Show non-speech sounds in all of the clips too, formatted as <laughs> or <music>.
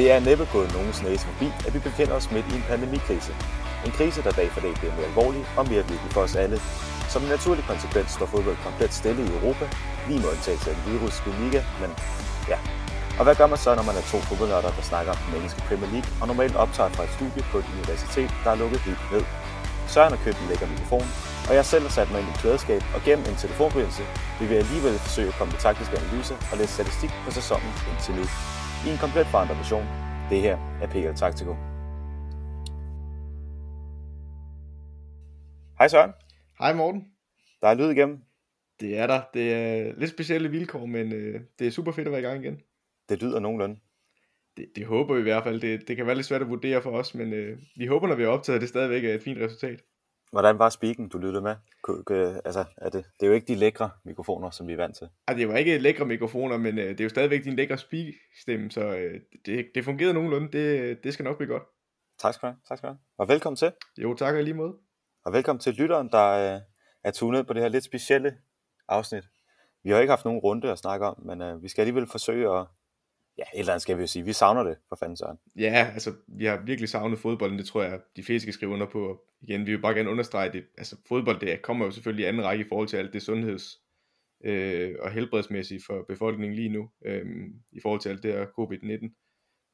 Det er næppe gået nogen snæs forbi, at vi befinder os midt i en pandemikrise. En krise, der dag for dag bliver mere alvorlig og mere virkelig for os alle. Som en naturlig konsekvens står fodbold komplet stille i Europa, lige med undtagelse af en virus liga, men ja. Og hvad gør man så, når man er to fodboldnørder, der snakker om den engelske Premier League, og normalt optager fra et studie på et universitet, der er lukket helt ned? Søren har købt en lækker mikrofon, og jeg selv har sat mig ind i et klædeskab, og gennem en telefonforbindelse vil vi alligevel forsøge at komme med taktiske analyser og læse statistik på sæsonen indtil nu. I en komplet forandret version. Det her er PL Taktiko. Hej Søren. Hej Morten. Der er lyd igennem. Det er der. Det er lidt specielle vilkår, men øh, det er super fedt at være i gang igen. Det lyder nogenlunde. Det, det håber vi i hvert fald. Det, det kan være lidt svært at vurdere for os, men øh, vi håber, når vi har optaget, at det stadigvæk er et fint resultat. Hvordan var speaken, du lyttede med? Altså, er det, det er jo ikke de lækre mikrofoner, som vi er vant til. Ej, det var ikke lækre mikrofoner, men øh, det er jo stadigvæk din lækre speak-stemme, så øh, det, det fungerede nogenlunde. Det, det skal nok blive godt. Tak skal du have. Tak skal du have. Og velkommen til. Jo, tak og lige måde. Og velkommen til lytteren, der øh, er tunet på det her lidt specielle afsnit. Vi har ikke haft nogen runde at snakke om, men øh, vi skal alligevel forsøge at ja, et eller andet skal vi jo sige. Vi savner det, for fanden Søren. Ja, altså, vi har virkelig savnet fodbolden, det tror jeg, de fleste skal skrive under på. Igen, vi vil bare gerne understrege det. Altså, fodbold, det kommer jo selvfølgelig i anden række i forhold til alt det sundheds- øh, og helbredsmæssigt for befolkningen lige nu, øh, i forhold til alt det her covid-19.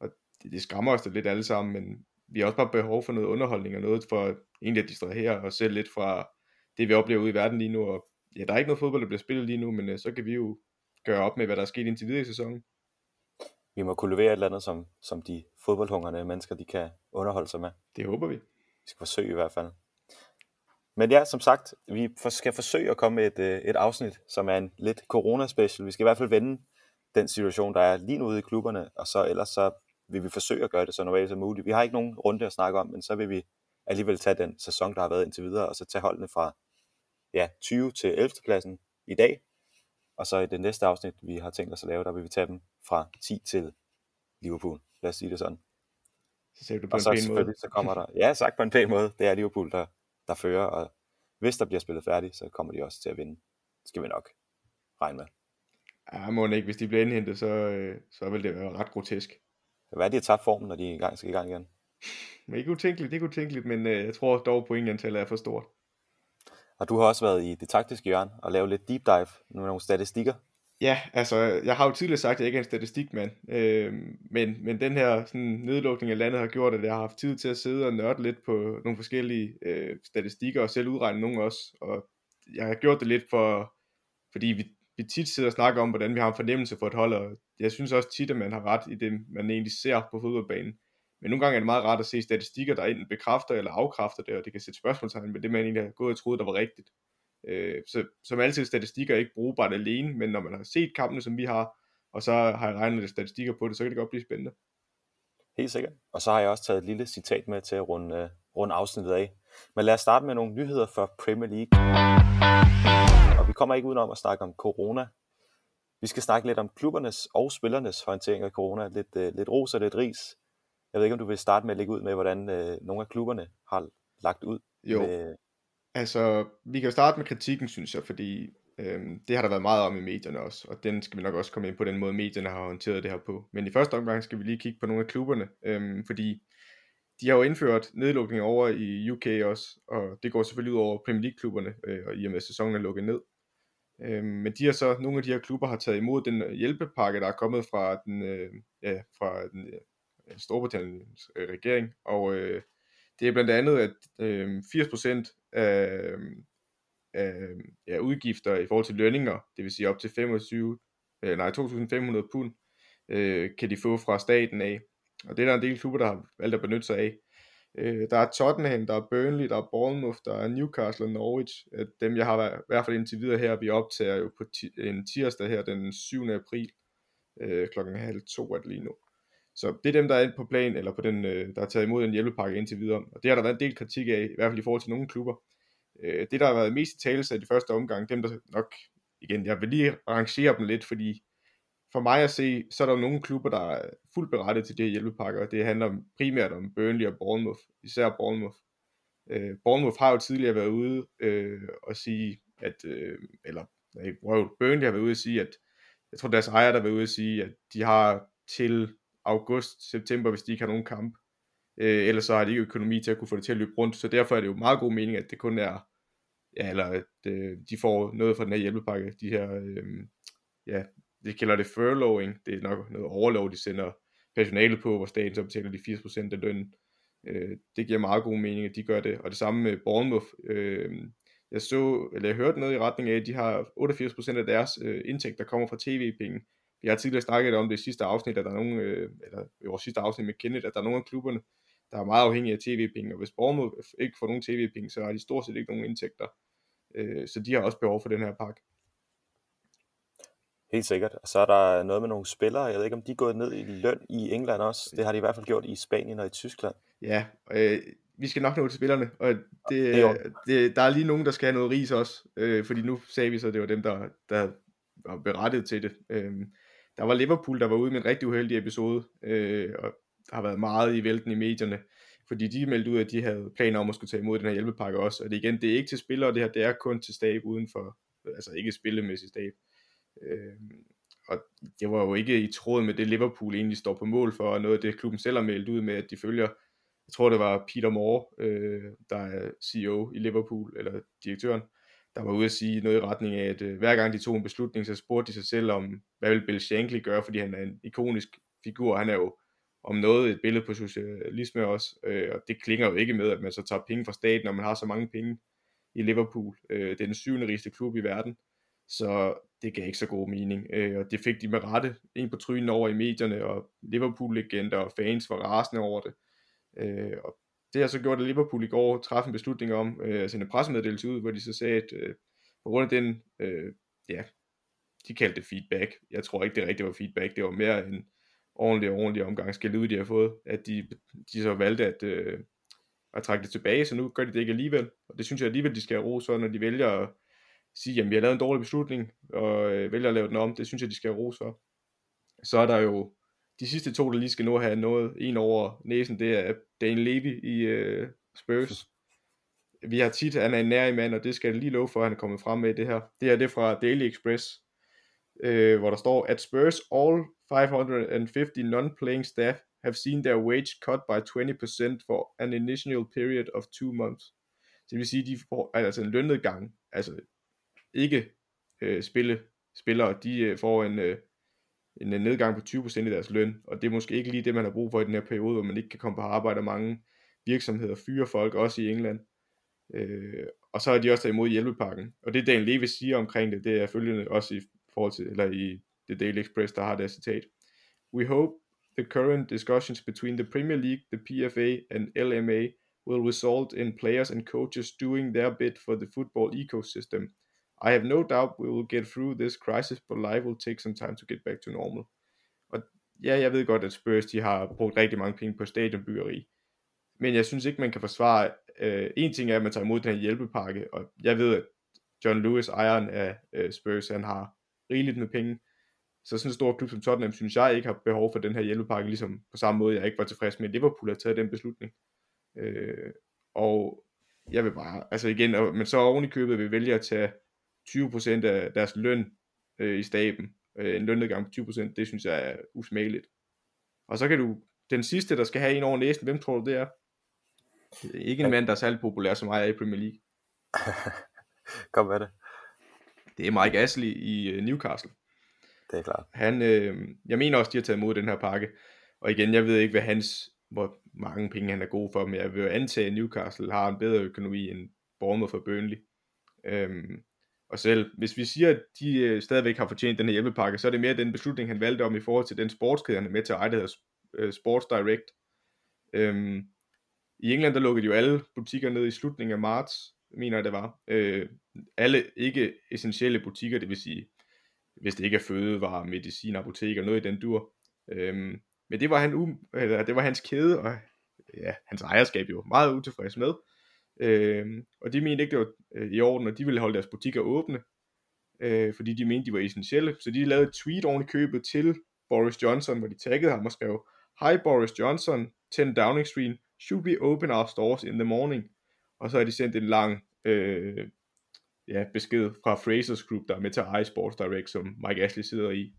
Og det, det skræmmer os da lidt alle sammen, men vi har også bare behov for noget underholdning og noget for egentlig at distrahere os selv lidt fra det, vi oplever ude i verden lige nu. Og ja, der er ikke noget fodbold, der bliver spillet lige nu, men øh, så kan vi jo gøre op med, hvad der er sket indtil videre i sæsonen vi må kunne levere et eller andet, som, som de fodboldhungrende mennesker, de kan underholde sig med. Det håber vi. Vi skal forsøge i hvert fald. Men ja, som sagt, vi skal forsøge at komme med et, øh, et afsnit, som er en lidt corona-special. Vi skal i hvert fald vende den situation, der er lige nu ude i klubberne, og så ellers så vil vi forsøge at gøre det så normalt som muligt. Vi har ikke nogen runde at snakke om, men så vil vi alligevel tage den sæson, der har været indtil videre, og så tage holdene fra ja, 20 til 11. pladsen i dag, og så i det næste afsnit, vi har tænkt os at lave, der vil vi tage dem fra 10 til Liverpool. Lad os sige det sådan. Så ser du på og en så, pæn måde. så kommer der, ja, sagt på en pæn måde, det er Liverpool, der, der fører, og hvis der bliver spillet færdigt, så kommer de også til at vinde. Det skal vi nok regne med. Ja, må ikke. Hvis de bliver indhentet, så, øh, så vil det være ret grotesk. Hvad er de at tabe formen, når de i gang skal i gang igen? Men ikke utænkeligt, det er utænkeligt, men øh, jeg tror dog pointantallet er for stort. Og du har også været i det taktiske hjørne og lavet lidt deep dive med nogle statistikker. Ja, altså, jeg har jo tidligere sagt, at jeg ikke er en statistikmand, øh, men, men den her sådan, nedlukning af landet har gjort, at jeg har haft tid til at sidde og nørde lidt på nogle forskellige øh, statistikker, og selv udregne nogle også, og jeg har gjort det lidt for, fordi vi, vi tit sidder og snakker om, hvordan vi har en fornemmelse for et hold, og jeg synes også tit, at man har ret i det, man egentlig ser på fodboldbanen. Men nogle gange er det meget rart at se statistikker, der enten bekræfter eller afkræfter det, og det kan sætte spørgsmålstegn ved det, man egentlig har gået og troet, der var rigtigt. Øh, så som altid statistikker er ikke brugbart alene, men når man har set kampene, som vi har, og så har jeg regnet lidt statistikker på det, så kan det godt blive spændende. Helt sikkert. Og så har jeg også taget et lille citat med til at runde, uh, runde afsnittet af. Men lad os starte med nogle nyheder for Premier League. Og vi kommer ikke udenom at snakke om corona. Vi skal snakke lidt om klubbernes og spillernes håndtering af corona. Lidt, uh, lidt ros og lidt ris. Jeg ved ikke, om du vil starte med at lægge ud med, hvordan uh, nogle af klubberne har lagt ud jo. med, Altså, vi kan jo starte med kritikken, synes jeg, fordi øhm, det har der været meget om i medierne også, og den skal vi nok også komme ind på den måde, medierne har håndteret det her på. Men i første omgang skal vi lige kigge på nogle af klubberne, øhm, fordi de har jo indført nedlukning over i UK også, og det går selvfølgelig ud over Premier League-klubberne, øh, og i og med at sæsonen er lukket ned. Øh, men de har så, nogle af de her klubber har taget imod den øh, hjælpepakke, der er kommet fra den, øh, ja, fra den øh, Storbritanniens øh, regering, og øh, det er blandt andet, at øh, 80% af, øhm, af ja, udgifter i forhold til lønninger, det vil sige op til 25, øh, nej, 2.500 pund, øh, kan de få fra staten af. Og det er der en del klubber, der har valgt at benytte sig af. Øh, der er Tottenham, der er Burnley, der er Bournemouth, der er Newcastle og Norwich. At dem jeg har i hvert fald indtil videre her, vi optager jo på en tirsdag her den 7. april øh, klokken halv to er det lige nu. Så det er dem, der er på plan, eller på den, øh, der har taget imod en hjælpepakke indtil videre. Og det har der været en del kritik af, i hvert fald i forhold til nogle klubber. Øh, det, der har været mest i tale i de første omgang, dem der nok, igen, jeg vil lige arrangere dem lidt, fordi for mig at se, så er der nogle klubber, der er fuldt berettet til de her hjælpepakker, og det handler primært om Burnley og Bournemouth, især Bournemouth. Øh, Bournemouth har jo tidligere været ude øh, og sige, at, øh, eller nej, Burnley har været ude og sige, at jeg tror deres ejer der har været ude og sige, at de har til august, september, hvis de ikke har nogen kamp. Øh, ellers så har de ikke økonomi til at kunne få det til at løbe rundt, så derfor er det jo meget god mening, at det kun er, ja, eller at øh, de får noget fra den her hjælpepakke, de her, øh, ja, det kalder det furloughing, det er nok noget overlov, de sender personale på, hvor staten så betaler de 80% af lønnen. Øh, det giver meget god mening, at de gør det, og det samme med Bournemouth. Øh, jeg så, eller jeg hørte noget i retning af, at de har 88% af deres øh, indtægt, der kommer fra tv-penge. Vi har tidligere snakket om det i sidste afsnit, at der er nogen, øh, eller i vores sidste afsnit med Kenneth, at der er nogle af klubberne, der er meget afhængige af tv-penge, og hvis Bournemouth ikke får nogen tv-penge, så har de stort set ikke nogen indtægter. Øh, så de har også behov for den her pakke. Helt sikkert. Og så er der noget med nogle spillere. Jeg ved ikke, om de er gået ned i løn i England også. Det har de i hvert fald gjort i Spanien og i Tyskland. Ja, øh, vi skal nok nå til spillerne. Og det, det, det, der er lige nogen, der skal have noget ris også. Øh, fordi nu sagde vi så, at det var dem, der, der var berettet til det. Øh, der var Liverpool, der var ude med en rigtig uheldig episode. Øh, og der har været meget i vælten i medierne. Fordi de meldte ud, at de havde planer om at skulle tage imod den her hjælpepakke også. Og det igen, det er ikke til spillere, det her, det er kun til stab uden for, altså ikke spillemæssig stab. Øh, og det var jo ikke i tråd med det Liverpool egentlig står på mål for, og noget af det klubben selv har meldt ud med, at de følger, jeg tror det var Peter Moore, øh, der er CEO i Liverpool, eller direktøren, der var ude at sige noget i retning af, at øh, hver gang de tog en beslutning, så spurgte de sig selv om, hvad vil Bill Shankly gøre, fordi han er en ikonisk figur, han er jo om noget et billede på socialisme også, øh, og det klinger jo ikke med, at man så tager penge fra staten, når man har så mange penge i Liverpool. Øh, det er den syvende rigeste klub i verden, så det gav ikke så god mening. Øh, og det fik de med rette en på trynen over i medierne, og Liverpool-legender og fans var rasende over det. Øh, og det har så gjort, at Liverpool i går træffede en beslutning om øh, at sende en pressemeddelelse ud, hvor de så sagde, at øh, på grund af den, øh, ja, de kaldte det feedback. Jeg tror ikke, det rigtigt var feedback. Det var mere en ordentlig ordentlig omgang skal ud, de har fået, at de, de så valgte at, øh, at trække det tilbage, så nu gør de det ikke alligevel. Og det synes jeg alligevel, de skal have ro for, når de vælger at sige, jamen vi har lavet en dårlig beslutning, og øh, vælger at lave den om, det synes jeg, de skal have ros for. Så er der jo de sidste to, der lige skal nå have noget, en over næsen, det er Daniel Levy i øh, Spurs. Vi har tit, han er en nær mand, og det skal jeg lige love for, at han er kommet frem med det her. Det er det fra Daily Express, øh, hvor der står, at Spurs all 550 non-playing staff have seen their wage cut by 20% for an initial period of two months. Så det vil sige, at de får altså en lønnedgang, altså ikke øh, spille, spillere, de øh, får en, øh, en nedgang på 20% i deres løn, og det er måske ikke lige det, man har brug for i den her periode, hvor man ikke kan komme på arbejde, og mange virksomheder fyre folk, også i England. Øh, og så er de også taget imod hjælpepakken. Og det Dan Leve siger omkring det, det er følgende også i forhold til, eller i The Daily Express, der har det citat. We hope the current discussions between the Premier League, the PFA and LMA will result in players and coaches doing their bit for the football ecosystem. I have no doubt we will get through this crisis, but life will take some time to get back to normal. Og ja, jeg ved godt, at Spurs de har brugt rigtig mange penge på stadionbyggeri. Men jeg synes ikke, man kan forsvare... Øh, en ting er, at man tager imod den her hjælpepakke, og jeg ved, at John Lewis, ejeren af øh, Spurs, han har rigeligt med penge. Så sådan en stor klub som Tottenham, synes jeg ikke har behov for den her hjælpepakke, ligesom på samme måde, jeg ikke var tilfreds med, at Liverpool har taget den beslutning. Øh, og jeg vil bare, altså igen, men så oven i købet vil vælge at tage 20% af deres løn øh, i staben, øh, en lønnedgang på 20%, det synes jeg er usmageligt. Og så kan du, den sidste, der skal have en over næsten, hvem tror du det er? Det er ikke en mand, der er særlig populær som mig er i Premier League. <laughs> Kom med det. Det er Mike Ashley i øh, Newcastle. Det er klart. Han, øh, jeg mener også, de har taget imod den her pakke. Og igen, jeg ved ikke, hvad hans, hvor mange penge han er god for, men jeg vil antage, at Newcastle har en bedre økonomi end Bournemouth for Burnley. Øhm, og selv, hvis vi siger, at de øh, stadigvæk har fortjent den her hjælpepakke, så er det mere den beslutning, han valgte om i forhold til den sportskæde, han er med til at eje, der hedder øh, Sports Direct. Øhm, I England, der lukkede jo alle butikker ned i slutningen af marts, mener jeg det var. Øh, alle ikke essentielle butikker, det vil sige, hvis det ikke er fødevarer, medicin, apoteker, noget i den dur. Øhm, men det var, han eller, det var hans kæde, og ja, hans ejerskab jo meget utilfreds med. Øh, og de mente ikke, det var øh, i orden, og de ville holde deres butikker åbne, øh, fordi de mente, de var essentielle. Så de lavede et tweet oven i købet til Boris Johnson, hvor de taggede ham og skrev, Hi Boris Johnson, 10 Downing Street, should we open our stores in the morning? Og så har de sendt en lang øh, ja, besked fra Frasers Group, der er med til at eje Sports Direct, som Mike Ashley sidder i.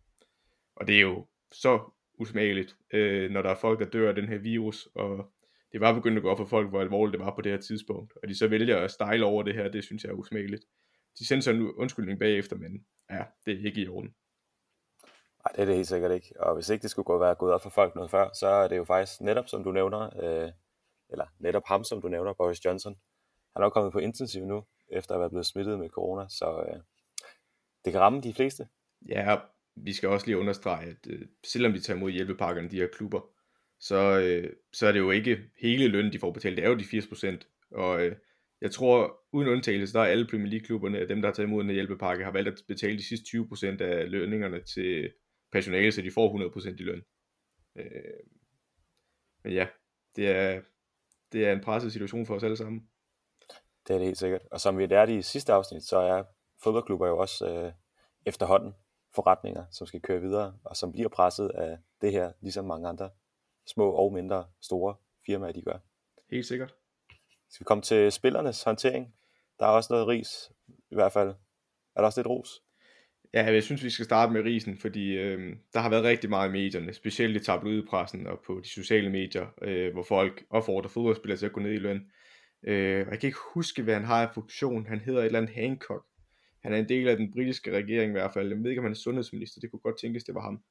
Og det er jo så usmageligt, øh, når der er folk, der dør af den her virus, og det var begyndt at gå op for folk, hvor alvorligt det var på det her tidspunkt, og de så vælger at style over det her, det synes jeg er usmageligt. De sender så en undskyldning bagefter, men ja, det er ikke i orden. Nej, det er det helt sikkert ikke. Og hvis ikke det skulle gå være gået op for folk noget før, så er det jo faktisk netop, som du nævner, øh, eller netop ham, som du nævner, Boris Johnson. Han er jo kommet på intensiv nu, efter at være blevet smittet med corona, så øh, det kan ramme de fleste. Ja, vi skal også lige understrege, at øh, selvom de tager imod hjælpepakkerne, de her klubber, så, øh, så er det jo ikke hele lønnen, de får betalt. Det er jo de 80%. Og øh, jeg tror, uden undtagelse, der er alle Premier League-klubberne, dem der har taget imod en hjælpepakke, har valgt at betale de sidste 20% af lønningerne til personale, så de får 100% i løn. Øh, men ja, det er, det er en presset situation for os alle sammen. Det er det helt sikkert. Og som vi lærte i sidste afsnit, så er fodboldklubber jo også øh, efterhånden forretninger, som skal køre videre, og som bliver presset af det her, ligesom mange andre små og mindre store firmaer, de gør. Helt sikkert. Skal vi komme til spillernes håndtering? Der er også noget ris, i hvert fald. Er der også lidt ros? Ja, jeg synes, vi skal starte med risen, fordi øh, der har været rigtig meget i medierne, specielt i tabloidpressen og på de sociale medier, øh, hvor folk opfordrer fodboldspillere til at gå ned i løn. Øh, jeg kan ikke huske, hvad han har i funktion. Han hedder et eller andet Hancock. Han er en del af den britiske regering i hvert fald. Jeg ved ikke, om han er sundhedsminister. Det kunne godt tænkes, det var ham.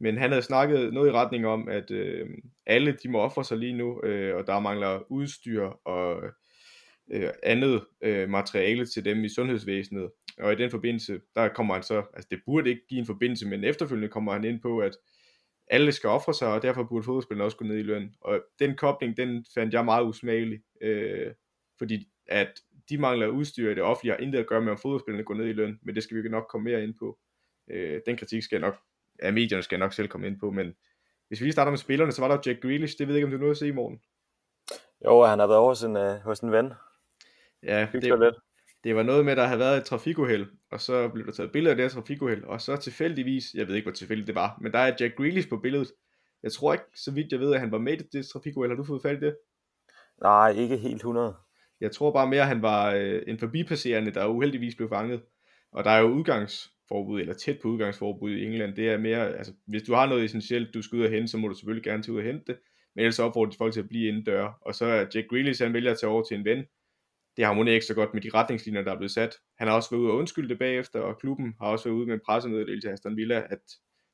Men han havde snakket noget i retning om, at øh, alle de må ofre sig lige nu, øh, og der mangler udstyr og øh, andet øh, materiale til dem i sundhedsvæsenet. Og i den forbindelse, der kommer han så, altså det burde ikke give en forbindelse, men efterfølgende kommer han ind på, at alle skal ofre sig, og derfor burde fodboldspillerne også gå ned i løn. Og den kobling, den fandt jeg meget usmagelig, øh, fordi at de mangler udstyr i det offentlige, har intet at gøre med, om fodboldspillerne går ned i løn, men det skal vi nok komme mere ind på. Øh, den kritik skal jeg nok, af medierne skal jeg nok selv komme ind på, men hvis vi lige starter med spillerne, så var der Jack Grealish, det ved jeg ikke, om du nåede at se i morgen. Jo, han har været over en, uh, hos en ven. Ja, det, det, det var noget med, at der havde været et trafikuheld, og så blev der taget billeder af det her trafikuheld, og så tilfældigvis, jeg ved ikke, hvor tilfældigt det var, men der er Jack Grealish på billedet. Jeg tror ikke, så vidt jeg ved, at han var med i det trafikuheld. Har du fået fat i det? Nej, ikke helt 100. Jeg tror bare mere, at han var øh, en forbipasserende, der uheldigvis blev fanget. Og der er jo udgangsforbud, eller tæt på udgangsforbud i England. Det er mere, altså, hvis du har noget essentielt, du skal ud og hente, så må du selvfølgelig gerne tage ud og hente det. Men ellers opfordrer de folk til at blive indendør. Og så er Jack Grealish, han vælger at tage over til en ven. Det harmonerer ikke så godt med de retningslinjer, der er blevet sat. Han har også været ude og undskylde det bagefter, og klubben har også været ude med en pressemeddelelse til Aston Villa, at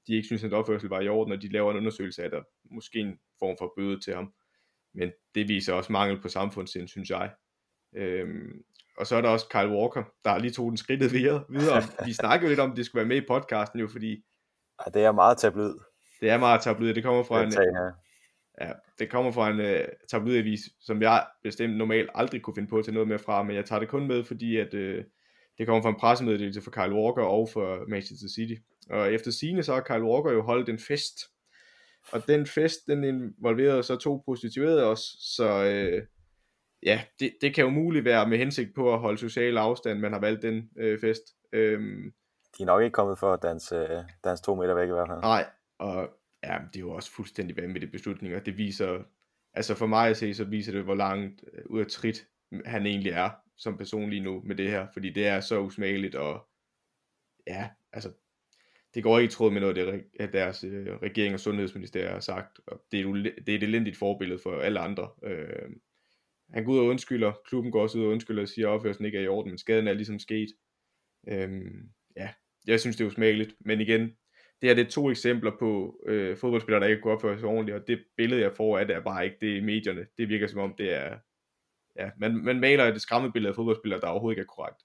de ikke synes, at opførsel var i orden, og de laver en undersøgelse af der måske en form for bøde til ham. Men det viser også mangel på samfundssind, synes jeg. Øhm, og så er der også Kyle Walker, der lige tog den skridtet videre. videre. Vi snakkede lidt om, at det skulle være med i podcasten jo, fordi... Ja, det er meget tabloid. Det er meget tabloid. Det kommer fra en... Ja, det kommer fra en uh, tabloidavis, som jeg bestemt normalt aldrig kunne finde på tage noget med fra, men jeg tager det kun med, fordi at, uh, det kommer fra en pressemeddelelse fra Kyle Walker og fra Manchester City. Og efter sine så har Kyle Walker jo holdt en fest, og den fest, den involverede så to prostituerede også, så uh, ja, det, det kan jo muligt være med hensigt på at holde social afstand, man har valgt den øh, fest. Øhm, de er nok ikke kommet for at danse, øh, danse to meter væk i hvert fald. Nej, og ja, det er jo også fuldstændig vanvittige beslutninger. Det viser, altså for mig at se, så viser det, hvor langt øh, ud af trit han egentlig er som person lige nu med det her, fordi det er så usmageligt, og ja, altså, det går ikke i tråd med noget, det, at deres øh, regering og sundhedsministeriet har sagt, og det er, det er et elendigt forbillede for alle andre. Øh, han går ud og undskylder, klubben går også ud og undskylder og siger, at opførelsen ikke er i orden, men skaden er ligesom sket. Øhm, ja, jeg synes, det er usmageligt, men igen, det her det er to eksempler på øh, fodboldspillere, der ikke kunne opføre sig ordentligt, og det billede, jeg får af det, er bare ikke det i medierne. Det virker som om, det er, ja, man, man maler et skræmmebillede af fodboldspillere, der overhovedet ikke er korrekt.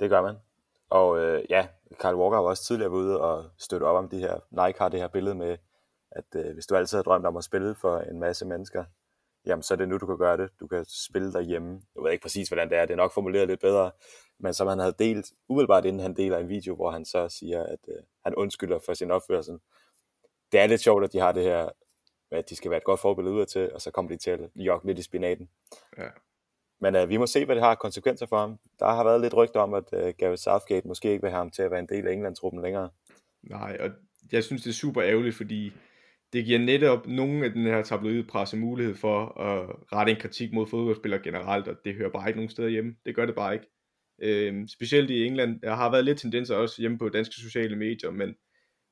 Det gør man. Og øh, ja, Carl Walker var også tidligere ude og støtte op om de her, Nike har det her billede med, at øh, hvis du altid har drømt om at spille for en masse mennesker, jamen så er det nu, du kan gøre det. Du kan spille derhjemme. Jeg ved ikke præcis, hvordan det er. Det er nok formuleret lidt bedre. Men som han havde delt, umiddelbart inden han deler en video, hvor han så siger, at øh, han undskylder for sin opførsel. Det er lidt sjovt, at de har det her, at de skal være et godt forbillede ud til, og så kommer de til at jogge lidt i spinaten. Ja. Men øh, vi må se, hvad det har konsekvenser for ham. Der har været lidt rygter om, at øh, Gareth Southgate måske ikke vil have ham til at være en del af England-truppen længere. Nej, og jeg synes, det er super ærgerligt, fordi det giver netop nogle af den her tabloidpresse mulighed for at rette en kritik mod fodboldspillere generelt, og det hører bare ikke nogen steder hjemme. Det gør det bare ikke. Øhm, specielt i England. Der har været lidt tendenser også hjemme på danske sociale medier, men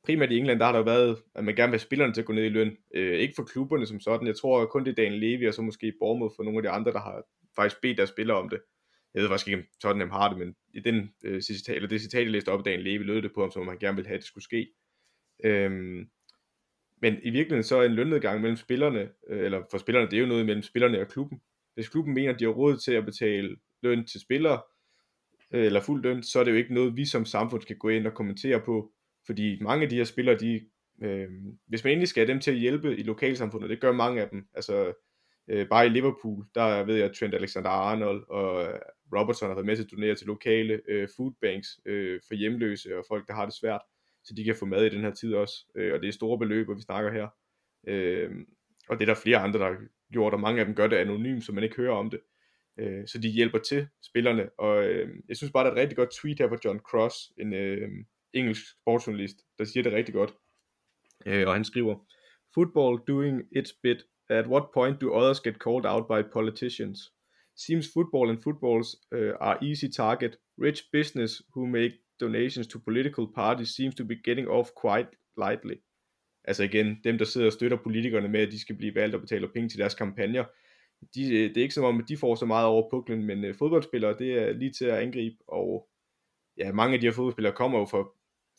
primært i England, der har der jo været, at man gerne vil have spillerne til at gå ned i løn. Øh, ikke for klubberne som sådan. Jeg tror kun det er Daniel Levy, og så måske Bournemouth for nogle af de andre, der har faktisk bedt deres spillere om det. Jeg ved faktisk ikke, om Tottenham har det, men i den, øh, citat, eller det citat, jeg læste op af Daniel Levy, lød det på ham, som om han gerne ville have, at det skulle ske. Øhm, men i virkeligheden så er en lønnedgang mellem spillerne, øh, eller for spillerne, det er jo noget mellem spillerne og klubben. Hvis klubben mener, at de har råd til at betale løn til spillere, øh, eller fuld løn, så er det jo ikke noget, vi som samfund skal gå ind og kommentere på. Fordi mange af de her spillere, de, øh, hvis man endelig skal have dem til at hjælpe i lokalsamfundet, det gør mange af dem. Altså øh, bare i Liverpool, der ved jeg, at Trent Alexander-Arnold og øh, Robertson har været med til at donere til lokale øh, foodbanks øh, for hjemløse og folk, der har det svært, så de kan få mad i den her tid også. Øh, og det er store beløb, vi snakker her. Øh, og det er der flere andre, der har gjort, og mange af dem gør det anonymt, så man ikke hører om det. Øh, så de hjælper til spillerne, og øh, jeg synes bare, der er et rigtig godt tweet her fra John Cross, en øh, engelsk sportsjournalist, der siger det rigtig godt. Øh, og han skriver, Football doing its bit, at what point do others get called out by politicians? Seems football and footballs uh, are easy target. Rich business who make donations to political parties seems to be getting off quite lightly. Altså igen, dem der sidder og støtter politikerne med, at de skal blive valgt og betaler penge til deres kampagner, de, øh, det er ikke som om, at de får så meget over puklen, men øh, fodboldspillere, det er lige til at angribe, og ja, mange af de her fodboldspillere kommer jo fra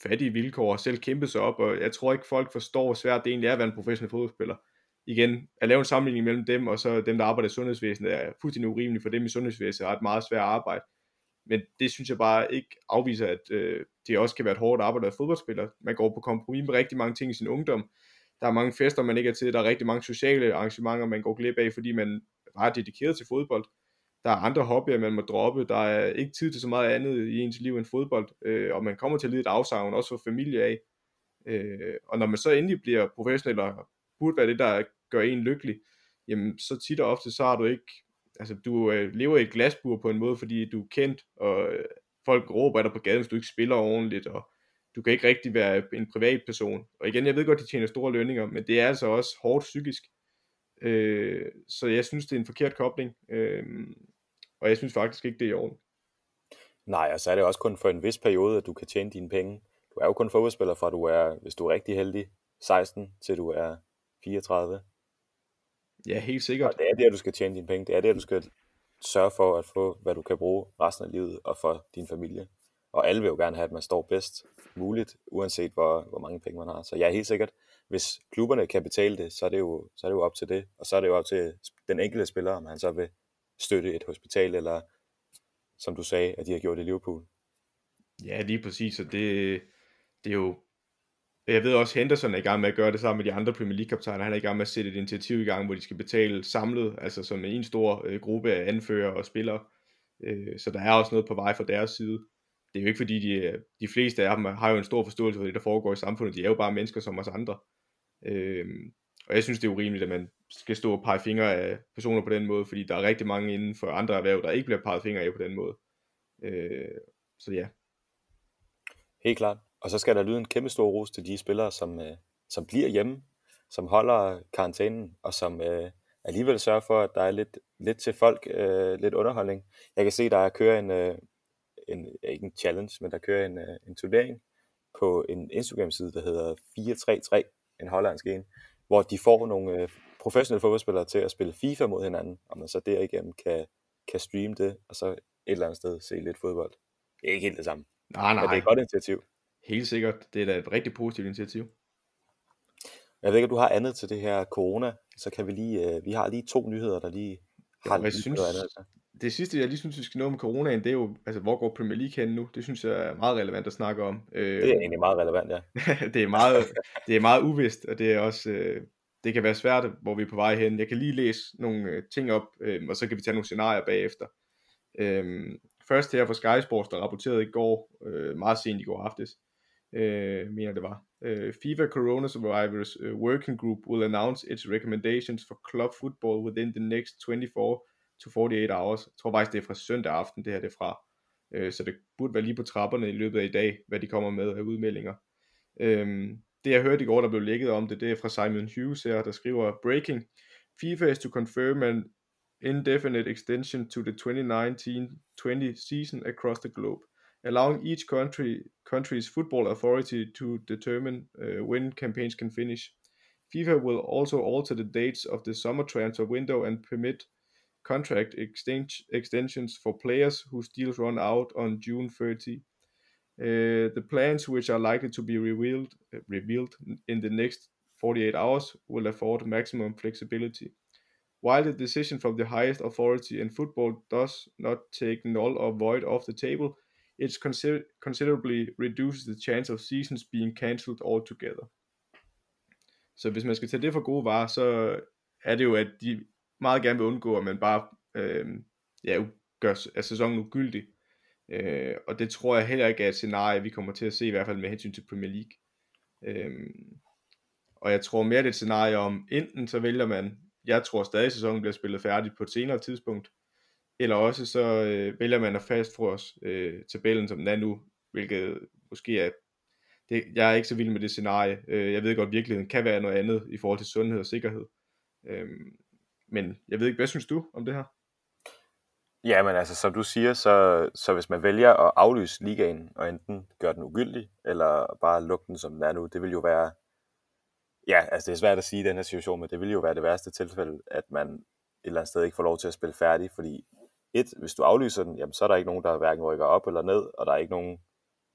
fattige vilkår og selv kæmpe sig op, og jeg tror ikke folk forstår, hvor svært det egentlig er at være en professionel fodboldspiller. Igen, at lave en sammenligning mellem dem og så dem, der arbejder i sundhedsvæsenet, er fuldstændig urimeligt, for dem i sundhedsvæsenet har et meget svært arbejde. Men det synes jeg bare ikke afviser, at øh, det også kan være et hårdt arbejde at være fodboldspiller. Man går på kompromis med rigtig mange ting i sin ungdom. Der er mange fester, man ikke er til. Der er rigtig mange sociale arrangementer, man går glip af, fordi man bare er dedikeret til fodbold. Der er andre hobbyer, man må droppe. Der er ikke tid til så meget andet i ens liv end fodbold. Øh, og man kommer til at lide et afsavn, også for familie af. Øh, og når man så endelig bliver professionel og burde være det, der gør en lykkelig, jamen så tit og ofte, så har du ikke, altså du øh, lever i et glasbur på en måde, fordi du er kendt, og øh, folk råber dig på gaden, hvis du ikke spiller ordentligt, og du kan ikke rigtig være en privat person. Og igen, jeg ved godt, de tjener store lønninger, men det er altså også hårdt psykisk. Øh, så jeg synes, det er en forkert kobling, øh, og jeg synes faktisk ikke, det er i orden. Nej, og så er det også kun for en vis periode, at du kan tjene dine penge. Du er jo kun fodboldspiller fra du er, hvis du er rigtig heldig, 16 til du er 34. Ja, helt sikkert. Og det er der, du skal tjene dine penge. Det er der, du skal sørge for at få, hvad du kan bruge resten af livet og for din familie. Og alle vil jo gerne have, at man står bedst muligt, uanset hvor, hvor mange penge man har. Så jeg er helt sikkert, hvis klubberne kan betale det, så er det, jo, så er det jo op til det. Og så er det jo op til den enkelte spiller, om han så vil støtte et hospital, eller som du sagde, at de har gjort i Liverpool. Ja, lige præcis, og det, det er jo jeg ved også, at Henderson er i gang med at gøre det sammen med de andre Premier League-kaptajner. Han er i gang med at sætte et initiativ i gang, hvor de skal betale samlet, altså som en stor øh, gruppe af anfører og spillere. Øh, så der er også noget på vej fra deres side. Det er jo ikke fordi, de, øh, de fleste af dem har jo en stor forståelse for det, der foregår i samfundet. De er jo bare mennesker som os andre. Øh, og jeg synes, det er urimeligt, at man skal stå og pege fingre af personer på den måde, fordi der er rigtig mange inden for andre erhverv, der ikke bliver peget fingre af på den måde. Øh, så ja. Helt klart. Og så skal der lyde en kæmpe stor ros til de spillere, som, øh, som bliver hjemme, som holder karantænen, og som øh, alligevel sørger for, at der er lidt, lidt til folk, øh, lidt underholdning. Jeg kan se, der kører en, øh, en, ikke en challenge, men der kører en, øh, en turnering på en Instagram-side, der hedder 433, en hollandsk en, hvor de får nogle øh, professionelle fodboldspillere til at spille FIFA mod hinanden, og man så derigennem kan, kan streame det, og så et eller andet sted se lidt fodbold. Det er ikke helt det samme. Nej, nej. Men det er et godt initiativ. Helt sikkert. Det er da et rigtig positivt initiativ. Jeg ved ikke, om du har andet til det her corona, så kan vi lige, øh, vi har lige to nyheder, der lige har ja, jeg synes, noget andet. Altså. Det sidste, jeg lige synes, vi skal nå med coronaen, det er jo, altså, hvor går Premier League hen nu? Det synes jeg er meget relevant at snakke om. Øh, det er egentlig meget relevant, ja. <laughs> det, er meget, det er meget uvist, og det er også, øh, det kan være svært, hvor vi er på vej hen. Jeg kan lige læse nogle øh, ting op, øh, og så kan vi tage nogle scenarier bagefter. Øh, først her fra Sky Sports, der rapporterede i går, øh, meget sent i går aftes, øh, mener det var. Øh, FIFA Corona Survivors uh, Working Group will announce its recommendations for club football within the next 24 to 48 hours. Jeg tror faktisk, det er fra søndag aften, det her det er fra. Øh, så det burde være lige på trapperne i løbet af i dag, hvad de kommer med af udmeldinger. Øh, det jeg hørte i går, der blev lækket om det, det er fra Simon Hughes her, der skriver, Breaking, FIFA is to confirm an indefinite extension to the 2019-20 season across the globe allowing each country country's football authority to determine uh, when campaigns can finish. FIFA will also alter the dates of the summer transfer window and permit contract extensions for players whose deals run out on June 30. Uh, the plans, which are likely to be revealed uh, revealed in the next 48 hours, will afford maximum flexibility. While the decision from the highest authority in football does not take null or void off the table, it consider- considerably reduces the chance of seasons being cancelled altogether. Så hvis man skal tage det for gode varer, så er det jo, at de meget gerne vil undgå, at man bare øh, ja, gør sæsonen ugyldig. Øh, og det tror jeg heller ikke er et scenarie, vi kommer til at se, i hvert fald med hensyn til Premier League. Øh, og jeg tror mere, det er et scenarie om, enten så vælger man, jeg tror stadig, at sæsonen bliver spillet færdigt på et senere tidspunkt, eller også så øh, vælger man at fastfrose øh, tabellen, som den er nu, hvilket måske er, det, jeg er ikke så vild med det scenarie. Øh, jeg ved godt, at virkeligheden kan være noget andet i forhold til sundhed og sikkerhed. Øh, men jeg ved ikke, hvad synes du om det her? Ja, men altså, som du siger, så, så hvis man vælger at aflyse ligaen, og enten gøre den ugyldig, eller bare lukke den, som den er nu, det vil jo være, ja, altså det er svært at sige i den her situation, men det vil jo være det værste tilfælde, at man et eller andet sted ikke får lov til at spille færdig, fordi et, hvis du aflyser den, jamen, så er der ikke nogen, der hverken rykker op eller ned, og der er ikke nogen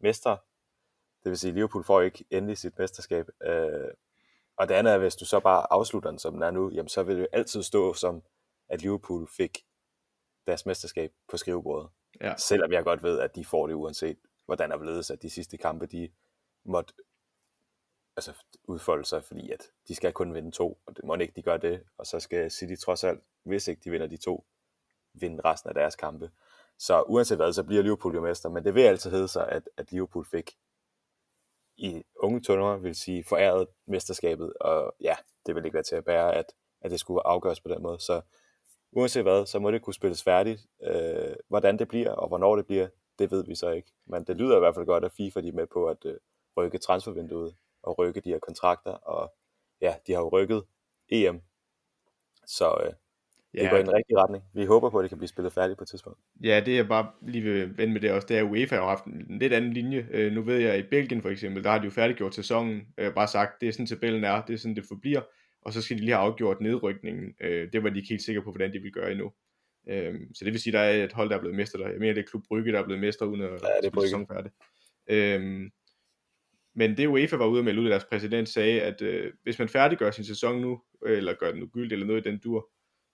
mester. Det vil sige, Liverpool får ikke endelig sit mesterskab. Øh, og det andet er, hvis du så bare afslutter den, som den er nu, jamen, så vil det jo altid stå som, at Liverpool fik deres mesterskab på skrivebordet. Ja. Selvom jeg godt ved, at de får det uanset, hvordan er blevet, at de sidste kampe, de måtte altså, udfolde sig, fordi at de skal kun vinde to, og det må ikke de gør det, og så skal City trods alt, hvis ikke de vinder de to, vinde resten af deres kampe. Så uanset hvad, så bliver Liverpool jo mester, men det vil altid hedde sig, at, at Liverpool fik i unge tunder, vil sige, foræret mesterskabet, og ja, det vil ikke være til at bære, at, at det skulle afgøres på den måde. Så uanset hvad, så må det kunne spilles færdigt. Øh, hvordan det bliver, og hvornår det bliver, det ved vi så ikke. Men det lyder i hvert fald godt, at FIFA de er med på at øh, rykke transfervinduet, og rykke de her kontrakter, og ja, de har jo rykket EM. Så øh, Ja. Det går i den rigtige retning. Vi håber på, at det kan blive spillet færdigt på et tidspunkt. Ja, det er bare lige vil vende med det også, det er, at UEFA har haft en lidt anden linje. Øh, nu ved jeg, at i Belgien for eksempel, der har de jo færdiggjort sæsonen, øh, bare sagt, det er sådan tabellen er, det er sådan, det forbliver, og så skal de lige have afgjort nedrykningen. Øh, det var de ikke helt sikre på, hvordan de vil gøre endnu. Øh, så det vil sige, at der er et hold, der er blevet mester der. Jeg mener, det er Klub Brygge, der er blevet mester uden at ja, det spille sæsonen færdig. Øh, men det UEFA var ude melde ud, at deres præsident sagde, at øh, hvis man færdiggør sin sæson nu, eller gør den ugyldig, eller noget i den dur,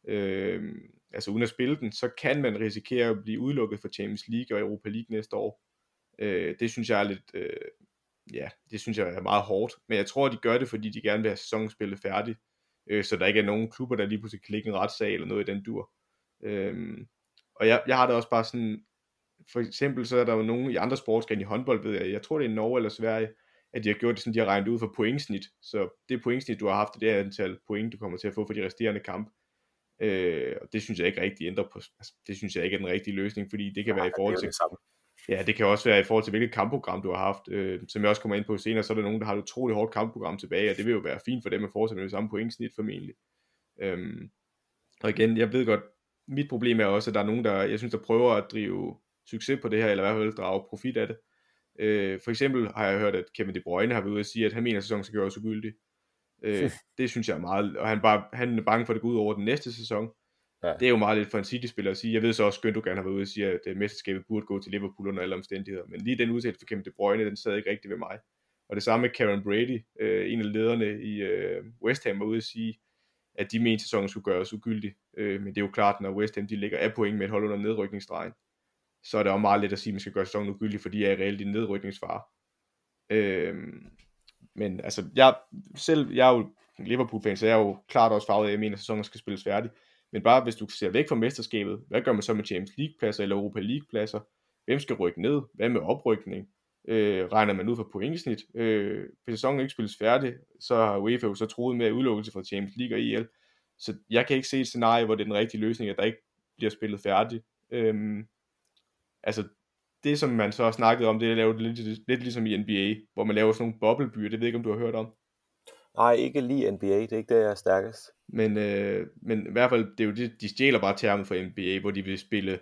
øh, altså uden at spille den, så kan man risikere at blive udelukket fra Champions League og Europa League næste år. Øh, det synes jeg er lidt, øh, ja, det synes jeg er meget hårdt, men jeg tror, de gør det, fordi de gerne vil have sæsonspillet færdig, øh, så der ikke er nogen klubber, der lige pludselig kan lægge en retssag eller noget i den dur. Øh, og jeg, jeg har det også bare sådan, for eksempel så er der jo nogen i andre sportsgrene i håndbold, ved jeg, jeg tror det er Norge eller Sverige, at de har gjort det sådan, de har regnet ud for pointsnit, så det pointsnit, du har haft, det er antal point, du kommer til at få for de resterende kampe. Øh, og det synes jeg ikke rigtig ændrer på, altså, det synes jeg ikke er den rigtige løsning, fordi det kan ja, være i forhold til, det ja, det kan også være i forhold til, hvilket kampprogram du har haft, øh, som jeg også kommer ind på senere, så er der nogen, der har et utroligt hårdt kampprogram tilbage, og det vil jo være fint for dem at fortsætte med det samme pointsnit formentlig. Øhm, og igen, jeg ved godt, mit problem er også, at der er nogen, der, jeg synes, der prøver at drive succes på det her, eller i hvert fald drage profit af det. Øh, for eksempel har jeg hørt, at Kevin De Bruyne har været ude at sige, at han mener, at sæsonen skal gøres ugyldig. Øh, <laughs> det synes jeg er meget, og han, bare, han er bange for, at det går ud over den næste sæson. Ja. Det er jo meget lidt for en City-spiller at sige. Jeg ved så også, at Gündogan har været ude og sige, at øh, mesterskabet burde gå til Liverpool under alle omstændigheder. Men lige den udtalelse for Kevin De Bruyne, den sad ikke rigtig ved mig. Og det samme med Karen Brady, øh, en af lederne i øh, West Ham, var ude at sige, at de mente, sæsonen skulle gøres ugyldig. Øh, men det er jo klart, når West Ham de ligger af point med et hold under nedrykningsstregen, så er det også meget let at sige, at man skal gøre sæsonen ugyldig, fordi jeg er reelt i nedrykningsfare. Øh, men altså, jeg, selv, jeg er jo Liverpool-fan, så jeg er jo klart også farvet af, at jeg mener, at sæsonen skal spilles færdig. Men bare hvis du ser væk fra mesterskabet, hvad gør man så med Champions League-pladser eller Europa League-pladser? Hvem skal rykke ned? Hvad med oprykning? Øh, regner man ud fra pointsnit? Øh, hvis sæsonen ikke spilles færdig, så har UEFA jo så troet med udelukkelse fra Champions League og EL. Så jeg kan ikke se et scenarie, hvor det er den rigtige løsning, at der ikke bliver spillet færdigt. Øhm, altså, det, som man så har snakket om, det er at lave det lidt, lidt ligesom i NBA, hvor man laver sådan nogle boblebyer. Det ved jeg ikke, om du har hørt om. Nej, ikke lige NBA. Det er ikke det, jeg er stærkest. Men, øh, men i hvert fald, det er jo det, de stjæler bare termen fra NBA, hvor de vil spille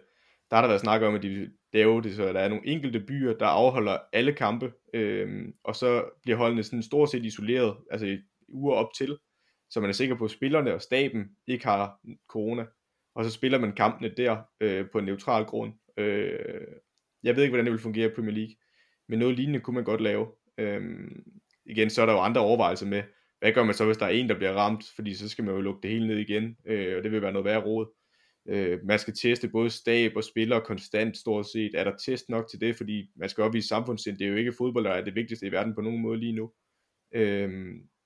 der har der været snak om, at de laver det, så der er nogle enkelte byer, der afholder alle kampe, øh, og så bliver holdene sådan stort set isoleret, altså i uger op til, så man er sikker på, at spillerne og staben ikke har corona, og så spiller man kampene der øh, på en neutral grund. Øh, jeg ved ikke, hvordan det vil fungere i Premier League, men noget lignende kunne man godt lave. Øhm, igen, så er der jo andre overvejelser med, hvad gør man så, hvis der er en, der bliver ramt, fordi så skal man jo lukke det hele ned igen, øh, og det vil være noget værre råd. Øh, man skal teste både stab og spillere konstant stort set. Er der test nok til det? Fordi man skal opvise i samfundssind. Det er jo ikke fodbold, der er det vigtigste i verden på nogen måde lige nu. Øh,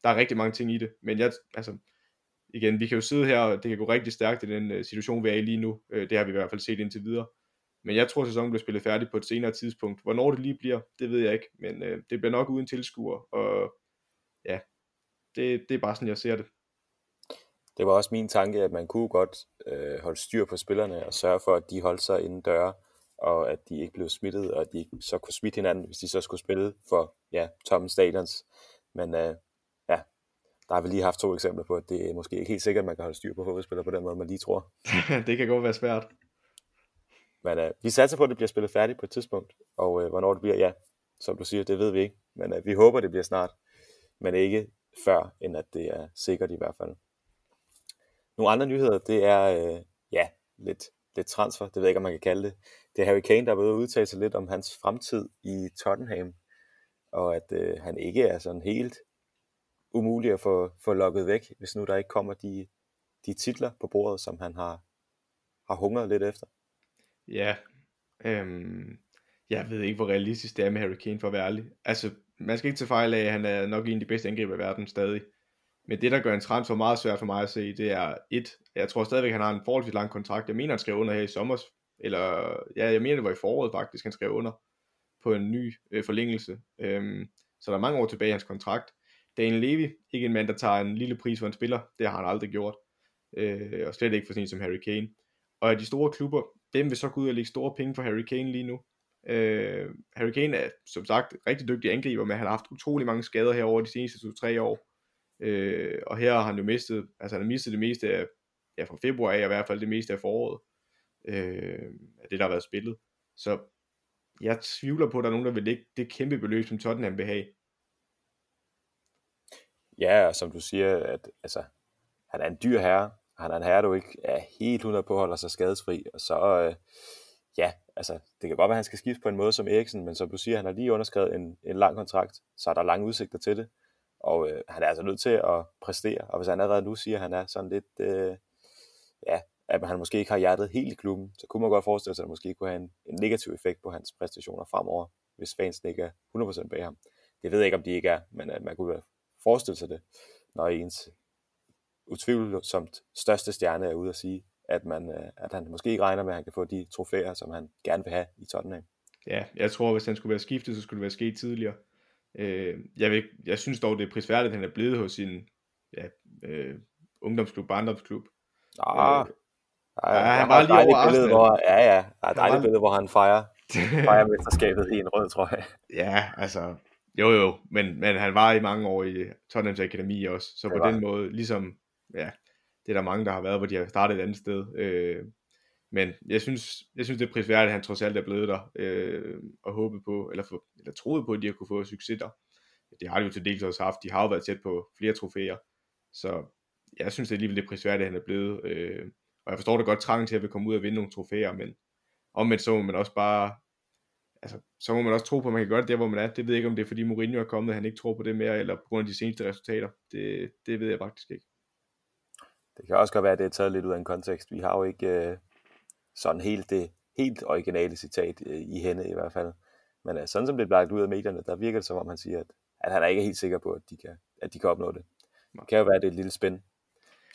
der er rigtig mange ting i det. Men jeg, altså, igen, vi kan jo sidde her, og det kan gå rigtig stærkt i den uh, situation, vi er i lige nu. Uh, det har vi i hvert fald set indtil videre. Men jeg tror, at sæsonen bliver spillet færdig på et senere tidspunkt. Hvornår det lige bliver, det ved jeg ikke. Men uh, det bliver nok uden tilskuer. Og ja, det, det er bare sådan, jeg ser det det var også min tanke, at man kunne godt øh, holde styr på spillerne og sørge for, at de holdt sig inden døre, og at de ikke blev smittet, og at de så kunne smitte hinanden, hvis de så skulle spille for ja, tomme stadions. Men øh, ja, der har vi lige haft to eksempler på, at det er måske ikke helt sikkert, at man kan holde styr på fodboldspillere på den måde, man lige tror. <laughs> det kan godt være svært. Men øh, vi satser på, at det bliver spillet færdigt på et tidspunkt, og øh, hvornår det bliver, ja, som du siger, det ved vi ikke. Men øh, vi håber, det bliver snart, men ikke før, end at det er sikkert i hvert fald. Nogle andre nyheder, det er øh, ja, lidt, lidt transfer, det ved jeg ikke, om man kan kalde det. Det er Harry Kane, der er ved at udtale sig lidt om hans fremtid i Tottenham, og at øh, han ikke er sådan helt umulig at få, få lukket væk, hvis nu der ikke kommer de, de titler på bordet, som han har, har hungret lidt efter. Ja, øhm, jeg ved ikke, hvor realistisk det er med Harry Kane, for at være ærlig. Altså, man skal ikke tage fejl af, at han er nok en af de bedste angriber i verden stadig. Men det, der gør en transfer meget svært for mig at se, det er et, jeg tror stadigvæk, han har en forholdsvis lang kontrakt. Jeg mener, han skrev under her i sommer, eller ja, jeg mener, det var i foråret faktisk, han skrev under på en ny øh, forlængelse. Øhm, så der er mange år tilbage i hans kontrakt. Daniel Levy, ikke en mand, der tager en lille pris for en spiller, det har han aldrig gjort. Øh, og slet ikke for sådan som Harry Kane. Og af de store klubber, hvem vil så gå ud og lægge store penge for Harry Kane lige nu? Øh, Harry Kane er som sagt rigtig dygtig angriber, men han har haft utrolig mange skader her over de seneste 2-3 år. Øh, og her har han jo mistet, altså han har mistet det meste af, ja fra februar af, i hvert fald det meste af foråret, øh, af det der har været spillet. Så jeg tvivler på, at der er nogen, der vil lægge det kæmpe beløb, som Tottenham vil have. Ja, som du siger, at altså, han er en dyr herre, han er en herre, du ikke er helt 100 på holder sig skadesfri, og så, øh, ja, altså, det kan godt være, at han skal skifte på en måde som Eriksen, men som du siger, han har lige underskrevet en, en lang kontrakt, så er der lange udsigter til det. Og øh, han er altså nødt til at præstere, og hvis han allerede nu siger, at han er sådan lidt, øh, ja, at han måske ikke har hjertet helt i klubben, så kunne man godt forestille sig, at det måske kunne have en, en negativ effekt på hans præstationer fremover, hvis fansen ikke er 100% bag ham. Det ved jeg ikke, om de ikke er, men øh, man kunne forestille sig det, når ens utvivlsomt største stjerne er ude at sige, at, man, øh, at han måske ikke regner med, at han kan få de trofæer, som han gerne vil have i Tottenham. Ja, jeg tror, hvis han skulle være skiftet, så skulle det være sket tidligere. Øh, jeg, vil, jeg synes dog, det er prisværdigt, at han er blevet hos sin ja, øh, ungdomsklub, barndomsklub. Ah, øh, ja, ja, han var lige over Arsenal. Hvor, ja, ja, der er et dejligt var... billede, hvor han fejrer, <laughs> fejrer mesterskabet i en rød trøje. Ja, altså, jo jo, men, men han var i mange år i Tottenhams Akademi også, så på den måde, ligesom, ja, det er der mange, der har været, hvor de har startet et andet sted. Øh, men jeg synes, jeg synes det er prisværdigt, at han trods alt er blevet der, øh, og håbet på, eller, for, eller troet på, at de har kunne få succes der. Det har de jo til dels også haft. De har jo været tæt på flere trofæer. Så jeg synes det er alligevel det prisværdigt, at han er blevet. Øh, og jeg forstår det godt trangen til at vi komme ud og vinde nogle trofæer, men omvendt så må man også bare, altså, så må man også tro på, at man kan gøre det der, hvor man er. Det ved jeg ikke, om det er fordi Mourinho er kommet, han ikke tror på det mere, eller på grund af de seneste resultater. Det, det ved jeg faktisk ikke. Det kan også godt være, at det er taget lidt ud af en kontekst. Vi har jo ikke, øh, sådan helt det helt originale citat øh, i hende i hvert fald. Men øh, sådan som det bliver lagt ud af medierne, der virker det som om han siger, at, at han er ikke helt sikker på, at de kan, at de kan opnå det. Det kan jo være, at det er et lille spænd.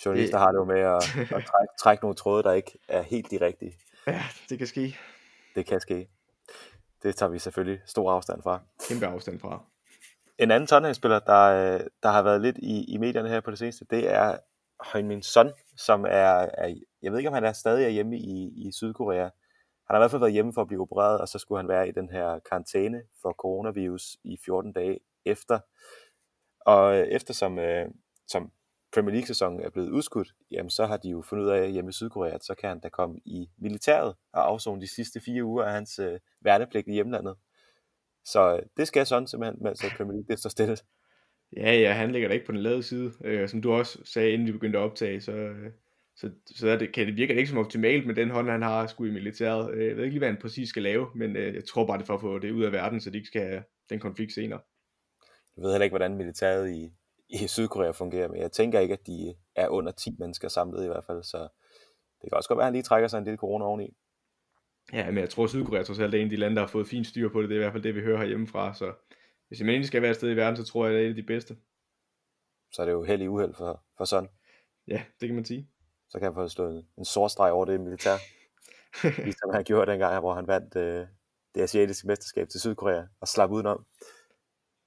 Journalister har det jo med at, at trække, trække nogle tråde, der ikke er helt de rigtige. Ja, det kan ske. Det kan ske. Det tager vi selvfølgelig stor afstand fra. Kæmpe afstand fra. En anden Tottenham-spiller, der, øh, der har været lidt i, i medierne her på det seneste, det er Heung-Min Son, som er, er, jeg ved ikke om han er stadig er hjemme i, i Sydkorea. Han har i hvert fald været hjemme for at blive opereret, og så skulle han være i den her karantæne for coronavirus i 14 dage efter. Og øh, eftersom øh, som Premier League-sæsonen er blevet udskudt, jamen så har de jo fundet ud af hjemme i Sydkorea, at så kan han da komme i militæret og afzone de sidste fire uger af hans øh, værnepligt i hjemlandet. Så øh, det skal sådan simpelthen, mens Premier League det står stille. Ja, ja, han ligger da ikke på den lade side. Øh, som du også sagde, inden vi begyndte at optage, så, øh, så, så er det, kan det virke ikke som optimalt med den hånd, han har skulle i militæret. Øh, jeg ved ikke lige, hvad han præcis skal lave, men øh, jeg tror bare, det er for at få det ud af verden, så de ikke skal have den konflikt senere. Jeg ved heller ikke, hvordan militæret i, i Sydkorea fungerer, men jeg tænker ikke, at de er under 10 mennesker samlet i hvert fald, så det kan også godt være, at han lige trækker sig en lille corona oveni. Ja, men jeg tror, Sydkorea trods alt er en af de lande, der har fået fint styr på det. Det er i hvert fald det, vi hører herhjemmefra. Så hvis man egentlig skal være et sted i verden, så tror jeg, at det er et af de bedste. Så er det jo held i uheld for, for sådan. Ja, det kan man sige. Så kan jeg få stået en sort streg over det militær. <laughs> ligesom han gjorde dengang, hvor han vandt øh, det asiatiske mesterskab til Sydkorea og slap udenom.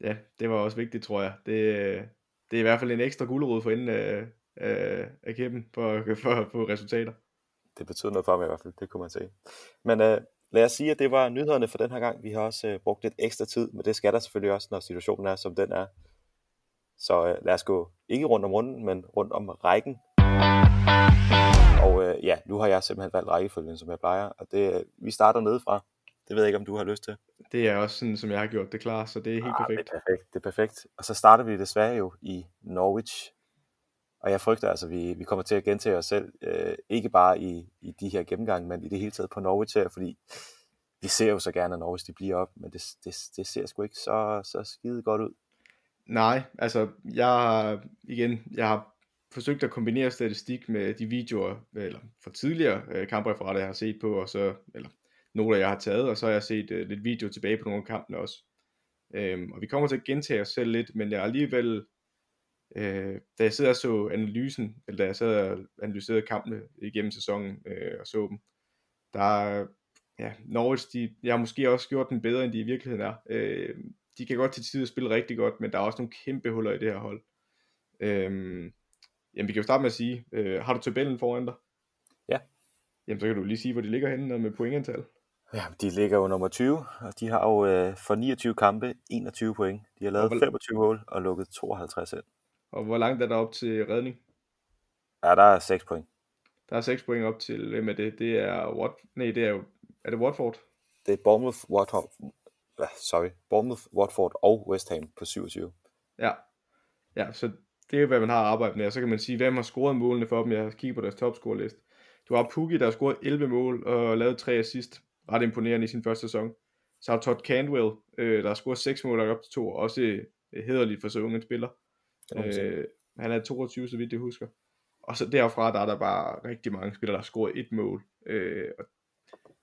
Ja, det var også vigtigt, tror jeg. Det, det er i hvert fald en ekstra gulerod for inden af, af, af kæppen for, for få resultater det betyder noget for mig i hvert fald, det kunne man sige. Men uh, lad os sige, at det var nyhederne for den her gang. Vi har også uh, brugt lidt ekstra tid, men det skal der selvfølgelig også, når situationen er, som den er. Så uh, lad os gå ikke rundt om runden, men rundt om rækken. Og uh, ja, nu har jeg simpelthen valgt rækkefølgen, som jeg plejer, og det, uh, vi starter nedefra. Det ved jeg ikke, om du har lyst til. Det er også sådan, som jeg har gjort det klar, så det er helt ah, perfekt. Det er perfekt, det er perfekt. Og så starter vi desværre jo i Norwich og jeg frygter altså, at vi, vi kommer til at gentage os selv, øh, ikke bare i, i de her gennemgange, men i det hele taget på Norwich her, fordi vi ser jo så gerne, at Norwich de bliver op, men det, det, det ser sgu ikke så, så skide godt ud. Nej, altså jeg igen, jeg har forsøgt at kombinere statistik med de videoer, eller fra tidligere øh, kampreferater, jeg har set på, og så, eller nogle, jeg har taget, og så har jeg set øh, lidt video tilbage på nogle af kampene også. Øhm, og vi kommer til at gentage os selv lidt, men jeg er alligevel Øh, da jeg sidder og så analysen, eller da jeg sad og analyserede kampene igennem sæsonen øh, og så dem, der ja, Norwich, de, jeg har måske også gjort den bedre, end de i virkeligheden er. Øh, de kan godt til tider spille rigtig godt, men der er også nogle kæmpe huller i det her hold. Øh, jamen, vi kan jo starte med at sige, øh, har du tabellen foran dig? Ja. Jamen, så kan du lige sige, hvor de ligger henne med pointantal. Ja, de ligger jo nummer 20, og de har jo øh, for 29 kampe 21 point. De har lavet 25 mål og lukket 52 ind. Og hvor langt er der op til redning? Ja, der er 6 point. Der er 6 point op til, hvem er det? Det er, What? Nej, det er jo, er det Watford? Det er Bournemouth, Watford, sorry, Bournemouth, Watford og West Ham på 27. Ja, ja så det er, hvad man har arbejdet med. Og så kan man sige, hvem har scoret målene for dem. Jeg har kigget på deres topscore-liste. Du har Pukki, der har scoret 11 mål og lavet 3 assist. Ret imponerende i sin første sæson. Så har Todd Cantwell, øh, der har scoret 6 mål og op til 2. Også øh, hederligt for så unge spiller. Øh, han er 22, så vidt jeg husker. Og så derfra, der er der bare rigtig mange spillere, der har scoret et mål. Øh, og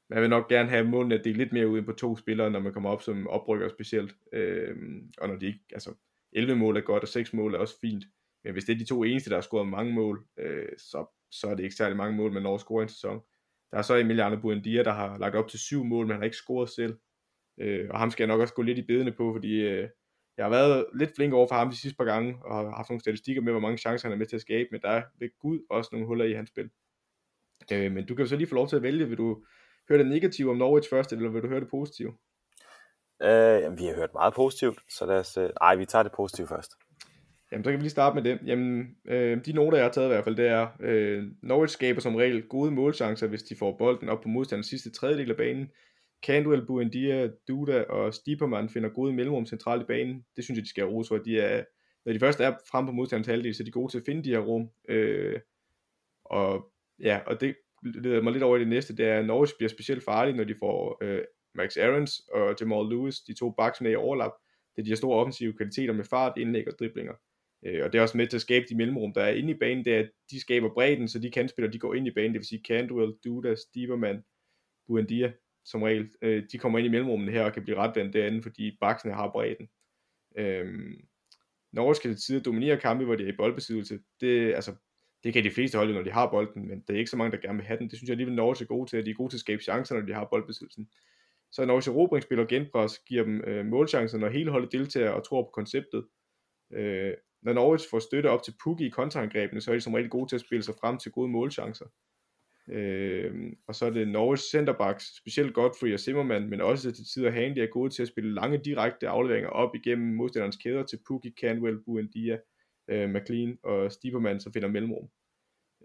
man vil nok gerne have målene at dele lidt mere ud end på to spillere, når man kommer op som oprykker specielt. Øh, og når de ikke, altså 11 mål er godt, og 6 mål er også fint. Men hvis det er de to eneste, der har scoret mange mål, øh, så, så er det ikke særlig mange mål, man når at score en sæson. Der er så Emiliano Buendia, der har lagt op til syv mål, men han har ikke scoret selv. Øh, og ham skal jeg nok også gå lidt i bedene på, fordi øh, jeg har været lidt flink over for ham de sidste par gange, og har haft nogle statistikker med, hvor mange chancer han er med til at skabe, men der er ved Gud også nogle huller i hans spil. Øh, men du kan jo så lige få lov til at vælge, vil du høre det negative om Norwich først, eller vil du høre det positive? Øh, jamen, vi har hørt meget positivt, så lad os, øh, ej, vi tager det positive først. Jamen, så kan vi lige starte med det. Jamen, øh, de noter, jeg har taget i hvert fald, det er, øh, Norwich skaber som regel gode målchancer, hvis de får bolden op på modstanders sidste tredjedel af banen. Candwell, Buendia, Duda og Stiepermann finder gode mellemrum centralt i banen. Det synes jeg, de skal have ros for. De er, når de først er frem på modstanders halvdel, så er de gode til at finde de her rum. Øh, og ja, og det leder mig lidt over i det næste, det er, at Norwich bliver specielt farlige, når de får øh, Max Aarons og Jamal Lewis, de to backs med i overlap. Det er de har store offensive kvaliteter med fart, indlæg og driblinger. Øh, og det er også med til at skabe de mellemrum, der er inde i banen, det er, at de skaber bredden, så de kan spille, de går ind i banen, det vil sige Candwell, Duda, Stieberman, Buendia, som regel. Øh, de kommer ind i mellemrummene her og kan blive ret derinde, fordi baksene har bredden. Øh, Norge skal til tider dominere kampe, hvor de er i boldbesiddelse. Det, altså, det kan de fleste holde, når de har bolden, men der er ikke så mange, der gerne vil have den. Det synes jeg alligevel, Norge er gode til, at de er gode til at skabe chancer, når de har boldbesiddelsen. Så Norges erobringsspil og genpres giver dem øh, målchancer, når hele holdet deltager og tror på konceptet. Øh, når Norge får støtte op til Pukki i kontraangrebene, så er de som regel gode til at spille sig frem til gode målchancer. Øh, og så er det Norwich centerbacks, specielt Godfrey og Zimmermann, men også til tider Handy er gode til at spille lange direkte afleveringer op igennem modstanderens kæder til Pukki, Canwell, Buendia, øh, McLean og Stiepermann, som finder mellemrum.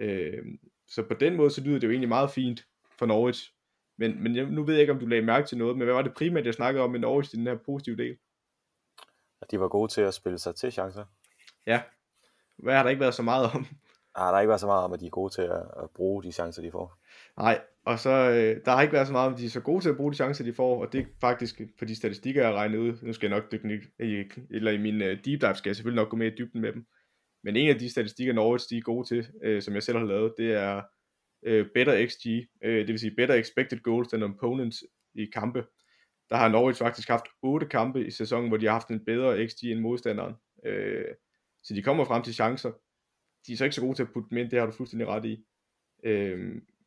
Øh, så på den måde, så lyder det jo egentlig meget fint for Norwich. Men, men jeg, nu ved jeg ikke, om du lagde mærke til noget, men hvad var det primært, jeg snakkede om med Norwich i den her positive del? At de var gode til at spille sig til chancer. Ja. Hvad har der ikke været så meget om? Har der har ikke været så meget om, at de er gode til at, at bruge de chancer, de får. Nej, og så øh, der har ikke været så meget om, at de er så gode til at bruge de chancer, de får, og det er faktisk på de statistikker, jeg har regnet ud. Nu skal jeg nok dykke i, eller i min øh, deep dive skal jeg selvfølgelig nok gå mere i dybden med dem. Men en af de statistikker, Norwich de er gode til, øh, som jeg selv har lavet, det er øh, better XG, øh, det vil sige better expected goals than opponents i kampe. Der har Norwich faktisk haft otte kampe i sæsonen, hvor de har haft en bedre XG end modstanderen. Øh, så de kommer frem til chancer. De er så ikke så gode til at putte dem ind, det har du fuldstændig ret i. Øh,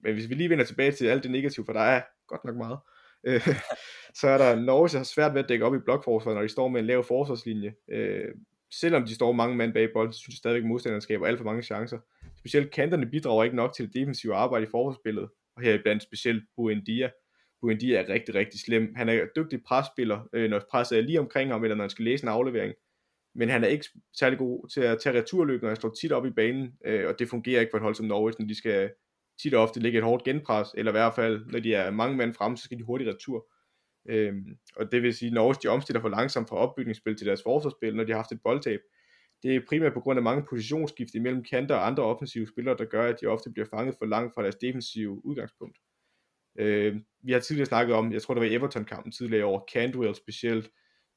men hvis vi lige vender tilbage til alt det negative, for der er godt nok meget, øh, <laughs> så er der Norge, har svært ved at dække op i blokforsvaret, når de står med en lav forsvarslinje. Øh, selvom de står mange mand bag bolden, så synes jeg stadigvæk, at modstanderne skaber alt for mange chancer. Specielt kanterne bidrager ikke nok til det defensive arbejde i forsvarsspillet, og her blandt specielt Buendia. Buendia er rigtig, rigtig slem. Han er dygtig presspiller, øh, når presset er lige omkring ham, eller når han skal læse en aflevering. Men han er ikke særlig god til at tage returløb, når han står tit op i banen, øh, og det fungerer ikke for et hold som Norwich, når de skal tit og ofte lægge et hårdt genpres, eller i hvert fald, når de er mange mand frem, så skal de hurtigt retur. Øhm, og det vil sige, at Norwich de omstiller for langsomt fra opbygningsspil til deres forsvarsspil, når de har haft et boldtab. Det er primært på grund af mange positionsskift imellem kanter og andre offensive spillere, der gør, at de ofte bliver fanget for langt fra deres defensive udgangspunkt. Øh, vi har tidligere snakket om, jeg tror det var Everton-kampen tidligere over, Cantwell specielt,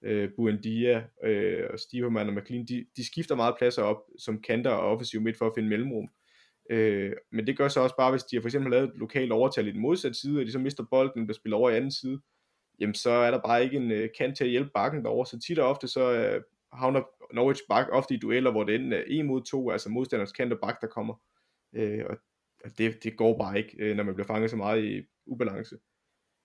øh, Buendia øh, og Stiverman og McLean, de, de skifter meget pladser op som kanter og offensiv midt for at finde mellemrum. Øh, men det gør så også bare, hvis de for eksempel lavet et lokalt overtal i den modsatte side, og de så mister bolden og bliver spillet over i anden side, jamen så er der bare ikke en øh, kant til at hjælpe bakken derovre. Så tit og ofte så øh, havner Norwich bak ofte i dueller, hvor det enten er en mod to, altså modstanders kant og bak, der kommer. Øh, og det, det går bare ikke, øh, når man bliver fanget så meget i ubalance.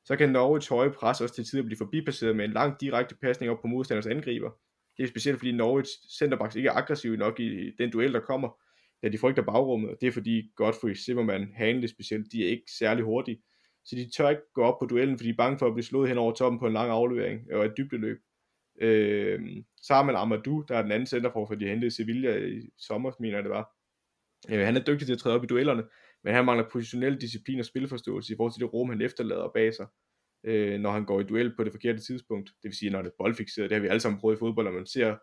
Så kan Norwich høje pres også til tider blive forbipasseret med en lang direkte pasning op på modstanders angriber. Det er specielt fordi Norwich centerbacks ikke er aggressive nok i den duel, der kommer, da de frygter bagrummet, og det er fordi Godfrey, Zimmerman, Hanley specielt, de er ikke særlig hurtige, så de tør ikke gå op på duellen, fordi de er bange for at blive slået hen over toppen på en lang aflevering og et dybdeløb. Øh, Samuel Amadou, der er den anden centerfor, for de hentede Sevilla i sommer, mener det var. Øh, han er dygtig til at træde op i duellerne, men han mangler positionel disciplin og spilforståelse i forhold til det rum, han efterlader bag sig, øh, når han går i duel på det forkerte tidspunkt. Det vil sige, når det er boldfixeret. Det har vi alle sammen prøvet i fodbold, når man ser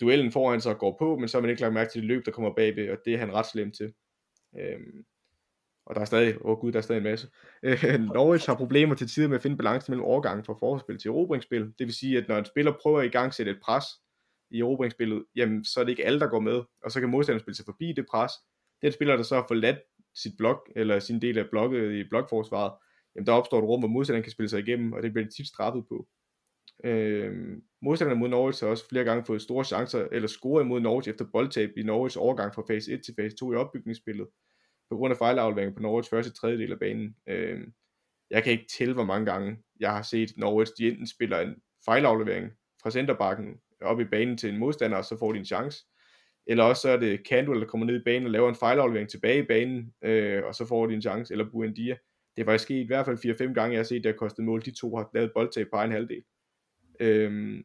duellen foran sig og går på, men så har man ikke lagt mærke til det løb, der kommer bagved, og det er han ret slem til. Øh, og der er stadig, åh oh gud, der er stadig en masse. Øh, <laughs> Norwich har problemer til tider med at finde balance mellem overgangen fra forspil til erobringsspil. Det vil sige, at når en spiller prøver at i gang sætte et pres i erobringsspillet, jamen så er det ikke alle, der går med, og så kan modstanderen spille sig forbi det pres. Den spiller, der så har forladt sit blok, eller sin del af blokket i blokforsvaret, jamen der opstår et rum, hvor modstanderen kan spille sig igennem, og det bliver de tit straffet på. Øh, modstanderne mod Norwich har også flere gange fået store chancer, eller scoret imod Norwich efter boldtab i Norwich overgang fra fase 1 til fase 2 i opbygningsspillet, på grund af fejlafleveringer på Norwich første tredjedel af banen. Øh, jeg kan ikke tælle, hvor mange gange jeg har set Norwich, de enten spiller en fejlaflevering fra centerbakken op i banen til en modstander, og så får de en chance. Eller også så er det Cantwell, der kommer ned i banen og laver en fejlaflevering tilbage i banen, øh, og så får de en chance, eller Buendia. Det var sket i hvert fald 4-5 gange, jeg har set, der har kostet mål. De to har lavet boldtab på en halvdel. Øhm,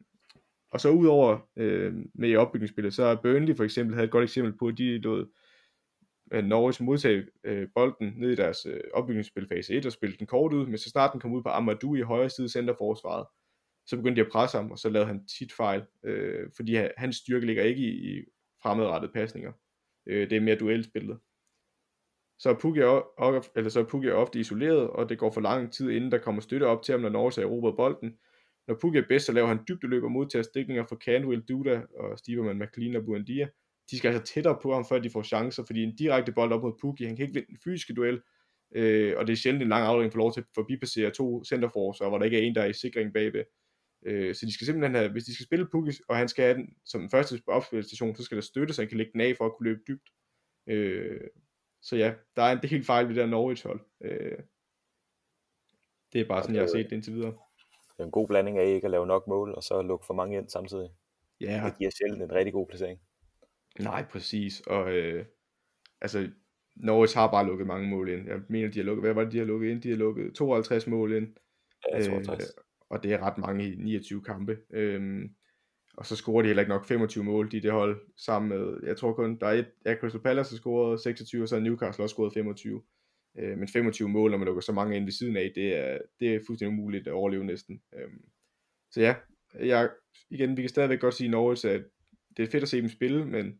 og så udover øh, med i opbygningsspillet, så er Burnley for eksempel havde et godt eksempel på, at de lod øh, Norwich modtage øh, bolden ned i deres øh, opbygningsspil fase 1 og spille den kort ud, men så snart den kom ud på Amadou i højre side centerforsvaret, så begyndte de at presse ham, og så lavede han tit fejl, øh, fordi hans styrke ligger ikke i, i fremadrettede pasninger. Øh, det er mere duelspillet. Så er Pukki, eller så er Pukki ofte isoleret, og det går for lang tid, inden der kommer støtte op til ham, når Norge har erobret bolden, når Pukki er bedst, så laver han dybdeløb og modtager stikninger fra Canwell, Duda og Steverman, McLean og Buendia. De skal altså tættere på ham, før de får chancer, fordi en direkte bold op mod Pukki, han kan ikke vinde en fysisk duel, øh, og det er sjældent en lang afdeling for lov til at forbipassere to centerforser, hvor der ikke er en, der er i sikring bagved. Øh, så de skal simpelthen have, hvis de skal spille Pukki, og han skal have den som en første opspilstation, så skal der støtte, så han kan lægge den af for at kunne løbe dybt. Øh, så ja, der er en del fejl ved det der Norwich hold. Øh, det er bare sådan, jeg har set det indtil videre det er en god blanding af ikke at lave nok mål, og så lukke for mange ind samtidig. Ja. Det giver sjældent en rigtig god placering. Nej, præcis. Og øh, altså, Norwich har bare lukket mange mål ind. Jeg mener, de har lukket, hvad var det, de har lukket ind? De har lukket 52 mål ind. Ja, 52. Øh, og det er ret mange i 29 kampe. Øhm, og så scorer de heller ikke nok 25 mål, de det hold sammen med, jeg tror kun, der er et, ja, Crystal Palace har scoret 26, og så er Newcastle også scoret 25. Øh, men 25 mål, når man lukker så mange ind ved siden af, det er, det er fuldstændig umuligt at overleve næsten. Øhm, så ja, jeg, igen, vi kan stadigvæk godt sige Norwich, at det er fedt at se dem spille, men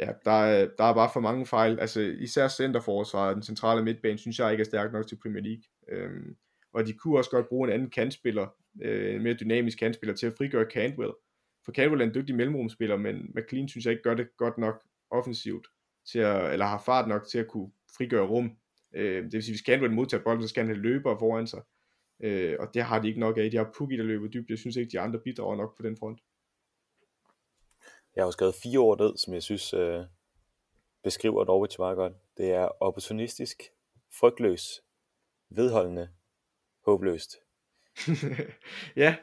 ja, der er, der er bare for mange fejl. Altså især centerforsvaret, den centrale midtbane, synes jeg ikke er stærk nok til Premier League. Øhm, og de kunne også godt bruge en anden kantspiller, øh, en mere dynamisk kantspiller til at frigøre Cantwell. For Cantwell er en dygtig mellemrumspiller, men McLean synes jeg ikke gør det godt nok offensivt, til at, eller har fart nok til at kunne frigøre rum. Øh, det vil sige, hvis Cantwell modtager bolden, så skal han have løber foran sig. Øh, og det har de ikke nok af. De har Pukki, der løber dybt. Jeg synes ikke, de andre bidrager nok på den front. Jeg har jo skrevet fire ord ned, som jeg synes øh, beskriver Norwich meget godt. Det er opportunistisk, frygtløs, vedholdende, håbløst. <laughs> ja,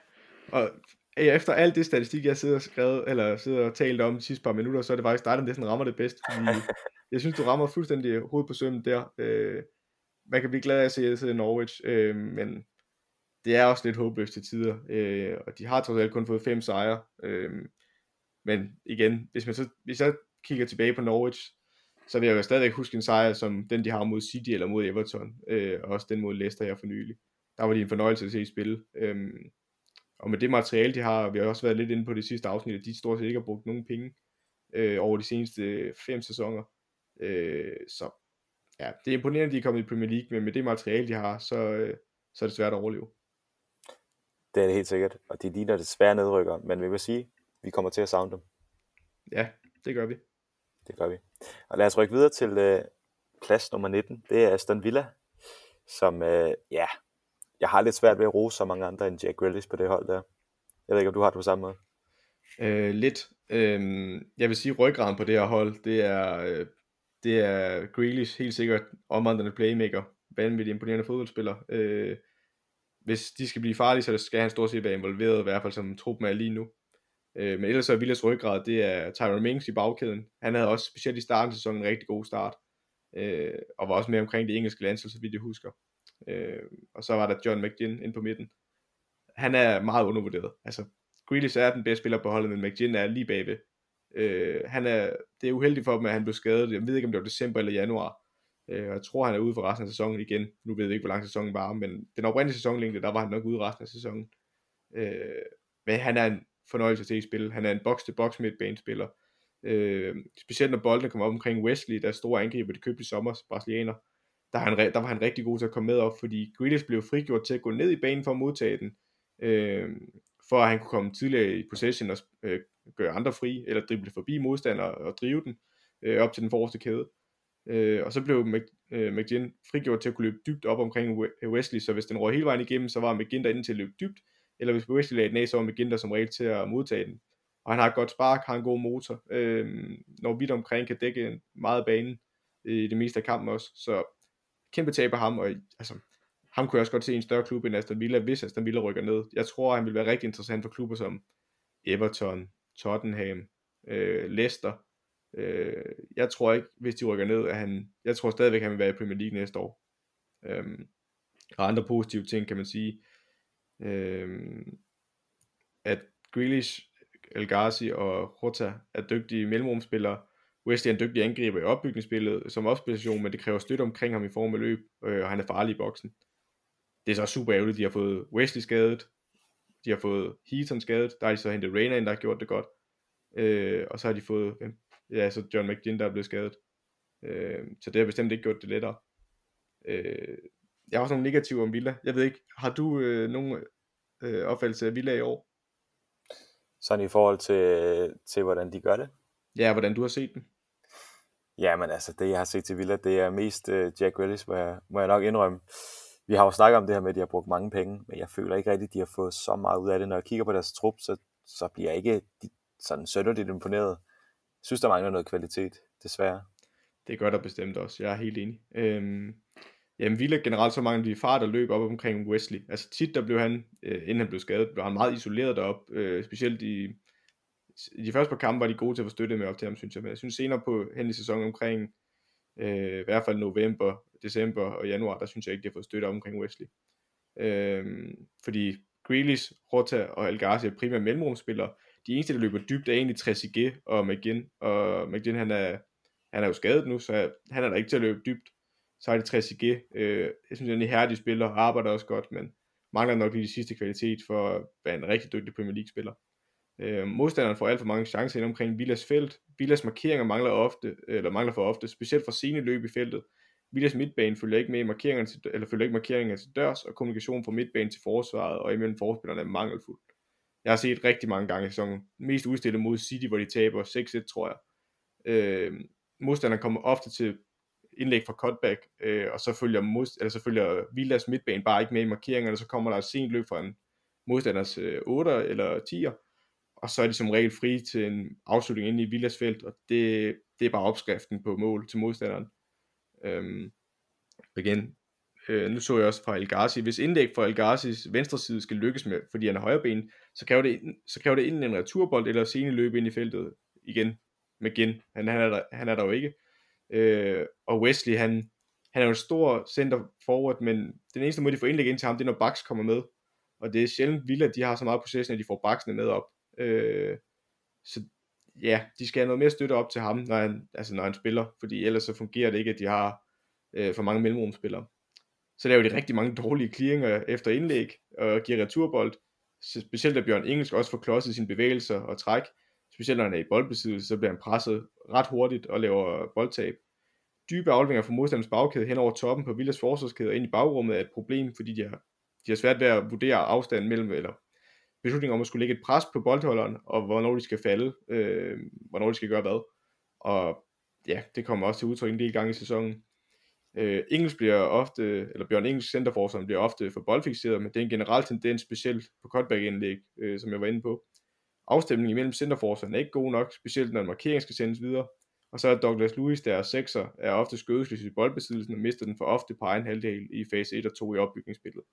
og efter alt det statistik, jeg sidder og, skrevet, eller sidder og talt om de sidste par minutter, så er det faktisk dig, der næsten rammer det bedst. Fordi <laughs> jeg synes, du rammer fuldstændig hovedet på sømmen der. Øh, man kan blive glad af at se, at jeg Norwich, øh, men det er også lidt håbløst til tider. Øh, og de har trods alt kun fået fem sejre. Øh, men igen, hvis, man så, hvis jeg kigger tilbage på Norwich, så vil jeg jo stadigvæk huske en sejr som den, de har mod City eller mod Everton, øh, og også den mod Leicester her for nylig. Der var de en fornøjelse at se i spil. Øhm, og med det materiale, de har, vi har også været lidt inde på det sidste afsnit, at de stort set ikke har brugt nogen penge øh, over de seneste fem sæsoner. Øh, så ja, det er imponerende, at de er kommet i Premier League, men med det materiale, de har, så, øh, så er det svært at overleve. Det er det helt sikkert, og de ligner det svære nedrykker, men vi vil sige, vi kommer til at savne dem. Ja, det gør vi. Det gør vi. Og lad os rykke videre til øh, plads nummer 19. Det er Aston Villa, som, øh, ja, jeg har lidt svært ved at rose så mange andre end Jack Grealish på det hold der. Jeg ved ikke, om du har det på samme måde. Øh, lidt. Øh, jeg vil sige, ryggraden på det her hold, det er, øh, det er Grealish, helt sikkert omvandrende playmaker. Vanvittigt imponerende fodboldspiller. Øh, hvis de skal blive farlige, så skal han stort set være involveret, i hvert fald som truppen er lige nu. Øh, men ellers så er Villas ryggrad, det er Tyron Mings i bagkæden. Han havde også specielt i starten af sæsonen en rigtig god start. Øh, og var også med omkring det engelske landshold, så vidt jeg husker. Øh, og så var der John McGinn ind på midten. Han er meget undervurderet. Altså, Grealish er den bedste spiller på holdet, men McGinn er lige bagved. Øh, han er, det er uheldigt for dem, at han blev skadet. Jeg ved ikke, om det var december eller januar. Øh, og jeg tror, han er ude for resten af sæsonen igen. Nu ved jeg ikke, hvor lang sæsonen var, men den oprindelige sæsonlængde, der var han nok ude resten af sæsonen. Øh, men han er en fornøjelse til at spille. Han er en box-to-box midtbanespiller. Øh, specielt når bolden kommer op omkring Wesley, der er store angriber, de købte i sommer, brasilianer. Der, han, der var han rigtig god til at komme med op, fordi Grealish blev frigjort til at gå ned i banen for at modtage den, øh, for at han kunne komme tidligere i possession og øh, gøre andre fri, eller drible forbi modstandere og drive den øh, op til den forreste kæde. Øh, og så blev Mc, øh, McGinn frigjort til at kunne løbe dybt op omkring Wesley, så hvis den røg hele vejen igennem, så var McGinn derinde til at løbe dybt, eller hvis Wesley lagde den af, så var McGinn der som regel til at modtage den. Og han har et godt spark, har en god motor, øh, når vidt omkring kan dække meget banen øh, i det meste af kampen også, så kæmpe tab af ham, og altså, ham kunne jeg også godt se i en større klub end Aston Villa, hvis Aston Villa rykker ned. Jeg tror, han vil være rigtig interessant for klubber som Everton, Tottenham, øh, Leicester. Øh, jeg tror ikke, hvis de rykker ned, at han, jeg tror stadigvæk, at han vil være i Premier League næste år. Øh, og andre positive ting, kan man sige, øh, at Grealish, El Ghazi og Rota er dygtige mellemrumspillere. Wesley er en dygtig angriber i opbygningsspillet som opposition, men det kræver støtte omkring ham i form af løb, øh, og han er farlig i boksen. Det er så super ærgerligt, de har fået Wesley skadet, de har fået Heaton skadet, der har de så hentet Rayner ind, der har gjort det godt, øh, og så har de fået, ja, så John McGinn, der er blevet skadet. Øh, så det har bestemt ikke gjort det lettere. Øh, jeg har også nogle negative om Villa. Jeg ved ikke, har du øh, nogen øh, opfattelse af Villa i år? Sådan i forhold til, til, hvordan de gør det? Ja, hvordan du har set dem. Ja, men altså, det jeg har set til Villa, det er mest øh, Jack Willis, må jeg, må jeg nok indrømme. Vi har jo snakket om det her med, at de har brugt mange penge, men jeg føler ikke rigtigt, at de har fået så meget ud af det. Når jeg kigger på deres trup, så, så bliver jeg ikke de, sådan sønderligt imponeret. Jeg synes, der mangler noget kvalitet, desværre. Det gør der bestemt også, jeg er helt enig. Øhm, Jamen Villa generelt så mange de fart og løb op omkring Wesley. Altså tit der blev han, øh, inden han blev skadet, blev han meget isoleret derop. Øh, specielt i de første par kampe var de gode til at få støtte med op til ham, synes jeg. Men jeg synes senere på hen i sæsonen omkring, øh, i hvert fald november, december og januar, der synes jeg ikke, de har fået støtte omkring Wesley. Øh, fordi Grealish, Rota og El er primært mellemrumspillere. de eneste, der løber dybt, er egentlig Trezeguet og McGinn, og McGinn, han er, han er jo skadet nu, så han er der ikke til at løbe dybt. Så er det Trezeguet, øh, jeg synes, han er en herdig spiller, arbejder også godt, men mangler nok lige de sidste kvalitet for at være en rigtig dygtig Premier League-spiller. Øh, modstanderen får alt for mange chancer ind omkring Villas felt. Villas markeringer mangler ofte, eller mangler for ofte, specielt for sene løb i feltet. Villas midtbane følger ikke med i markeringerne til, eller følger ikke markeringerne til dørs, og kommunikationen fra midtbanen til forsvaret og imellem forspillerne er mangelfuld. Jeg har set rigtig mange gange i sæsonen. Mest udstillet mod City, hvor de taber 6-1, tror jeg. Øh, modstanderen kommer ofte til indlæg fra cutback, øh, og så følger, mod, eller så følger Villas midtbane bare ikke med i markeringerne, så kommer der et sent løb fra en modstanders øh, 8 eller 10'er, og så er de som regel fri til en afslutning inde i Villas felt, og det, det er bare opskriften på mål til modstanderen. Øhm, igen, øh, nu så jeg også fra El Ghazi, hvis indlæg fra El Ghazis venstre side skal lykkes med, fordi han er højre ben, så kræver det, så kræver det enten en returbold eller sene løb ind i feltet igen med Gen. Han, han, er der, han er der jo ikke. Øh, og Wesley, han, han er jo en stor center forward, men den eneste måde, de får indlæg ind til ham, det er, når Bax kommer med. Og det er sjældent vildt, at de har så meget processen, at de får Baxene med op. Øh, så ja, de skal have noget mere støtte op til ham, når han, altså når han spiller, fordi ellers så fungerer det ikke, at de har øh, for mange mellemrumspillere. Så laver de rigtig mange dårlige clearinger efter indlæg og giver returbold. Så specielt at Bjørn Engelsk også får klodset sine bevægelser og træk. Specielt når han er i boldbesiddelse, så bliver han presset ret hurtigt og laver boldtab. Dybe afleveringer fra modstanders bagkæde hen over toppen på Villas forsvarskæde og ind i bagrummet er et problem, fordi de har, de har svært ved at vurdere afstanden mellem, eller beslutning om at skulle lægge et pres på boldholderen, og hvornår de skal falde, øh, hvornår de skal gøre hvad. Og ja, det kommer også til udtryk en del gange i sæsonen. Øh, Engels bliver ofte, eller Bjørn Engels centerforsvar bliver ofte for boldfixeret, men det er en generel tendens, specielt på cutback-indlæg, øh, som jeg var inde på. Afstemningen imellem centerforsvarerne er ikke god nok, specielt når markering skal sendes videre. Og så er Douglas Lewis, der er sekser, er ofte skødesløs i boldbesiddelsen og mister den for ofte på egen halvdel i fase 1 og 2 i opbygningsspillet.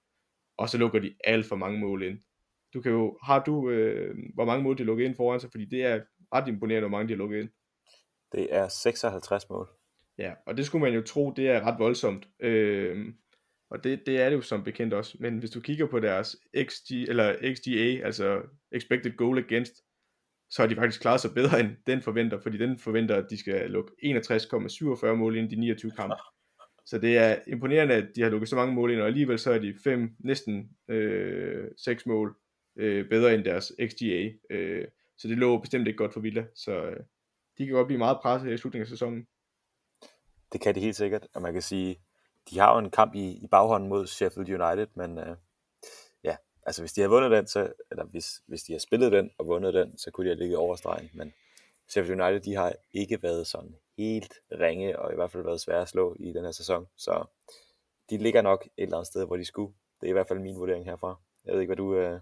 Og så lukker de alt for mange mål ind. Du kan jo, har du, øh, hvor mange mål de lukker ind foran sig, fordi det er ret imponerende, hvor mange de har lukket ind. Det er 56 mål. Ja, og det skulle man jo tro, det er ret voldsomt. Øh, og det, det er det jo som bekendt også. Men hvis du kigger på deres XG, eller XGA, altså Expected Goal Against, så har de faktisk klaret sig bedre end den forventer, fordi den forventer, at de skal lukke 61,47 mål ind i de 29 kampe. Så det er imponerende, at de har lukket så mange mål ind, og alligevel så er de fem, næsten øh, seks mål øh, bedre end deres XGA. Øh, så det lå bestemt ikke godt for Villa, så øh, de kan godt blive meget presset i slutningen af sæsonen. Det kan de helt sikkert, og man kan sige, de har jo en kamp i, i baghånden mod Sheffield United, men øh, ja, altså hvis de har vundet den, så, eller hvis, hvis de har spillet den og vundet den, så kunne de have ligget over stregen, men Sheffield United, de har ikke været sådan helt ringe, og i hvert fald været svære at slå i den her sæson, så de ligger nok et eller andet sted, hvor de skulle. Det er i hvert fald min vurdering herfra. Jeg ved ikke, hvad du, øh,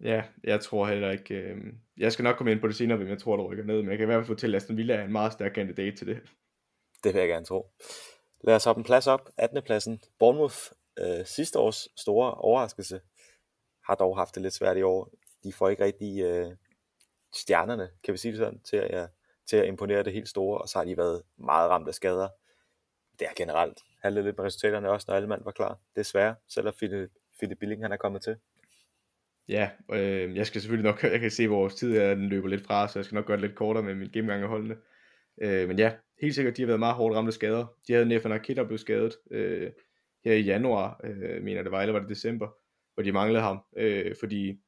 Ja, jeg tror heller ikke... Øh, jeg skal nok komme ind på det senere, hvem jeg tror, der rykker ned, men jeg kan i hvert fald fortælle, at Aston Villa er en meget stærk kandidat til det. Det vil jeg gerne tro. Lad os hoppe en plads op. 18. pladsen. Bournemouth, øh, sidste års store overraskelse, har dog haft det lidt svært i år. De får ikke rigtig øh, stjernerne, kan vi sige det sådan, til at, til at imponere det helt store, og så har de været meget ramt af skader. Det er generelt handlet lidt med resultaterne også, når alle mand var klar. Desværre, selvom Philip, Philip Billing han er kommet til. Ja, øh, jeg skal selvfølgelig nok, <laughs> jeg kan se, hvor vores tid er, den løber lidt fra, så jeg skal nok gøre det lidt kortere med min gennemgang af holdene. Øh, men ja, helt sikkert, de har været meget hårdt ramt af skader. De havde Nefan Akita blev skadet øh, her i januar, øh, mener det var, eller var det december, hvor de manglede ham, øh, fordi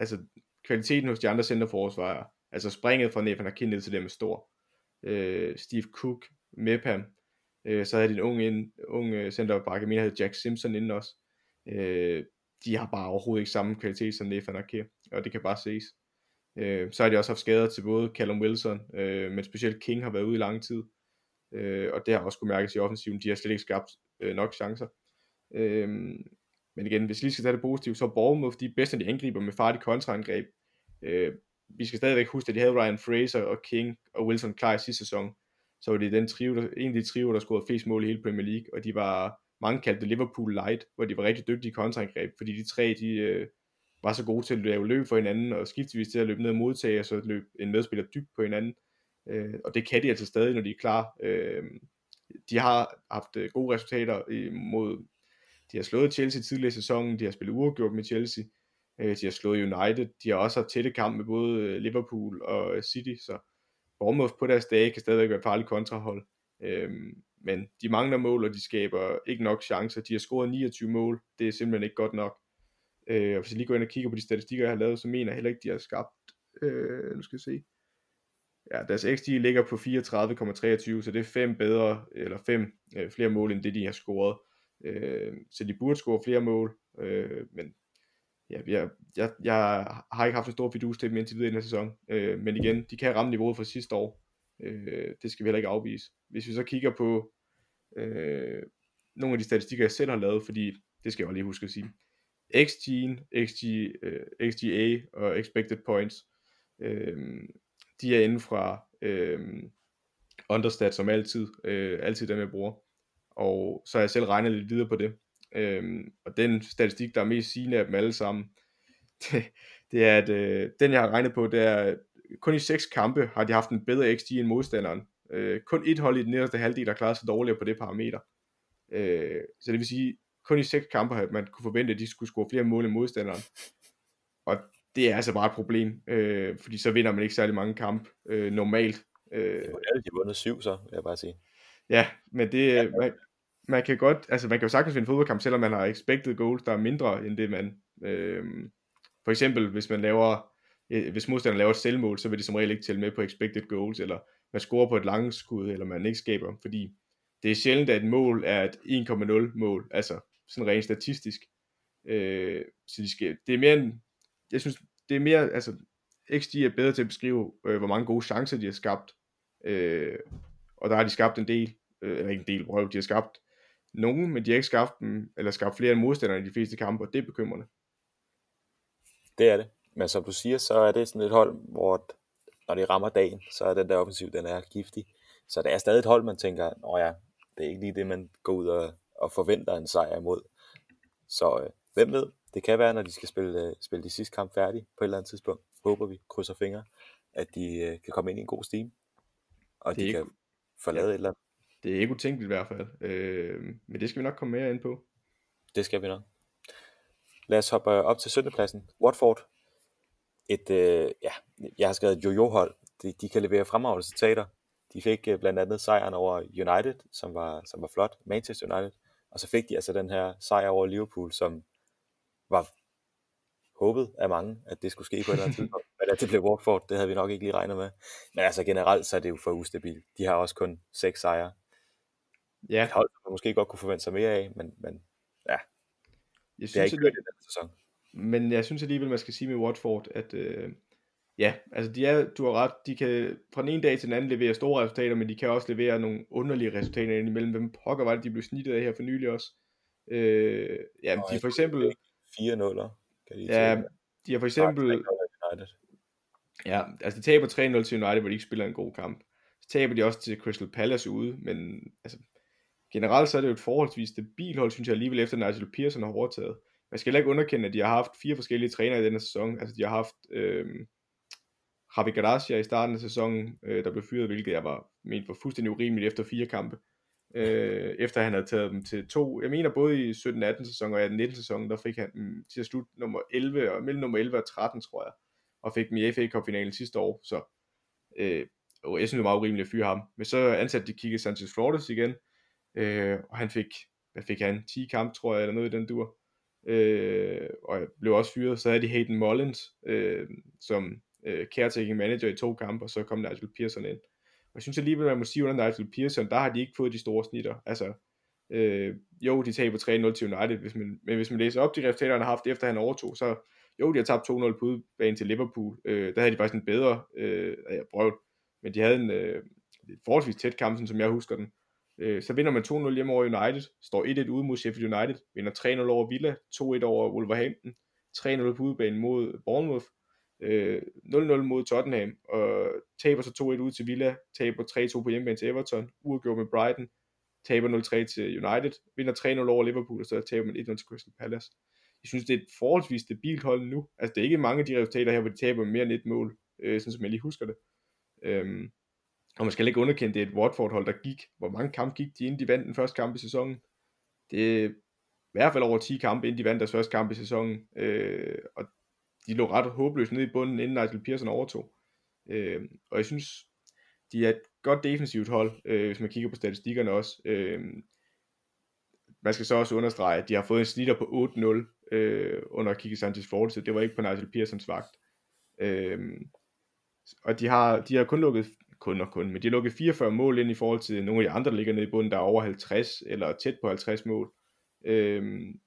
altså, kvaliteten hos de andre centerforsvarer, altså springet fra Nefan Akita til dem er stor. Øh, Steve Cook, Mepham, øh, så havde de en ung, ind, ung øh, centerback, jeg mener havde Jack Simpson inden også. Øh, de har bare overhovedet ikke samme kvalitet som Nathan Ake, og det kan bare ses. Øh, så har de også haft skader til både Callum Wilson, øh, men specielt King har været ude i lang tid, øh, og det har også kunne mærkes i offensiven, de har slet ikke skabt øh, nok chancer. Øh, men igen, hvis lige skal tage det positivt, så er Bournemouth de bedste, de angriber med farlige kontraangreb. Øh, vi skal stadigvæk huske, at de havde Ryan Fraser og King og Wilson klar i sidste sæson, så var det den trio, der, en af de trio, der scorede flest mål i hele Premier League, og de var mange kaldte det Liverpool Light, hvor de var rigtig dygtige i kontraangreb, fordi de tre, de øh, var så gode til at lave løb for hinanden, og skiftevis til at løbe ned og modtage, og så løb en medspiller dybt på hinanden. Øh, og det kan de altså stadig, når de er klar. Øh, de har haft øh, gode resultater imod, de har slået Chelsea tidligere i sæsonen, de har spillet uafgjort med Chelsea, Øh, de har slået United. De har også haft tætte kamp med både øh, Liverpool og øh, City, så Bournemouth på deres dage kan stadigvæk være et farligt kontrahold. Øh, men de mangler mål, og de skaber ikke nok chancer. De har scoret 29 mål. Det er simpelthen ikke godt nok. Øh, og hvis jeg lige går ind og kigger på de statistikker, jeg har lavet, så mener jeg heller ikke, de har skabt... Øh, nu skal jeg se. Ja, deres XG ligger på 34,23, så det er fem bedre, eller fem øh, flere mål, end det de har scoret. Øh, så de burde score flere mål, øh, men ja, jeg, jeg, jeg har ikke haft en stor fidus til dem indtil videre i den her sæson. Øh, men igen, de kan ramme niveauet fra sidste år. Øh, det skal vi heller ikke afvise. Hvis vi så kigger på øh, nogle af de statistikker, jeg selv har lavet, fordi det skal jeg også lige huske at sige. XG, XG, øh, XGA og Expected Points, øh, de er inden fra øh, understat som altid, øh, altid dem jeg bruger. Og så har jeg selv regnet lidt videre på det. Øh, og den statistik, der er mest sigende af dem alle sammen, <laughs> det, det er, at øh, den jeg har regnet på, det er, kun i seks kampe har de haft en bedre XG end modstanderen. Øh, kun et hold i den nederste halvdel har klaret sig dårligere på det parameter. Øh, så det vil sige, kun i seks kampe har man kunne forvente, at de skulle score flere mål end modstanderen. Og det er altså bare et problem, øh, fordi så vinder man ikke særlig mange kampe øh, normalt. Øh, det er de vundet syv så, vil jeg bare sige. Ja, men det, ja. Man, man kan godt, altså man kan jo sagtens vinde fodboldkamp, selvom man har expected goals, der er mindre end det man, øh, for eksempel hvis man laver, øh, hvis modstanderen laver et selvmål, så vil det som regel ikke tælle med på expected goals, eller man scorer på et langskud, eller man ikke skaber, fordi det er sjældent, at et mål er et 1,0 mål, altså sådan rent statistisk. Øh, så de skal, det er mere en, jeg synes, det er mere, altså XG er bedre til at beskrive, øh, hvor mange gode chancer de har skabt, øh, og der har de skabt en del, øh, eller ikke en del, prøv, de har skabt nogen, men de har ikke skabt dem, eller skabt flere end modstanderne i de fleste kampe, og det er bekymrende. Det er det. Men som du siger, så er det sådan et hold, hvor når de rammer dagen, så er den der offensiv, den er giftig. Så det er stadig et hold, man tænker, åh ja, det er ikke lige det, man går ud og, og forventer en sejr imod. Så øh, hvem ved, det kan være, når de skal spille, øh, spille de sidste kamp færdige på et eller andet tidspunkt. Håber vi, krydser fingre, at de øh, kan komme ind i en god steam. Og det de ikke... kan forlade ja. et eller andet det er ikke utænkeligt i hvert fald. Øh, men det skal vi nok komme mere ind på. Det skal vi nok. Lad os hoppe op til søndepladsen. Watford. Et, øh, ja, jeg har skrevet et jojo-hold. De, de kan levere fremragende resultater. De fik øh, blandt andet sejren over United, som var, som var flot. Manchester United. Og så fik de altså den her sejr over Liverpool, som var håbet af mange, at det skulle ske på et eller andet tidspunkt. <laughs> Men at det blev Watford, det havde vi nok ikke lige regnet med. Men altså generelt, så er det jo for ustabilt. De har også kun seks sejre Ja. Et hold, man måske godt kunne forvente sig mere af, men, men ja, jeg synes, det er ikke i den sæson. Men jeg synes alligevel, man skal sige med Watford, at øh, ja, altså de er, du har ret, de kan fra den ene dag til den anden levere store resultater, men de kan også levere nogle underlige resultater indimellem. Hvem pokker var det, de blev snittet af her for nylig også? Øh, ja, Nå, de for eksempel... 4 0 kan de Ja, de har for eksempel... Ja, altså de taber 3-0 til United, hvor de ikke spiller en god kamp. Så taber de også til Crystal Palace ude, men altså, generelt så er det jo et forholdsvis stabilt hold, synes jeg alligevel, efter Nigel Pearson har overtaget. Man skal heller ikke underkende, at de har haft fire forskellige trænere i denne sæson. Altså de har haft øh, Javi Gracia i starten af sæsonen, øh, der blev fyret, hvilket jeg var ment var fuldstændig urimeligt efter fire kampe. Øh, efter han havde taget dem til to, jeg mener både i 17-18 sæson og 18-19 sæson, der fik han dem til at slutte nummer 11, og mellem nummer 11 og 13, tror jeg, og fik dem i FA Cup finalen sidste år, så øh, jeg synes det var meget urimeligt at fyre ham. Men så ansatte de Kike Sanchez Flores igen, Øh, og han fik, hvad fik han, 10 kampe, tror jeg, eller noget i den dur. Øh, og blev også fyret. Så havde de Hayden Mullins øh, som øh, caretaking manager i to kampe, og så kom Nigel Pearson ind. Og jeg synes alligevel, man må sige, under Nigel Pearson, der har de ikke fået de store snitter. Altså, øh, jo, de taber 3-0 til United, hvis man, men hvis man læser op de resultater, han har haft, efter han overtog, så jo, de har tabt 2-0 på udebane til Liverpool. Øh, der havde de faktisk en bedre øh, ja, brøvl, men de havde en øh, forholdsvis tæt kamp, som jeg husker den. Øh, så vinder man 2-0 hjemme over United, står 1-1 ude mod Sheffield United, vinder 3-0 over Villa, 2-1 over Wolverhampton, 3-0 på udebane mod Bournemouth, øh, 0-0 mod Tottenham, og taber så 2-1 ud til Villa, taber 3-2 på hjemmebane til Everton, uafgjort med Brighton, taber 0-3 til United, vinder 3-0 over Liverpool, og så taber man 1-0 til Crystal Palace. Jeg synes, det er et forholdsvis stabilt hold nu. Altså, det er ikke mange af de resultater her, hvor de taber mere end et mål, øh, sådan som jeg lige husker det. Øhm, og man skal ikke underkende, det er et Watford-hold, der gik. Hvor mange kampe gik de, inden de vandt den første kamp i sæsonen? Det er i hvert fald over 10 kampe, inden de vandt deres første kamp i sæsonen. Øh, og de lå ret håbløst nede i bunden, inden Nigel Pearson overtog. Øh, og jeg synes, de er et godt defensivt hold, øh, hvis man kigger på statistikkerne også. Øh, man skal så også understrege, at de har fået en snitter på 8-0 øh, under Kiki Sanchez fortid. det var ikke på Nigel Pearsons vagt. Øh, og de har, de har kun lukket, kun og kun, men de har lukket 44 mål ind i forhold til nogle af de andre, der ligger nede i bunden, der er over 50 eller tæt på 50 mål. Øhm,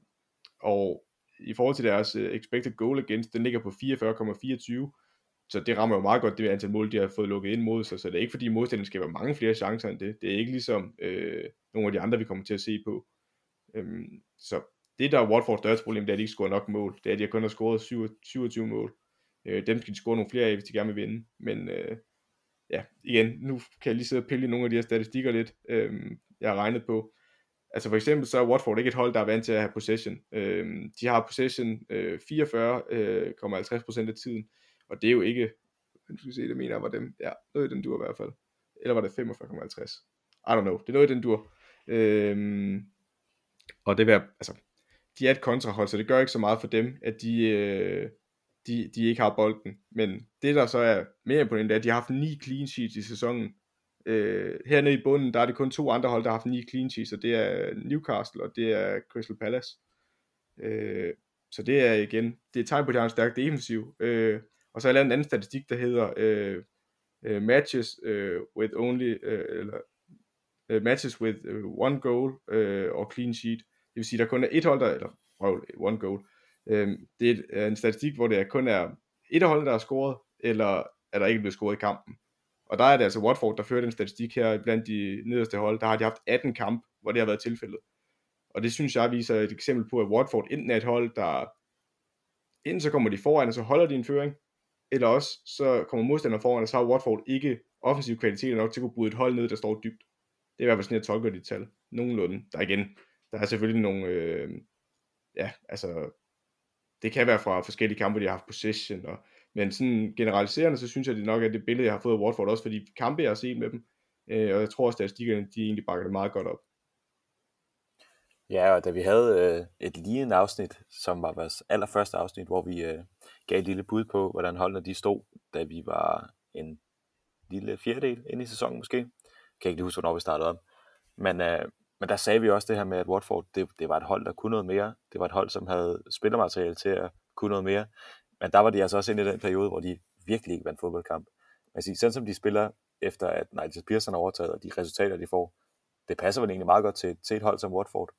og i forhold til deres øh, expected goal against, den ligger på 44,24, så det rammer jo meget godt det antal mål, de har fået lukket ind mod sig, så det er ikke fordi modstanderen skaber mange flere chancer end det. Det er ikke ligesom øh, nogle af de andre, vi kommer til at se på. Øhm, så det der er Watfords største problem, det er, at de ikke scorer nok mål. Det er, at de kun har scoret 27 mål. Øh, dem skal de score nogle flere af, hvis de gerne vil vinde. Men øh, ja, igen, nu kan jeg lige sidde og pille i nogle af de her statistikker lidt, øh, jeg har regnet på. Altså for eksempel så er Watford ikke et hold, der er vant til at have possession. Øh, de har possession øh, 44,50% øh, af tiden, og det er jo ikke, nu skal se, det mener jeg var dem, ja, noget i den dur i hvert fald. Eller var det 45,50? I don't know, det er noget i den dur. Øh, og det vil altså, de er et kontrahold, så det gør ikke så meget for dem, at de, øh, de, de ikke har bolden. Men det der så er mere imponerende, er, at de har haft ni clean sheets i sæsonen. Øh, hernede i bunden, der er det kun to andre hold, der har haft ni clean sheets, og det er Newcastle, og det er Crystal Palace. Øh, så det er igen, det er tegn på, at de har en stærk defensiv. Øh, og så er der en anden statistik, der hedder øh, uh, matches uh, with only, uh, eller uh, matches with uh, one goal uh, og clean sheet. Det vil sige, der kun er et hold, der, eller one goal. Øh, det er en statistik, hvor det kun er et af holdene, der har scoret, eller er der ikke blevet scoret i kampen. Og der er det altså Watford, der fører den statistik her blandt de nederste hold. Der har de haft 18 kamp, hvor det har været tilfældet. Og det synes jeg viser et eksempel på, at Watford enten er et hold, der enten så kommer de foran, og så holder de en føring, eller også så kommer modstanderen foran, og så har Watford ikke offensiv kvalitet nok til at kunne bryde et hold ned, der står dybt. Det er i hvert fald sådan, jeg tolker de tal. Nogenlunde. Der igen, der er selvfølgelig nogle, øh, ja, altså, det kan være fra forskellige kampe, de har haft possession, og, men sådan generaliserende, så synes jeg det nok er det billede, jeg har fået af Watford, også fordi kampe, jeg har set med dem, øh, og jeg tror også, at statistikkerne, de egentlig bakker det meget godt op. Ja, og da vi havde øh, et lignende afsnit, som var vores allerførste afsnit, hvor vi øh, gav et lille bud på, hvordan holdene de stod, da vi var en lille fjerdedel ind i sæsonen måske, kan ikke lige huske, hvornår vi startede op. Men, øh, men der sagde vi også det her med, at Watford, det, det var et hold, der kunne noget mere. Det var et hold, som havde spillermateriale til at kunne noget mere. Men der var de altså også inde i den periode, hvor de virkelig ikke vandt fodboldkamp. Men sige, sådan som de spiller, efter at Nigel Pearson har overtaget, og de resultater, de får, det passer vel egentlig meget godt til, til et hold som Watford.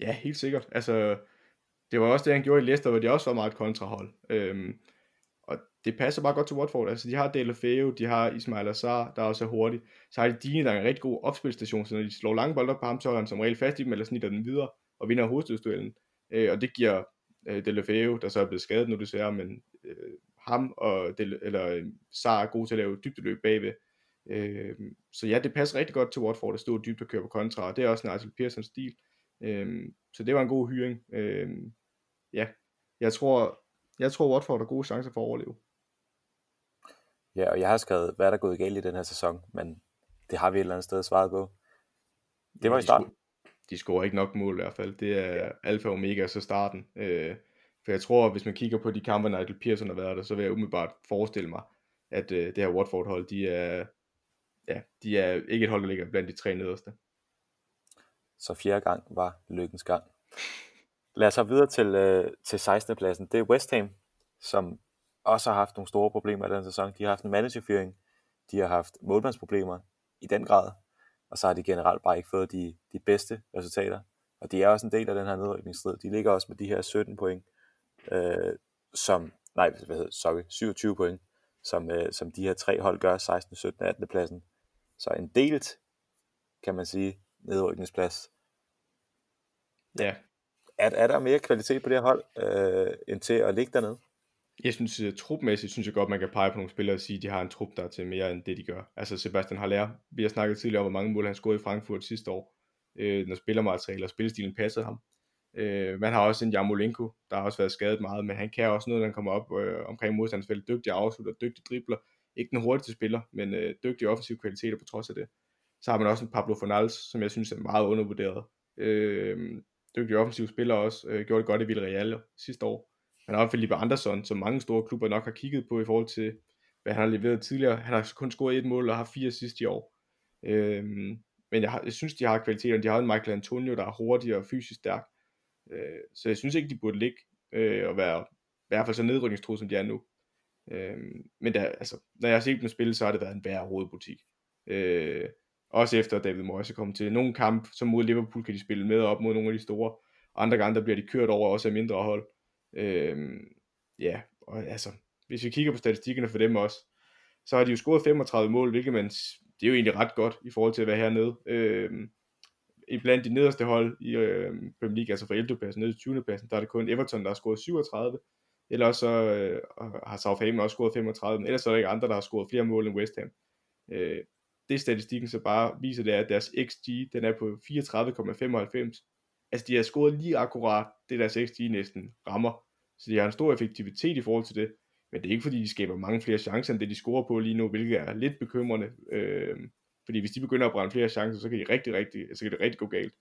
Ja, helt sikkert. Altså, det var også det, han gjorde i Leicester, hvor de også var meget kontrahold. Øhm, og det passer bare godt til Watford. Altså, de har Delafeu, de har Ismail Azar, der også er hurtig. Så har de Dine, der er en rigtig god opspilstation, så når de slår lange bolder på ham, så er han som regel fast i dem, eller snitter den videre, og vinder hovedstødsduellen. Øh, og det giver øh, Delafeu, der så er blevet skadet nu desværre, men øh, ham og Del, eller øh, Sar er gode til at lave dybdeløb bagved. Øh, så ja, det passer rigtig godt til Watford at stå dybt og køre på kontra, og det er også Nigel Pearsons stil. Øh, så det var en god hyring. Øh, ja, jeg tror, jeg tror Watford har gode chancer for at overleve. Ja, og jeg har skrevet, hvad er der gået galt i den her sæson, men det har vi et eller andet sted svaret på. Det var ja, i starten. De, de scorer ikke nok mål i hvert fald. Det er ja. alfa og omega, så starten. Øh, for jeg tror, hvis man kigger på de kampe, Nigel Pearson har været der, så vil jeg umiddelbart forestille mig, at øh, det her Watford-hold, de er, ja, de er ikke et hold, der ligger blandt de tre nederste. Så fjerde gang var lykkens gang. Lad os så videre til, øh, til 16. pladsen. Det er West Ham, som også har haft nogle store problemer i den sæson. De har haft en managerfyring, de har haft målmandsproblemer i den grad, og så har de generelt bare ikke fået de, de bedste resultater. Og de er også en del af den her nedrykningsstrid. De ligger også med de her 17 point, øh, som, nej, hvad hedder, sorry, 27 point, som, øh, som de her tre hold gør, 16, 17 og 18. pladsen. Så en delt, kan man sige, nedrykningsplads. Ja. Er, er der mere kvalitet på det her hold, øh, end til at ligge dernede? Jeg synes, øh, trupmæssigt synes jeg godt, man kan pege på nogle spillere og sige, at de har en trup, der er til mere end det, de gør. Altså Sebastian Haller, vi har snakket tidligere om, hvor mange mål han scorede i Frankfurt sidste år, øh, når spillermaterialet og spillestilen passede ham. Øh, man har også en Jamolenko, der har også været skadet meget, men han kan også noget, når han kommer op øh, omkring modstandsfeltet. Dygtig afslutter, dygtig dribler. Ikke den hurtigste spiller, men øh, dygtig offensiv kvaliteter på trods af det. Så har man også en Pablo Fornals, som jeg synes er meget undervurderet. Øh, dygtig offensiv spiller også. Øh, gjorde det godt i Villarreal sidste år. Han har Felipe Andersson, som mange store klubber nok har kigget på i forhold til, hvad han har leveret tidligere. Han har kun scoret et mål og har fire sidste i år. Øhm, men jeg, har, jeg synes, de har kvaliteterne. De har en Michael Antonio, der er hurtig og fysisk stærk. Øh, så jeg synes ikke, de burde ligge øh, og være i hvert fald så nedrykningstro, som de er nu. Øh, men der, altså, når jeg har set dem spille, så har det været en værre hovedbutik. Øh, også efter David Moyes er kommet til. Nogle kamp, som mod Liverpool, kan de spille med op mod nogle af de store. Andre gange, der bliver de kørt over også af mindre hold. Øhm, ja, og altså, hvis vi kigger på statistikkerne for dem også, så har de jo scoret 35 mål, hvilket man, det er jo egentlig ret godt i forhold til at være hernede. Øhm, i blandt de nederste hold i øh, Premier League, altså fra 11. pladsen ned til 20. pladsen, der er det kun Everton, der har scoret 37, ellers så øh, har Southampton også scoret 35, men ellers så er der ikke andre, der har scoret flere mål end West Ham. Øh, det statistikken så bare viser, det er, at deres XG, den er på 34,95. Altså de har scoret lige akkurat det, deres XG næsten rammer. Så de har en stor effektivitet i forhold til det. Men det er ikke fordi, de skaber mange flere chancer, end det de scorer på lige nu, hvilket er lidt bekymrende. Øh, fordi hvis de begynder at brænde flere chancer, så kan, de rigtig, rigtig, så kan det rigtig gå galt.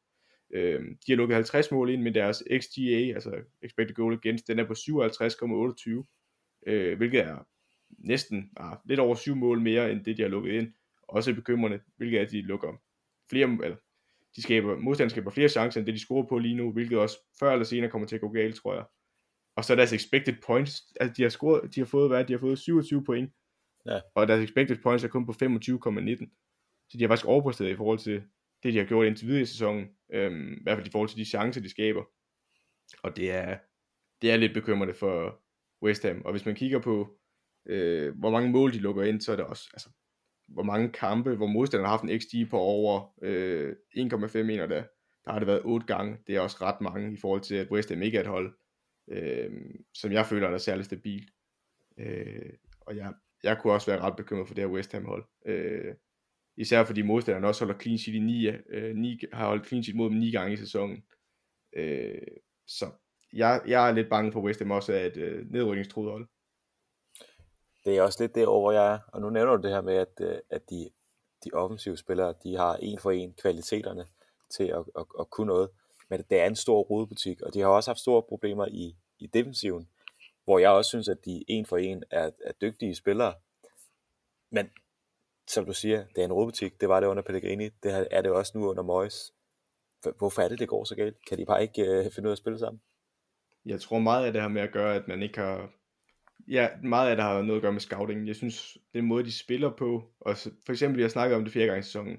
Øh, de har lukket 50 mål ind, men deres XGA, altså expected goal against, den er på 57,28, øh, hvilket er næsten ah, lidt over 7 mål mere, end det de har lukket ind. Også bekymrende, hvilket er, at de lukker flere, eller de skaber, modstanderne skaber flere chancer, end det de scorer på lige nu, hvilket også før eller senere kommer til at gå galt, tror jeg. Og så deres expected points, altså de har, scoret, de har fået, hvad, de har fået 27 point, ja. og deres expected points er kun på 25,19. Så de har faktisk overpræsteret i forhold til det, de har gjort indtil videre i sæsonen. Øhm, I hvert fald i forhold til de chancer, de skaber. Og det er, det er lidt bekymrende for West Ham. Og hvis man kigger på, øh, hvor mange mål de lukker ind, så er det også, altså, hvor mange kampe, hvor modstanderne har haft en XG på over øh, 1,5 mener der, der har det været 8 gange. Det er også ret mange i forhold til, at West Ham ikke er et hold, øh, som jeg føler er særlig stabilt. Øh, og jeg, jeg kunne også være ret bekymret for det her West Ham hold. Øh, Især fordi modstanderne også holder clean sheet i 9, øh, 9 har holdt clean sheet mod dem 9 gange i sæsonen. Øh, så jeg, jeg er lidt bange for West Ham også er et øh, nedrykningstruet hold. Det er også lidt derover hvor jeg er. Og nu nævner du det her med, at, øh, at de, de offensive spillere, de har en for en kvaliteterne til at, at, at kunne noget. Men det er en stor rodebutik, og de har også haft store problemer i, i defensiven, hvor jeg også synes, at de en for en er, er dygtige spillere. Men som du siger, det er en rodebutik. Det var det under Pellegrini. Det er det også nu under Moyes. Hvorfor er det, det går så galt? Kan de bare ikke øh, finde ud af at spille sammen? Jeg tror meget af det har med at gøre, at man ikke har... Ja, meget af det har noget at gøre med scouting. Jeg synes, den måde, de spiller på, og for eksempel, jeg snakkede om det fjerde gang i sæsonen,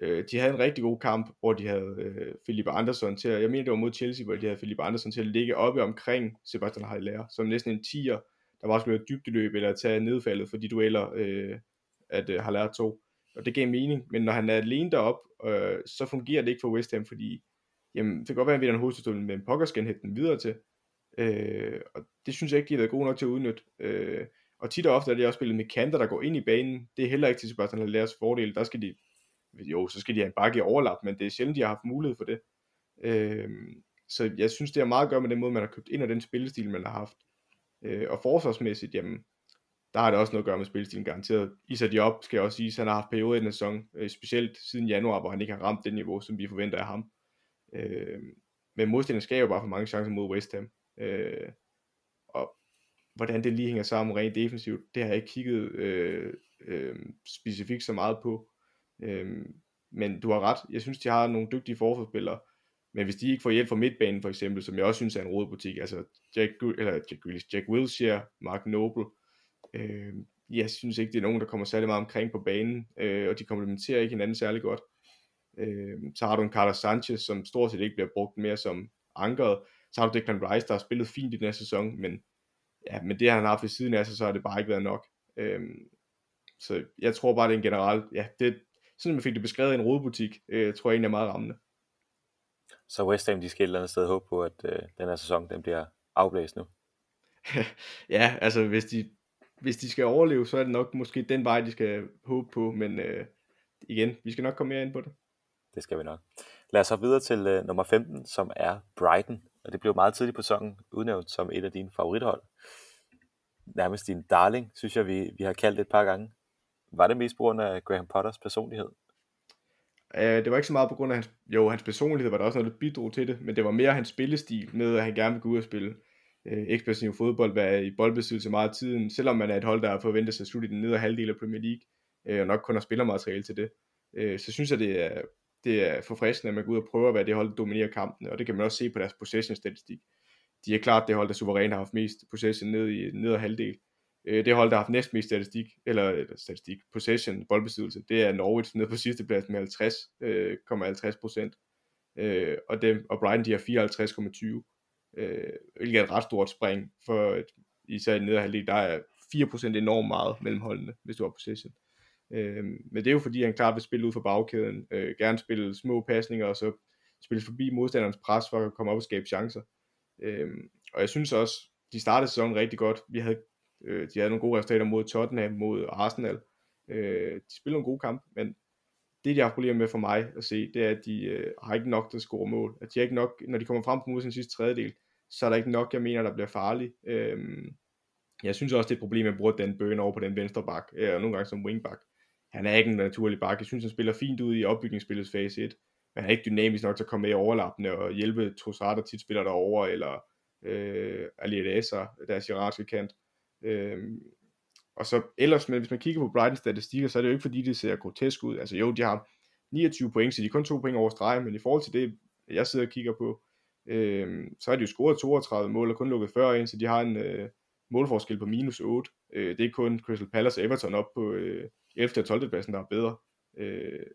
øh, de havde en rigtig god kamp, hvor de havde øh, Philip Andersson til at, jeg mener det var mod Chelsea, hvor de havde Philip Andersson til at ligge oppe omkring Sebastian Haller, som næsten en tiger, der var skulle blevet dybdeløb eller tage nedfaldet for de dueller, øh, at øh, har lært to. Og det gav mening, men når han er alene derop, øh, så fungerer det ikke for West Ham, fordi jamen, det kan godt være, at vi har en hovedstødel, men Pokker skal hente den videre til. Øh, og det synes jeg ikke, de har været gode nok til at udnytte. Øh, og tit og ofte er det også spillet med kanter, der går ind i banen. Det er heller ikke til Sebastian Lallers fordel. Der skal de, jo, så skal de have en bakke i overlap, men det er sjældent, de har haft mulighed for det. Øh, så jeg synes, det har meget at gøre med den måde, man har købt ind, og den spillestil, man har haft. Øh, og forsvarsmæssigt, jamen, der har det også noget at gøre med spillestilen garanteret. Isa Diop skal jeg også sige, han har haft perioder i den sæson, øh, specielt siden januar, hvor han ikke har ramt det niveau, som vi forventer af ham. Øh, men modstillingen skaber bare for mange chancer mod West Ham. Øh, og hvordan det lige hænger sammen rent defensivt, det har jeg ikke kigget øh, øh, specifikt så meget på. Øh, men du har ret, jeg synes, de har nogle dygtige forsvarsspillere, men hvis de ikke får hjælp fra midtbanen for eksempel, som jeg også synes er en rodebutik, altså Jack, eller Jack, Jack Wilshere, Mark Noble, Øh, jeg synes ikke, det er nogen, der kommer særlig meget omkring på banen, øh, og de komplementerer ikke hinanden særlig godt. Øh, så har du en Carlos Sanchez, som stort set ikke bliver brugt mere som ankeret. Så har du Declan Rice, der har spillet fint i den her sæson, men, ja, men det han har haft ved siden af sig, så har det bare ikke været nok. Øh, så jeg tror bare, det er en generelt, ja, det, sådan man fik det beskrevet i en rodebutik, øh, tror jeg egentlig er meget rammende. Så West Ham, de skal et eller andet sted håbe på, at øh, den her sæson, den bliver afblæst nu? <laughs> ja, altså hvis de hvis de skal overleve, så er det nok måske den vej, de skal håbe på, men øh, igen, vi skal nok komme mere ind på det. Det skal vi nok. Lad os så videre til øh, nummer 15, som er Brighton, og det blev meget tidligt på sæsonen udnævnt som et af dine favorithold. Nærmest din darling, synes jeg, vi, vi har kaldt det et par gange. Var det mest på grund af Graham Potters personlighed? Uh, det var ikke så meget på grund af hans, jo, hans personlighed var der også noget, der bidrog til det, men det var mere hans spillestil med, at han gerne ville gå ud og spille øh, ekspressiv fodbold, være i boldbesiddelse meget af tiden, selvom man er et hold, der forventes forventet sig at slutte i den nedre halvdel af Premier League, øh, og nok kun har spillermateriale til det, øh, så synes jeg, det er, det er forfriskende, at man går ud og prøver at være det hold, der dominerer kampen, og det kan man også se på deres possession-statistik. De er klart det hold, der suverænt har haft mest possession ned i nedre halvdel. Øh, det hold, der har haft næst mest statistik, eller, eller statistik, possession, boldbesiddelse, det er Norwich nede på sidste plads med 50,50 øh, 50 procent. Øh, og, dem, og Brighton de har 54,20, øh, hvilket er et ret stort spring, for et, især i nedre halvdel, der er 4% enormt meget mellem holdene, hvis du har possession. Øh, Øh, men det er jo fordi, han klart vil spille ud for bagkæden, øh, gerne spille små pasninger, og så spille forbi modstanderens pres for at komme op og skabe chancer. Øh, og jeg synes også, de startede sæsonen rigtig godt. Vi havde, øh, de havde nogle gode resultater mod Tottenham, mod Arsenal. Øh, de spillede nogle gode kampe, men det de har problemer med for mig at se, det er, at de øh, har ikke nok til at score mål. At de har ikke nok, når de kommer frem på modstandens sidste tredjedel, så er der ikke nok, jeg mener, der bliver farlig. Øh, jeg synes også, det er et problem, at bruge den bøn over på den venstre bak, øh, og nogle gange som wingback. Han er ikke en naturlig bakke. Jeg synes, han spiller fint ud i opbygningsspillets fase 1, men han er ikke dynamisk nok til at komme med i overlappende og hjælpe Trossard, der tit spiller derover eller øh, Ali Adasa, deres irakiske kant. Øh, og så ellers, men hvis man kigger på Brightons statistikker, så er det jo ikke fordi, det ser grotesk ud. Altså jo, de har 29 point, så de er kun to point over stregen, men i forhold til det, jeg sidder og kigger på, øh, så har de jo scoret 32 mål og kun lukket 40 ind, så de har en øh, målforskel på minus 8. Øh, det er kun Crystal Palace og Everton op på øh, 11. og 12. pladsen, der er bedre. Øh,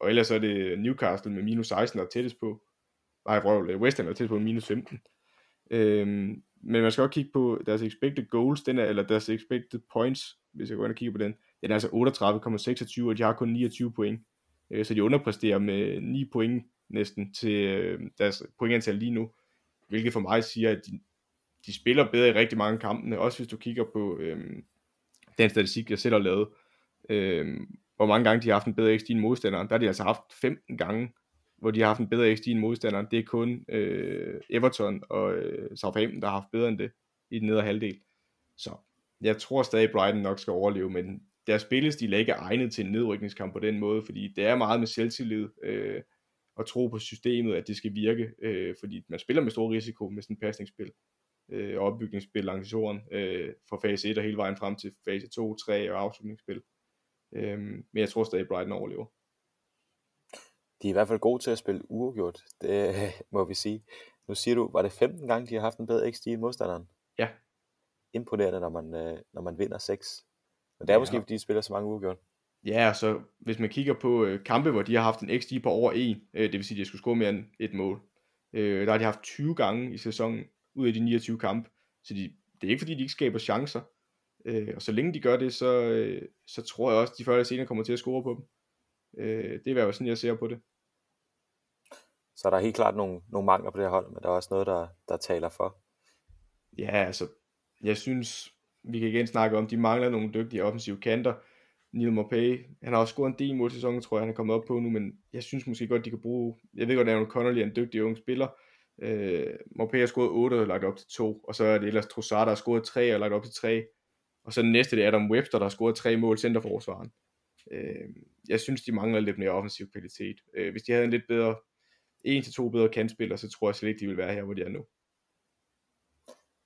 og ellers er det Newcastle med minus 16, der er tættest på. Nej, West Ham er tættest på minus 15. Øh, men man skal også kigge på deres expected goals, den er, eller deres expected points, hvis jeg går ind og kigger på den. Den er altså 38,26, og de har kun 29 point. Øh, så de underpresterer med 9 point næsten til øh, deres pointantal lige nu. Hvilket for mig siger, at de, de spiller bedre i rigtig mange kampene. Også hvis du kigger på øh, den statistik, jeg selv har lavet. Øh, hvor mange gange de har haft en bedre XG end modstanderen. Der har de altså haft 15 gange hvor de har haft en bedre XG end modstanderen. Det er kun øh, Everton og øh, Southampton, der har haft bedre end det i den nedre halvdel. Så jeg tror stadig, Brighton nok skal overleve, men deres spillestil er ikke egnet til en nedrykningskamp på den måde, fordi det er meget med selvtillid øh, og tro på systemet, at det skal virke, øh, fordi man spiller med stor risiko med sådan et pasningsspil øh, og opbygningsspil langs jorden øh, fra fase 1 og hele vejen frem til fase 2, 3 og afslutningsspil. Øh, men jeg tror stadig, Brighton overlever de er i hvert fald gode til at spille uafgjort, det må vi sige. Nu siger du, var det 15 gange, de har haft en bedre XG end modstanderen? Ja. Imponerende, når man, øh, når man vinder 6. Men det er ja. måske, fordi de spiller så mange uafgjort. Ja, så hvis man kigger på øh, kampe, hvor de har haft en XG på over 1, øh, det vil sige, at de skulle score mere end et mål, øh, der har de haft 20 gange i sæsonen ud af de 29 kampe. Så de, det er ikke fordi, de ikke skaber chancer. Øh, og så længe de gør det, så, øh, så tror jeg også, at de før eller senere kommer til at score på dem. Øh, det er i hvert fald sådan, jeg ser på det. Så der er helt klart nogle, nogle mangler på det her hold, men der er også noget, der, der taler for. Ja, altså, jeg synes, vi kan igen snakke om, de mangler nogle dygtige offensive kanter. Neil Maupay, han har også scoret en del mål sæsonen, tror jeg, han er kommet op på nu, men jeg synes måske godt, de kan bruge, jeg ved godt, at Aaron Connolly er en dygtig ung spiller, øh, Maupay har scoret 8 og lagt op til 2, og så er det ellers Trossard, der har scoret 3 og lagt op til 3, og så den næste, det er Adam Webster, der har scoret tre mål centerforsvaren. Øh, jeg synes, de mangler lidt mere offensiv kvalitet. Øh, hvis de havde en lidt bedre en til to bedre kantspillere, så tror jeg slet ikke, de vil være her, hvor de er nu.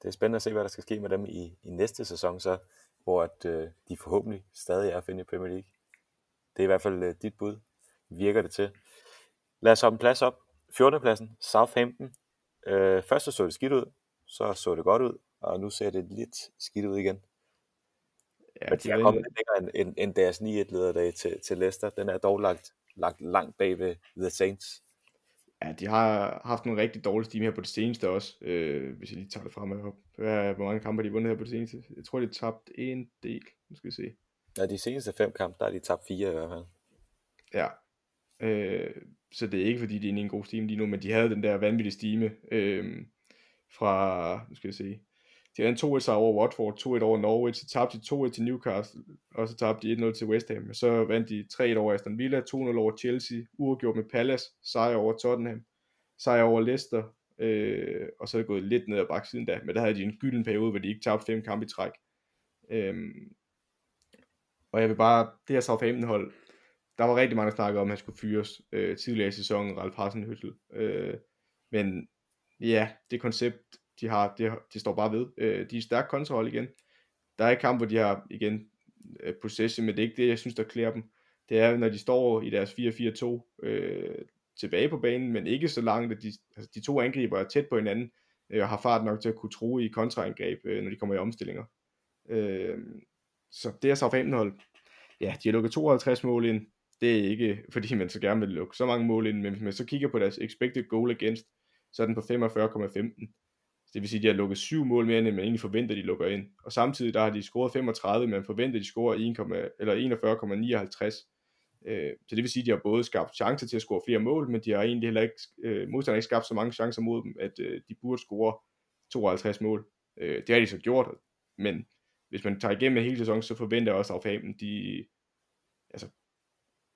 Det er spændende at se, hvad der skal ske med dem i, i næste sæson, så, hvor at, øh, de forhåbentlig stadig er at finde i Premier League. Det er i hvert fald øh, dit bud. Virker det til. Lad os hoppe en plads op. 14. pladsen, Southampton. Øh, først så, så det skidt ud, så så det godt ud, og nu ser det lidt skidt ud igen. Ja, Men de er kommet lidt længere end, end, end deres 9-1-lederdag til, til Leicester. Den er dog lagt, lagt langt bag ved The Saints. Ja, de har haft nogle rigtig dårlige team her på det seneste også, øh, hvis jeg lige tager det frem. Hvad, hvor mange kampe har de vundet her på det seneste? Jeg tror, de har tabt en del. Nu skal vi se. Ja, de seneste fem kampe, der har de tabt fire i hvert fald. Ja. Øh, så det er ikke, fordi de er inde i en god stime lige nu, men de havde den der vanvittige stime øh, fra, nu skal vi se, de havde en 2-1 sejr over Watford, 2-1 over Norwich, så tabte de 2-1 til Newcastle, og så tabte de 1-0 til West Ham. Så vandt de 3-1 over Aston Villa, 2-0 over Chelsea, uafgjort med Palace, sejr over Tottenham, sejr over Leicester, øh, og så er det gået lidt ned ad baksiden da, men der havde de en gylden periode, hvor de ikke tabte fem kampe i træk. Øhm, og jeg vil bare, det her Southampton hold, der var rigtig mange, der snakkede om, at han skulle fyres øh, tidligere i sæsonen, Ralf Hasenhüttel. Øh, men ja, det koncept de har, de, de står bare ved. Øh, de er stærkt kontrahold igen. Der er ikke kamp, hvor de har igen øh, possession, men det er ikke det, jeg synes, der klæder dem. Det er, når de står i deres 4-4-2 øh, tilbage på banen, men ikke så langt, at de, altså de to angriber er tæt på hinanden, øh, og har fart nok til at kunne true i kontraangreb, øh, når de kommer i omstillinger. Øh, så det er Southampton hold. Ja, de har lukket 52 mål ind. Det er ikke, <laughs> fordi man så gerne vil lukke så mange mål ind, men hvis man så kigger på deres expected goal against, så er den på 45,15. Det vil sige, at de har lukket syv mål mere, end man egentlig forventer, de lukker ind. Og samtidig der har de scoret 35, men forventer, de scorer 1, eller 41,59. Øh, så det vil sige, at de har både skabt chancer til at score flere mål, men de har egentlig heller ikke, øh, modstanderne ikke skabt så mange chancer mod dem, at øh, de burde score 52 mål. Øh, det har de så gjort, men hvis man tager igennem hele sæsonen, så forventer jeg også af Southampton, de, altså,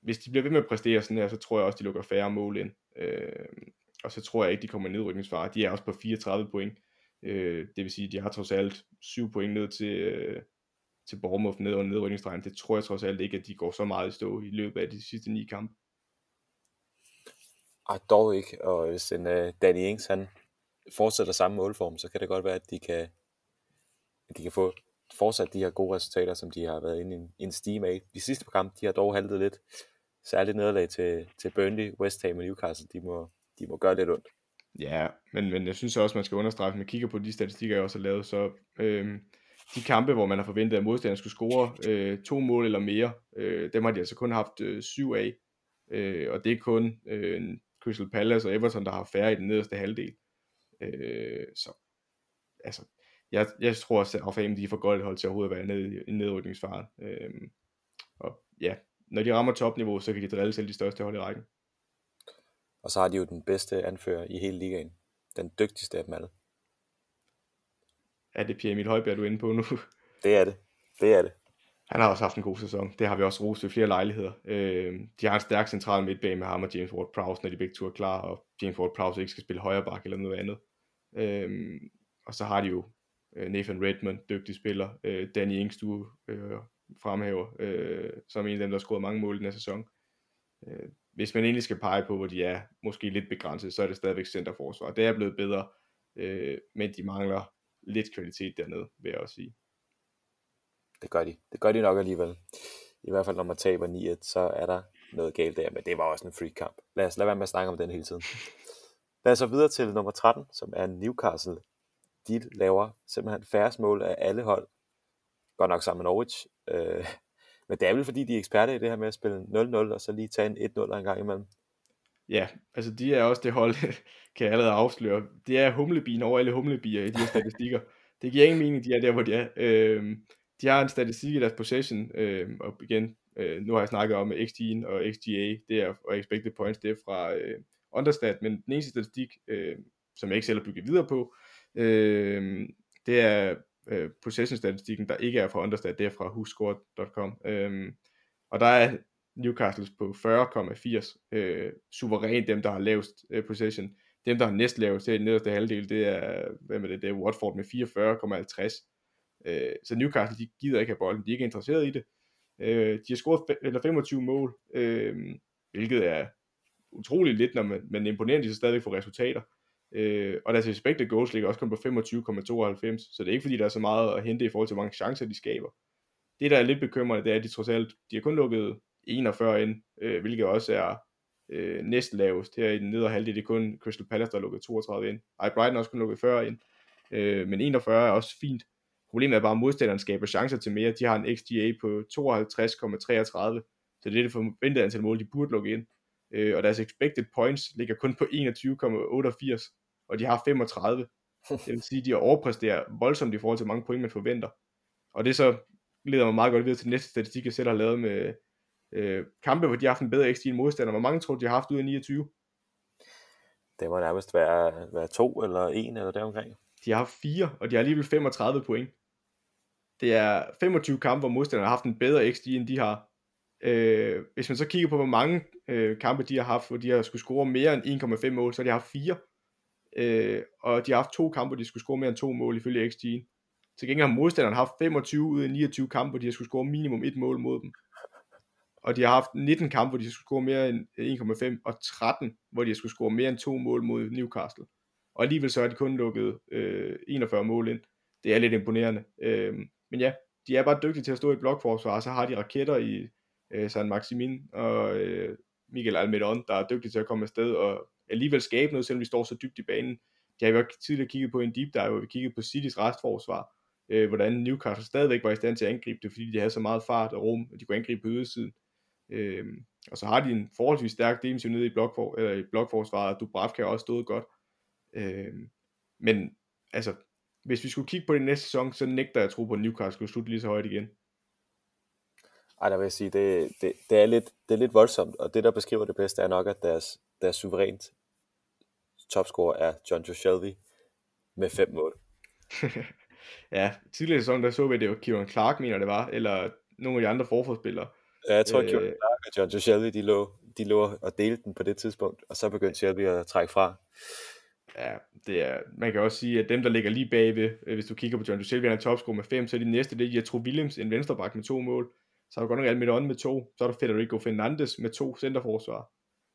hvis de bliver ved med at præstere sådan her, så tror jeg også, de lukker færre mål ind. Øh, og så tror jeg ikke, de kommer i nedrykningsfare. De er også på 34 point. Øh, det vil sige, de har trods alt 7 point ned til, øh, til Bournemouth ned under nedrykningsstregen. Det tror jeg trods alt ikke, at de går så meget i stå i løbet af de sidste ni kampe. Ej, dog ikke. Og hvis en uh, Danny Ings, han fortsætter samme målform, så kan det godt være, at de kan, at de kan få fortsat de her gode resultater, som de har været inde i en, en steam af. De sidste par kampe, de har dog haltet lidt. Særligt nederlag til, til Burnley, West Ham og Newcastle, de må, de må gøre lidt ondt. Ja, men, men jeg synes også, man skal understrege, at man kigger på de statistikker, jeg også har lavet, så øh, de kampe, hvor man har forventet, at modstanderen skulle score øh, to mål eller mere, øh, dem har de altså kun haft øh, syv af, øh, og det er kun øh, Crystal Palace og Everton, der har færre i den nederste halvdel. Øh, så altså, jeg, jeg tror, at Southampton de er for godt et hold til overhovedet at være nede i nedrykningsfaren. Øh, og ja, når de rammer topniveau, så kan de drille selv de største hold i rækken. Og så har de jo den bedste anfører i hele ligaen. Den dygtigste af dem alle. Er det Pierre Emil Højbjerg, du er inde på nu? <laughs> Det er det. Det er det. Han har også haft en god sæson. Det har vi også rost ved flere lejligheder. Øh, de har en stærk central midtbane med ham og James Ward-Prowse, når de begge to er klar, og James Ward-Prowse ikke skal spille højre bak eller noget andet. Øh, og så har de jo øh, Nathan Redmond, dygtig spiller. Øh, Danny Ings, du øh, fremhæver, øh, som en af dem, der har scoret mange mål i den her sæson. Øh, hvis man egentlig skal pege på, hvor de er måske lidt begrænset, så er det stadigvæk centerforsvar. Det er blevet bedre, øh, men de mangler lidt kvalitet dernede, vil jeg også sige. Det gør de. Det gør de nok alligevel. I hvert fald når man taber 9-1, så er der noget galt der, men det var også en free kamp. Lad os lade være med at snakke om den hele tiden. <laughs> Lad os så videre til nummer 13, som er Newcastle. De laver simpelthen færre mål af alle hold. Godt nok sammen med Norwich. Øh, men det er vel fordi, de er eksperter i det her med at spille 0-0, og så lige tage en 1-0 en gang imellem. Ja, altså de er også det hold, <laughs> kan jeg allerede afsløre. Det er humlebien over alle humlebier i de her <laughs> statistikker. det giver ingen mening, de er der, hvor de er. Øh, de har en statistik i deres possession, øh, og igen, øh, nu har jeg snakket om XG og XGA, det er, og expected points, det er fra øh, Understat, men den eneste statistik, øh, som jeg ikke selv har bygget videre på, øh, det er øh, possession-statistikken, der ikke er fra Understat, det er fra whoscored.com. Øh, og der er Newcastle på 40,80. Øh, suverænt dem, der har lavest øh, possession. Dem, der har næst lavest til den nederste halvdel, det er, hvem er det, det er Watford med 44,50. Øh, så Newcastle, de gider ikke have bolden, de er ikke interesseret i det. Øh, de har scoret eller 25 mål, øh, hvilket er utroligt lidt, når man, man imponerer, de så stadig får resultater. Øh, og deres expected goals ligger også kun på 25,92, så det er ikke fordi, der er så meget at hente i forhold til, hvor mange chancer de skaber. Det, der er lidt bekymrende, det er, at de trods alt, de har kun lukket 41 ind, øh, hvilket også er øh, næsten lavest. Her i den nedre halvdel, det er kun Crystal Palace, der har lukket 32 ind. Ej, Brighton har også kun lukket 40 ind. Øh, men 41 er også fint. Problemet er bare, at modstanderen skaber chancer til mere. De har en XGA på 52,33, så det er det forventede antal mål, de burde lukke ind. Øh, og deres expected points ligger kun på 21,88, og de har 35. Det vil sige, at de har overpræsterer voldsomt i forhold til mange point, man forventer. Og det så leder mig meget godt videre til næste statistik, jeg selv har lavet med øh, kampe, hvor de har haft en bedre XG end modstander. Hvor mange tror de har haft ud af 29? Det må nærmest være, være to eller en eller deromkring. De har haft fire, og de har alligevel 35 point. Det er 25 kampe, hvor modstanderne har haft en bedre XG, end de har. Øh, hvis man så kigger på, hvor mange øh, kampe de har haft, hvor de har skulle score mere end 1,5 mål, så har de haft fire. Øh, og de har haft to kampe, hvor de skulle score mere end to mål ifølge XG. Til gengæld har modstanderen haft 25 ud af 29 kampe, hvor de har skulle score minimum et mål mod dem og de har haft 19 kampe, hvor de skulle score mere end 1,5, og 13, hvor de skulle score mere end to mål mod Newcastle. og alligevel så har de kun lukket øh, 41 mål ind. Det er lidt imponerende. Øh, men ja, de er bare dygtige til at stå i blokforsvar, og så har de raketter i øh, San Maximin og øh, Miguel Almiron, der er dygtige til at komme afsted og alligevel skabe noget, selvom vi står så dybt i banen. Det har vi også tidligere kigget på en deep dive, hvor vi kiggede på Citys restforsvar, øh, hvordan Newcastle stadigvæk var i stand til at angribe det, fordi de havde så meget fart og rum, og de kunne angribe på ydersiden. Øh, og så har de en forholdsvis stærk defensiv nede i, blokfor, eller i blokforsvaret, og Dubravka har også stået godt. Øh, men altså, hvis vi skulle kigge på det næste sæson, så nægter jeg at tro på, at Newcastle skulle slutte lige så højt igen. Ej, der vil jeg sige, det, det, det, er lidt, det er lidt voldsomt, og det, der beskriver det bedste, er nok, at deres, deres suverænt topscorer er John Joe Shelby med fem mål. <laughs> ja, tidligere i sæsonen, der så vi det jo Kieran Clark, mener det var, eller nogle af de andre forforspillere. Ja, jeg tror, at Kieran øh, Clark og John Joe Shelby, de lå, de lå og delte den på det tidspunkt, og så begyndte Shelby at trække fra. Ja, det er, man kan også sige, at dem, der ligger lige bagved, øh, hvis du kigger på John Shelby, han er topscorer med fem, så er de næste, det er Jetro Williams, en venstreback med to mål. Så har du godt nok Almiron med to, så er der Federico Fernandes med to centerforsvar.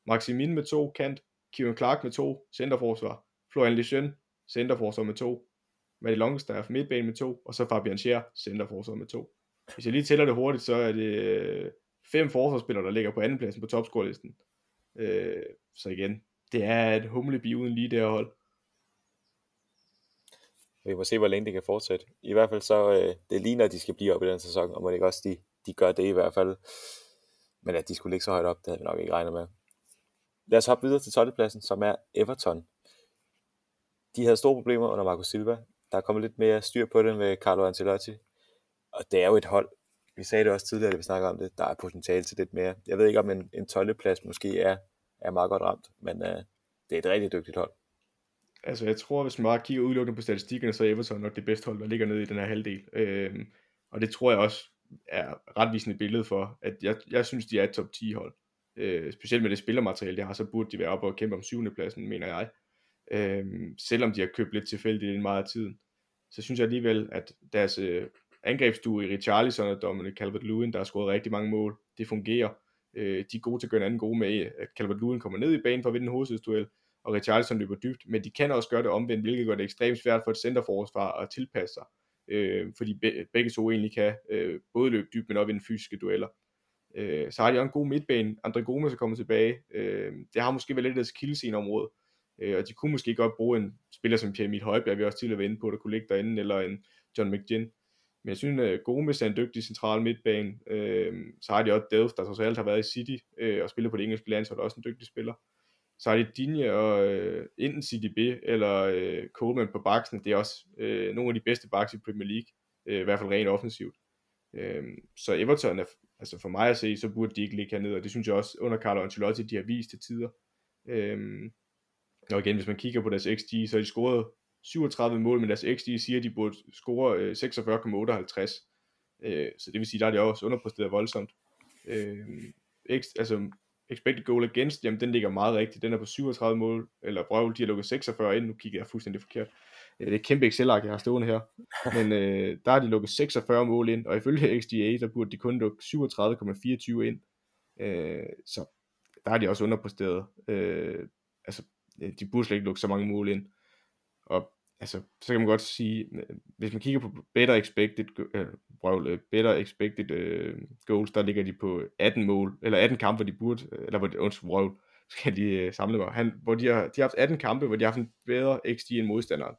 Maximin med to kant, Kevin Clark med to centerforsvar, Florian Lejeune centerforsvar med to, Matty Longstaff midtbane med to, og så Fabian Scher centerforsvar med to. Hvis jeg lige tæller det hurtigt, så er det øh, fem forsvarsspillere, der ligger på andenpladsen på topscorelisten. Øh, så igen, det er et humlebi uden lige det her hold. Vi må se, hvor længe det kan fortsætte. I hvert fald så, øh, det ligner, at de skal blive op i den sæson, og må det ikke også, de, de gør det i hvert fald. Men at de skulle ligge så højt op, det havde vi nok ikke regnet med. Lad os hoppe videre til 12. pladsen, som er Everton. De havde store problemer under Marco Silva. Der er kommet lidt mere styr på det med Carlo Ancelotti. Og det er jo et hold. Vi sagde det også tidligere, da vi snakkede om det. Der er potentiale til lidt mere. Jeg ved ikke, om en, en 12. plads måske er, er meget godt ramt, men uh, det er et rigtig dygtigt hold. Altså jeg tror, hvis man bare kigger udelukkende på statistikkerne, så er Everton nok det bedste hold, der ligger nede i den her halvdel. Øh, og det tror jeg også er retvisende billede for, at jeg, jeg synes, de er et top 10 hold. Øh, specielt med det spillermateriale, de har, så burde de være oppe og kæmpe om syvende pladsen, mener jeg. Øh, selvom de har købt lidt tilfældigt i meget af tiden. Så synes jeg alligevel, at deres øh, angrebsstue i Richarlison og Dominic Calvert-Lewin, der har scoret rigtig mange mål, det fungerer. Øh, de er gode til at gøre en anden gode med, at Calvert-Lewin kommer ned i banen for at vinde en hovedstødsduel, og Richarlison løber dybt, men de kan også gøre det omvendt, hvilket gør det ekstremt svært for et centerforsvar at tilpasse sig, øh, fordi be, begge to egentlig kan øh, både løbe dybt, men også vinde fysiske dueller. Øh, så har de også en god midtbane. Andre Gomes er kommet tilbage. Øh, det har måske været lidt deres kildescene område. Øh, og de kunne måske godt bruge en spiller som Pierre Emil Højbjerg, vi også tidligere været inde på, der kunne ligge derinde, eller en John McGinn. Men jeg synes, øh, at Gomes er en dygtig central midtbane. Øh, så har de også Delft, der trods alt har været i City øh, og spiller på det engelske landshold, også en dygtig spiller. Så har de Dinje og øh, enten CDB eller øh, Coleman på baksen. Det er også øh, nogle af de bedste baks i Premier League, øh, i hvert fald rent offensivt. Øh, så Everton er altså for mig at se, så burde de ikke ligge hernede, og det synes jeg også under Carlo Ancelotti, de har vist til tider. Øhm, og igen, hvis man kigger på deres XG, så har de scoret 37 mål, men deres XG siger, at de burde score øh, 46,58. Øh, så det vil sige, der er de også underpræsteret voldsomt. Øh, ex, altså expected goal against, jamen den ligger meget rigtigt. Den er på 37 mål, eller brøvl, de har lukket 46 ind, nu kigger jeg fuldstændig forkert. Øh, det er et kæmpe Excel-ark, jeg har stående her. Men øh, der har de lukket 46 mål ind, og ifølge XGA, der burde de kun lukke 37,24 ind. Øh, så der har de også underpresteret, Øh, altså, øh, de burde slet ikke lukke så mange mål ind. Og altså, så kan man godt sige, øh, hvis man kigger på better expected, øh, brøvle, better expected øh, goals, der ligger de på 18 mål, eller 18 kampe, hvor de burde, eller hvor de, undskyld, brøvl, <laughs> skal de øh, samle mig, han, hvor de har, de har haft 18 kampe, hvor de har haft en bedre XG end modstanderen.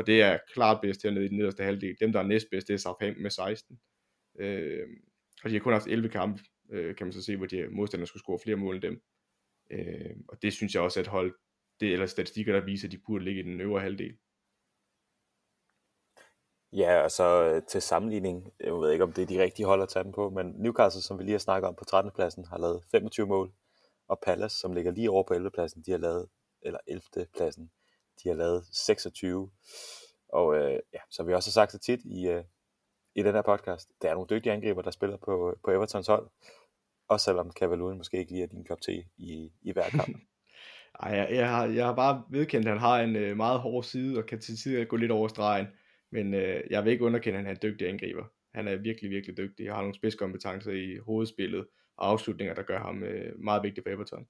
Og det er klart bedst hernede i den nederste halvdel. Dem, der er næstbedst, det er Southampton med 16. Øh, og de har kun haft 11 kampe, øh, kan man så se, hvor de modstandere skulle score flere mål end dem. Øh, og det synes jeg også, at hold, det eller statistikker, der viser, at de burde ligge i den øvre halvdel. Ja, og så øh, til sammenligning, jeg ved ikke, om det er de rigtige hold at tage dem på, men Newcastle, som vi lige har snakket om på 13. pladsen, har lavet 25 mål, og Palace, som ligger lige over på 11. pladsen, de har lavet, eller 11. pladsen, de har lavet 26. Og øh, ja, som vi også har sagt så tit i, øh, i den her podcast, der er nogle dygtige angriber, der spiller på, på Evertons hold. Også selvom Cavaloon måske ikke lige er din kop te i, i hver kamp. <laughs> Ej, jeg, jeg, har, jeg har bare vedkendt, at han har en øh, meget hård side, og kan til tider gå lidt over stregen. Men øh, jeg vil ikke underkende, at han er en dygtig angriber. Han er virkelig, virkelig dygtig. Jeg har nogle spidskompetencer i hovedspillet og afslutninger, der gør ham øh, meget vigtig for Everton.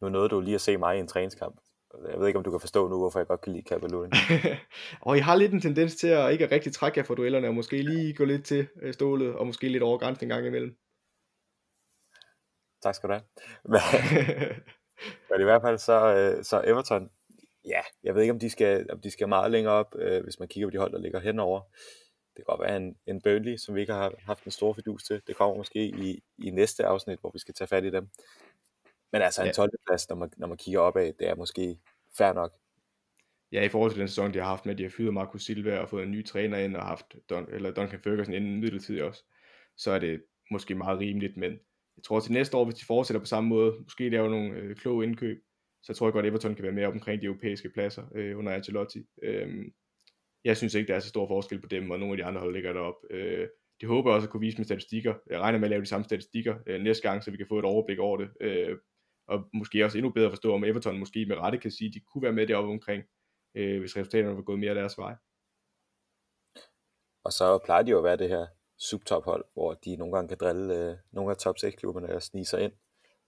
Nu nåede du lige at se mig i en træningskamp, jeg ved ikke, om du kan forstå nu, hvorfor jeg godt kan lide Capello. <laughs> og I har lidt en tendens til at ikke rigtig trække jer for duellerne, og måske lige gå lidt til øh, stålet, og måske lidt over grænsen en gang imellem. Tak skal du have. <laughs> Men, men i hvert fald så, øh, så Everton, ja, jeg ved ikke, om de skal, om de skal meget længere op, øh, hvis man kigger på de hold, der ligger henover. Det kan godt være en, en Burnley, som vi ikke har haft en stor fidus til. Det kommer måske i, i næste afsnit, hvor vi skal tage fat i dem. Men altså en 12. plads, når man, når man kigger opad, det er måske fair nok. Ja, i forhold til den sæson, de har haft med, at de har fyret Marco Silva og fået en ny træner ind, og haft Don, eller Duncan Ferguson inden midlertidigt også, så er det måske meget rimeligt, men jeg tror til næste år, hvis de fortsætter på samme måde, måske laver nogle øh, kloge indkøb, så tror jeg godt, at Everton kan være mere op omkring de europæiske pladser øh, under Ancelotti. Øhm, jeg synes ikke, der er så stor forskel på dem, og nogle af de andre hold ligger deroppe. Øh, de håber også at kunne vise med statistikker. Jeg regner med at lave de samme statistikker øh, næste gang, så vi kan få et overblik over det. Øh, og måske også endnu bedre forstå, om Everton måske med rette kan sige, at de kunne være med deroppe omkring, øh, hvis resultaterne var gået mere deres vej. Og så plejer de jo at være det her subtophold, hvor de nogle gange kan drille øh, nogle af top 6 klubberne og snige sig ind.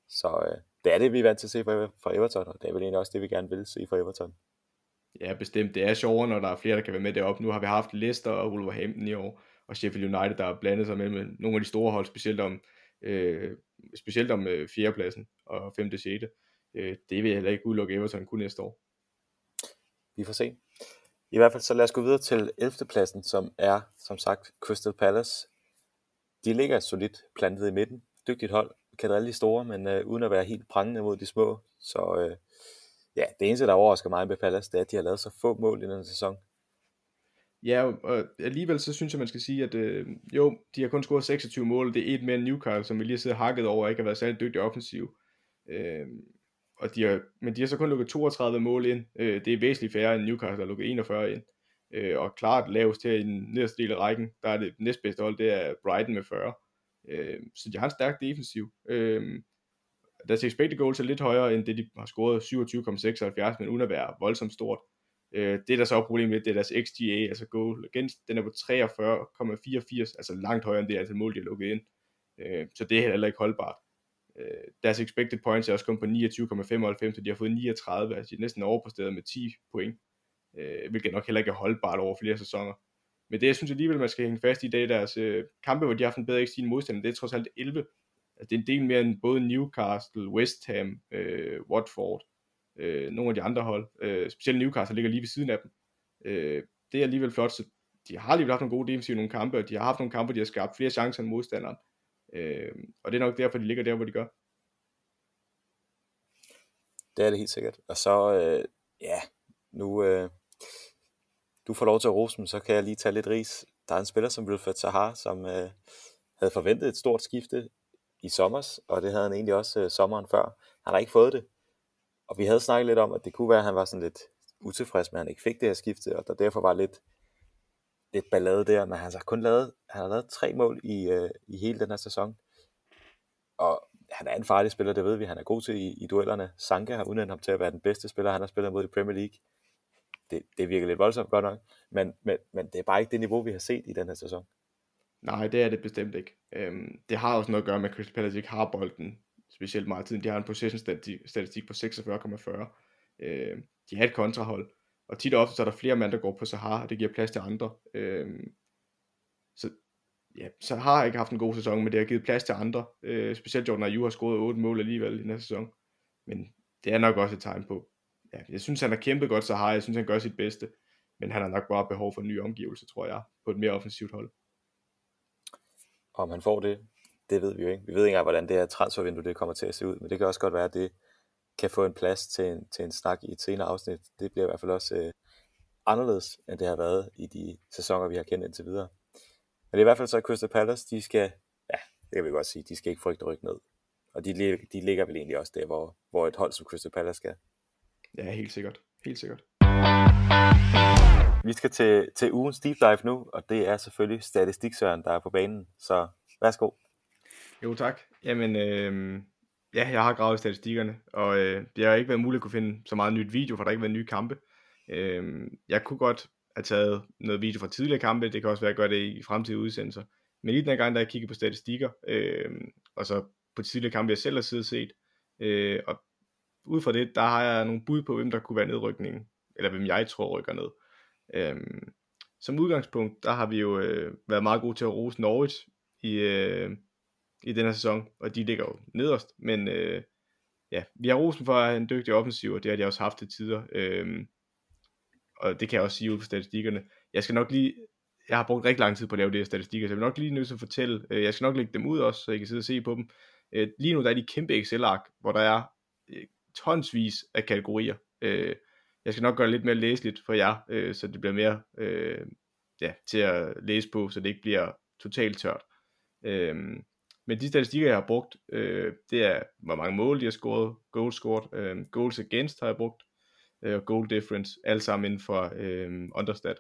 Så øh, det er det, vi er vant til at se fra Everton, og det er vel egentlig også det, vi gerne vil se fra Everton. Ja, bestemt. Det er sjovere, når der er flere, der kan være med deroppe. Nu har vi haft Leicester og Wolverhampton i år, og Sheffield United, der har blandet sig med, med nogle af de store hold, specielt om, øh, specielt om øh, fjerdepladsen og 5. 6. Øh, det vil jeg heller ikke udelukke Everton kun næste år. Vi får se. I hvert fald så lad os gå videre til 11. pladsen, som er, som sagt, Crystal Palace. De ligger solidt plantet i midten. Dygtigt hold. Kan de store, men øh, uden at være helt prangende mod de små. Så øh, ja, det eneste, der overrasker mig med Palace, det er, at de har lavet så få mål i den sæson. Ja, og alligevel så synes jeg, man skal sige, at øh, jo, de har kun scoret 26 mål. Det er et mere end Newcastle, som vi lige har siddet hakket over, og ikke har været særlig dygtig offensiv. Øh, og de har, men de har så kun lukket 32 mål ind. Øh, det er væsentligt færre end Newcastle, der har lukket 41 ind. Øh, og klart lavest her i den nederste del af rækken, der er det næstbedste hold, det er Brighton med 40. Øh, så de har en stærk defensiv. Øh, deres expected goals er lidt højere end det, de har scoret 27,76, men uden at være voldsomt stort. Øh, det der så er problemet det er deres XGA, altså goal against, den er på 43,84, altså langt højere end det altså mål, de har lukket ind. Øh, så det er heller ikke holdbart. Øh, deres expected points er også kommet på 29,95, så de har fået 39, altså de er næsten overpræsteret med 10 point, øh, hvilket nok heller ikke er holdbart over flere sæsoner. Men det, jeg synes alligevel, man skal hænge fast i, det er deres øh, kampe, hvor de har haft en bedre XG end modstander, det er trods alt 11. Altså, det er en del mere end både Newcastle, West Ham, øh, Watford, øh, nogle af de andre hold. Øh, specielt Newcastle ligger lige ved siden af dem. Øh, det er alligevel flot, så de har alligevel haft nogle gode defensive nogle kampe, og de har haft nogle kampe, de har skabt flere chancer end modstanderen. Øh, og det er nok derfor, de ligger der, hvor de gør. Det er det helt sikkert. Og så, øh, ja, nu, øh, du får lov til at rose dem, så kan jeg lige tage lidt ris. Der er en spiller som Wilfred Sahar, som øh, havde forventet et stort skifte i sommer, og det havde han egentlig også øh, sommeren før. Han har ikke fået det. Og vi havde snakket lidt om, at det kunne være, at han var sådan lidt utilfreds med, at han ikke fik det her skifte, og der derfor var lidt, lidt ballade der, men han har kun lavet, han har lavet tre mål i, øh, i hele den her sæson. Og han er en farlig spiller, det ved vi, han er god til i, i duellerne. Sanka har udnævnt ham til at være den bedste spiller, han har spillet mod i Premier League. Det, det virker lidt voldsomt godt nok, men, men, men det er bare ikke det niveau, vi har set i den her sæson. Nej, det er det bestemt ikke. Øhm, det har også noget at gøre med, at Crystal Palace ikke har bolden specielt meget tiden. De har en possession-statistik på 46,40. Øh, de har et kontrahold, og tit og ofte så er der flere mand, der går på Sahar, og det giver plads til andre. Øh, så ja, Sahara har ikke haft en god sæson, men det har givet plads til andre. Øh, specielt Jordan Ayew har scoret 8 mål alligevel i næste sæson. Men det er nok også et tegn på, ja, jeg synes han har kæmpet godt Sahar, jeg synes han gør sit bedste, men han har nok bare behov for en ny omgivelse, tror jeg, på et mere offensivt hold. Om han får det, det ved vi jo ikke. Vi ved ikke engang, hvordan det her transfervindue det kommer til at se ud, men det kan også godt være, at det kan få en plads til en, til en snak i et senere afsnit. Det bliver i hvert fald også øh, anderledes, end det har været i de sæsoner, vi har kendt indtil videre. Men det er i hvert fald så, at Crystal Palace, de skal, ja, det kan vi godt sige, de skal ikke frygte rykke ned. Og de, de ligger vel egentlig også der, hvor, hvor et hold som Crystal Palace skal. Ja, helt sikkert. Helt sikkert. Vi skal til, til ugens deep dive nu, og det er selvfølgelig statistiksøren, der er på banen. Så værsgo. Jo tak. Jamen, øh, ja, jeg har gravet statistikkerne, og øh, det har ikke været muligt at kunne finde så meget nyt video, for der har ikke været nye kampe. Øh, jeg kunne godt have taget noget video fra tidligere kampe, det kan også være, at gøre det i fremtidige udsendelser. Men lige den gang, der jeg kiggede på statistikker, øh, og så på tidligere kampe, jeg selv har siddet set, øh, og ud fra det, der har jeg nogle bud på, hvem der kunne være nedrykningen, eller hvem jeg tror rykker ned. Øhm, som udgangspunkt, der har vi jo øh, været meget gode til at rose Norwich i, øh, i den her sæson, og de ligger jo nederst, men øh, ja, vi har rosen for at have en dygtig offensiv, og det har de også haft til tider, øh, og det kan jeg også sige ud fra statistikkerne. Jeg skal nok lige, jeg har brugt rigtig lang tid på at lave de her statistikker, så jeg vil nok lige nødt til at fortælle, øh, jeg skal nok lægge dem ud også, så I kan sidde og se på dem. Øh, lige nu der er de kæmpe Excel-ark, hvor der er øh, tonsvis af kategorier. Øh, jeg skal nok gøre det lidt mere læseligt for jer, øh, så det bliver mere øh, ja, til at læse på, så det ikke bliver totalt tørt. Øh, men de statistikker, jeg har brugt, øh, det er, hvor mange mål de har scoret, goals scored, øh, goals against har jeg brugt, øh, goal difference, alt sammen inden for øh, understat.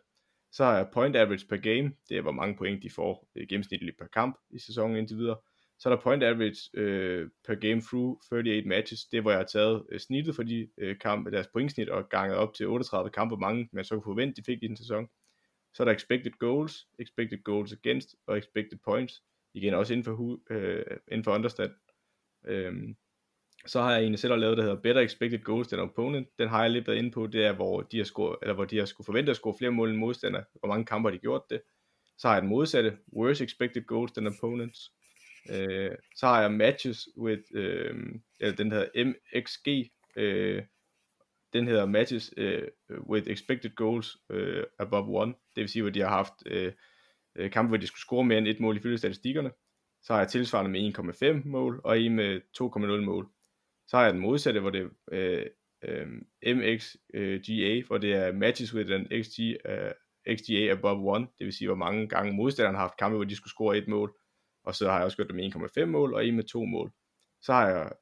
Så har jeg point average per game, det er hvor mange point de får øh, gennemsnitligt per kamp i sæsonen indtil videre. Så er der point average øh, per game through 38 matches, det er hvor jeg har taget øh, snittet for de øh, kampe, deres pointsnit og ganget op til 38 kampe, hvor mange man så kunne forvente, de fik i den sæson. Så er der expected goals, expected goals against og expected points. Igen også inden for, øh, inden for understat. Øhm, så har jeg egentlig selv lavet, der hedder Better Expected Goals than Opponent. Den har jeg lidt været inde på, det er, hvor de har, scoret, eller hvor de har skulle forvente at score flere mål end modstander. Hvor mange kampe har de gjort det. Så har jeg den modsatte, Worse Expected Goals than Opponents. Øh, så har jeg Matches with, øh, eller den hedder MXG, øh, den hedder Matches øh, with Expected Goals øh, above one. Det vil sige, hvor de har haft øh, øh, kampe, hvor de skulle score mere end et mål ifølge statistikkerne. Så har jeg tilsvarende med 1,5 mål, og en med 2,0 mål. Så har jeg den modsatte, hvor det er øh, øh, MXGA, øh, hvor det er matches with an XG, øh, XGA above 1, det vil sige, hvor mange gange modstanderen har haft kampe, hvor de skulle score et mål. Og så har jeg også gjort det med 1,5 mål, og en med to mål. Så har jeg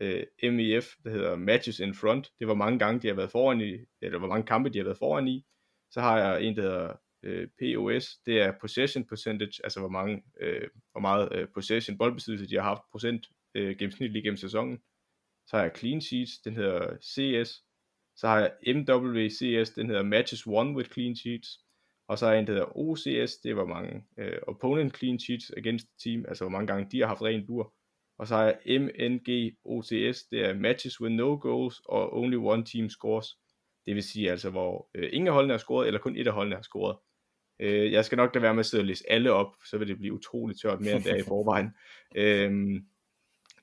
øh, MEF, der hedder Matches in Front. Det er, hvor mange gange de har været foran i, eller hvor mange kampe de har været foran i. Så har jeg en, der hedder øh, POS, det er possession percentage, altså hvor, mange, øh, hvor meget øh, possession, boldbesiddelse de har haft procent øh, gennemsnitligt gennem sæsonen. Så har jeg clean sheets, den hedder CS. Så har jeg MWCS, den hedder matches won with clean sheets. Og så har jeg en, der hedder OCS, det er hvor mange øh, opponent clean sheets against the team, altså hvor mange gange de har haft ren bur. Og så har jeg MNG OCS, det er matches with no goals og only one team scores. Det vil sige altså, hvor øh, ingen af holdene har scoret, eller kun et af holdene har scoret. Øh, jeg skal nok da være med at sidde og læse alle op, så vil det blive utroligt tørt mere end det er i forvejen. <laughs> Øh,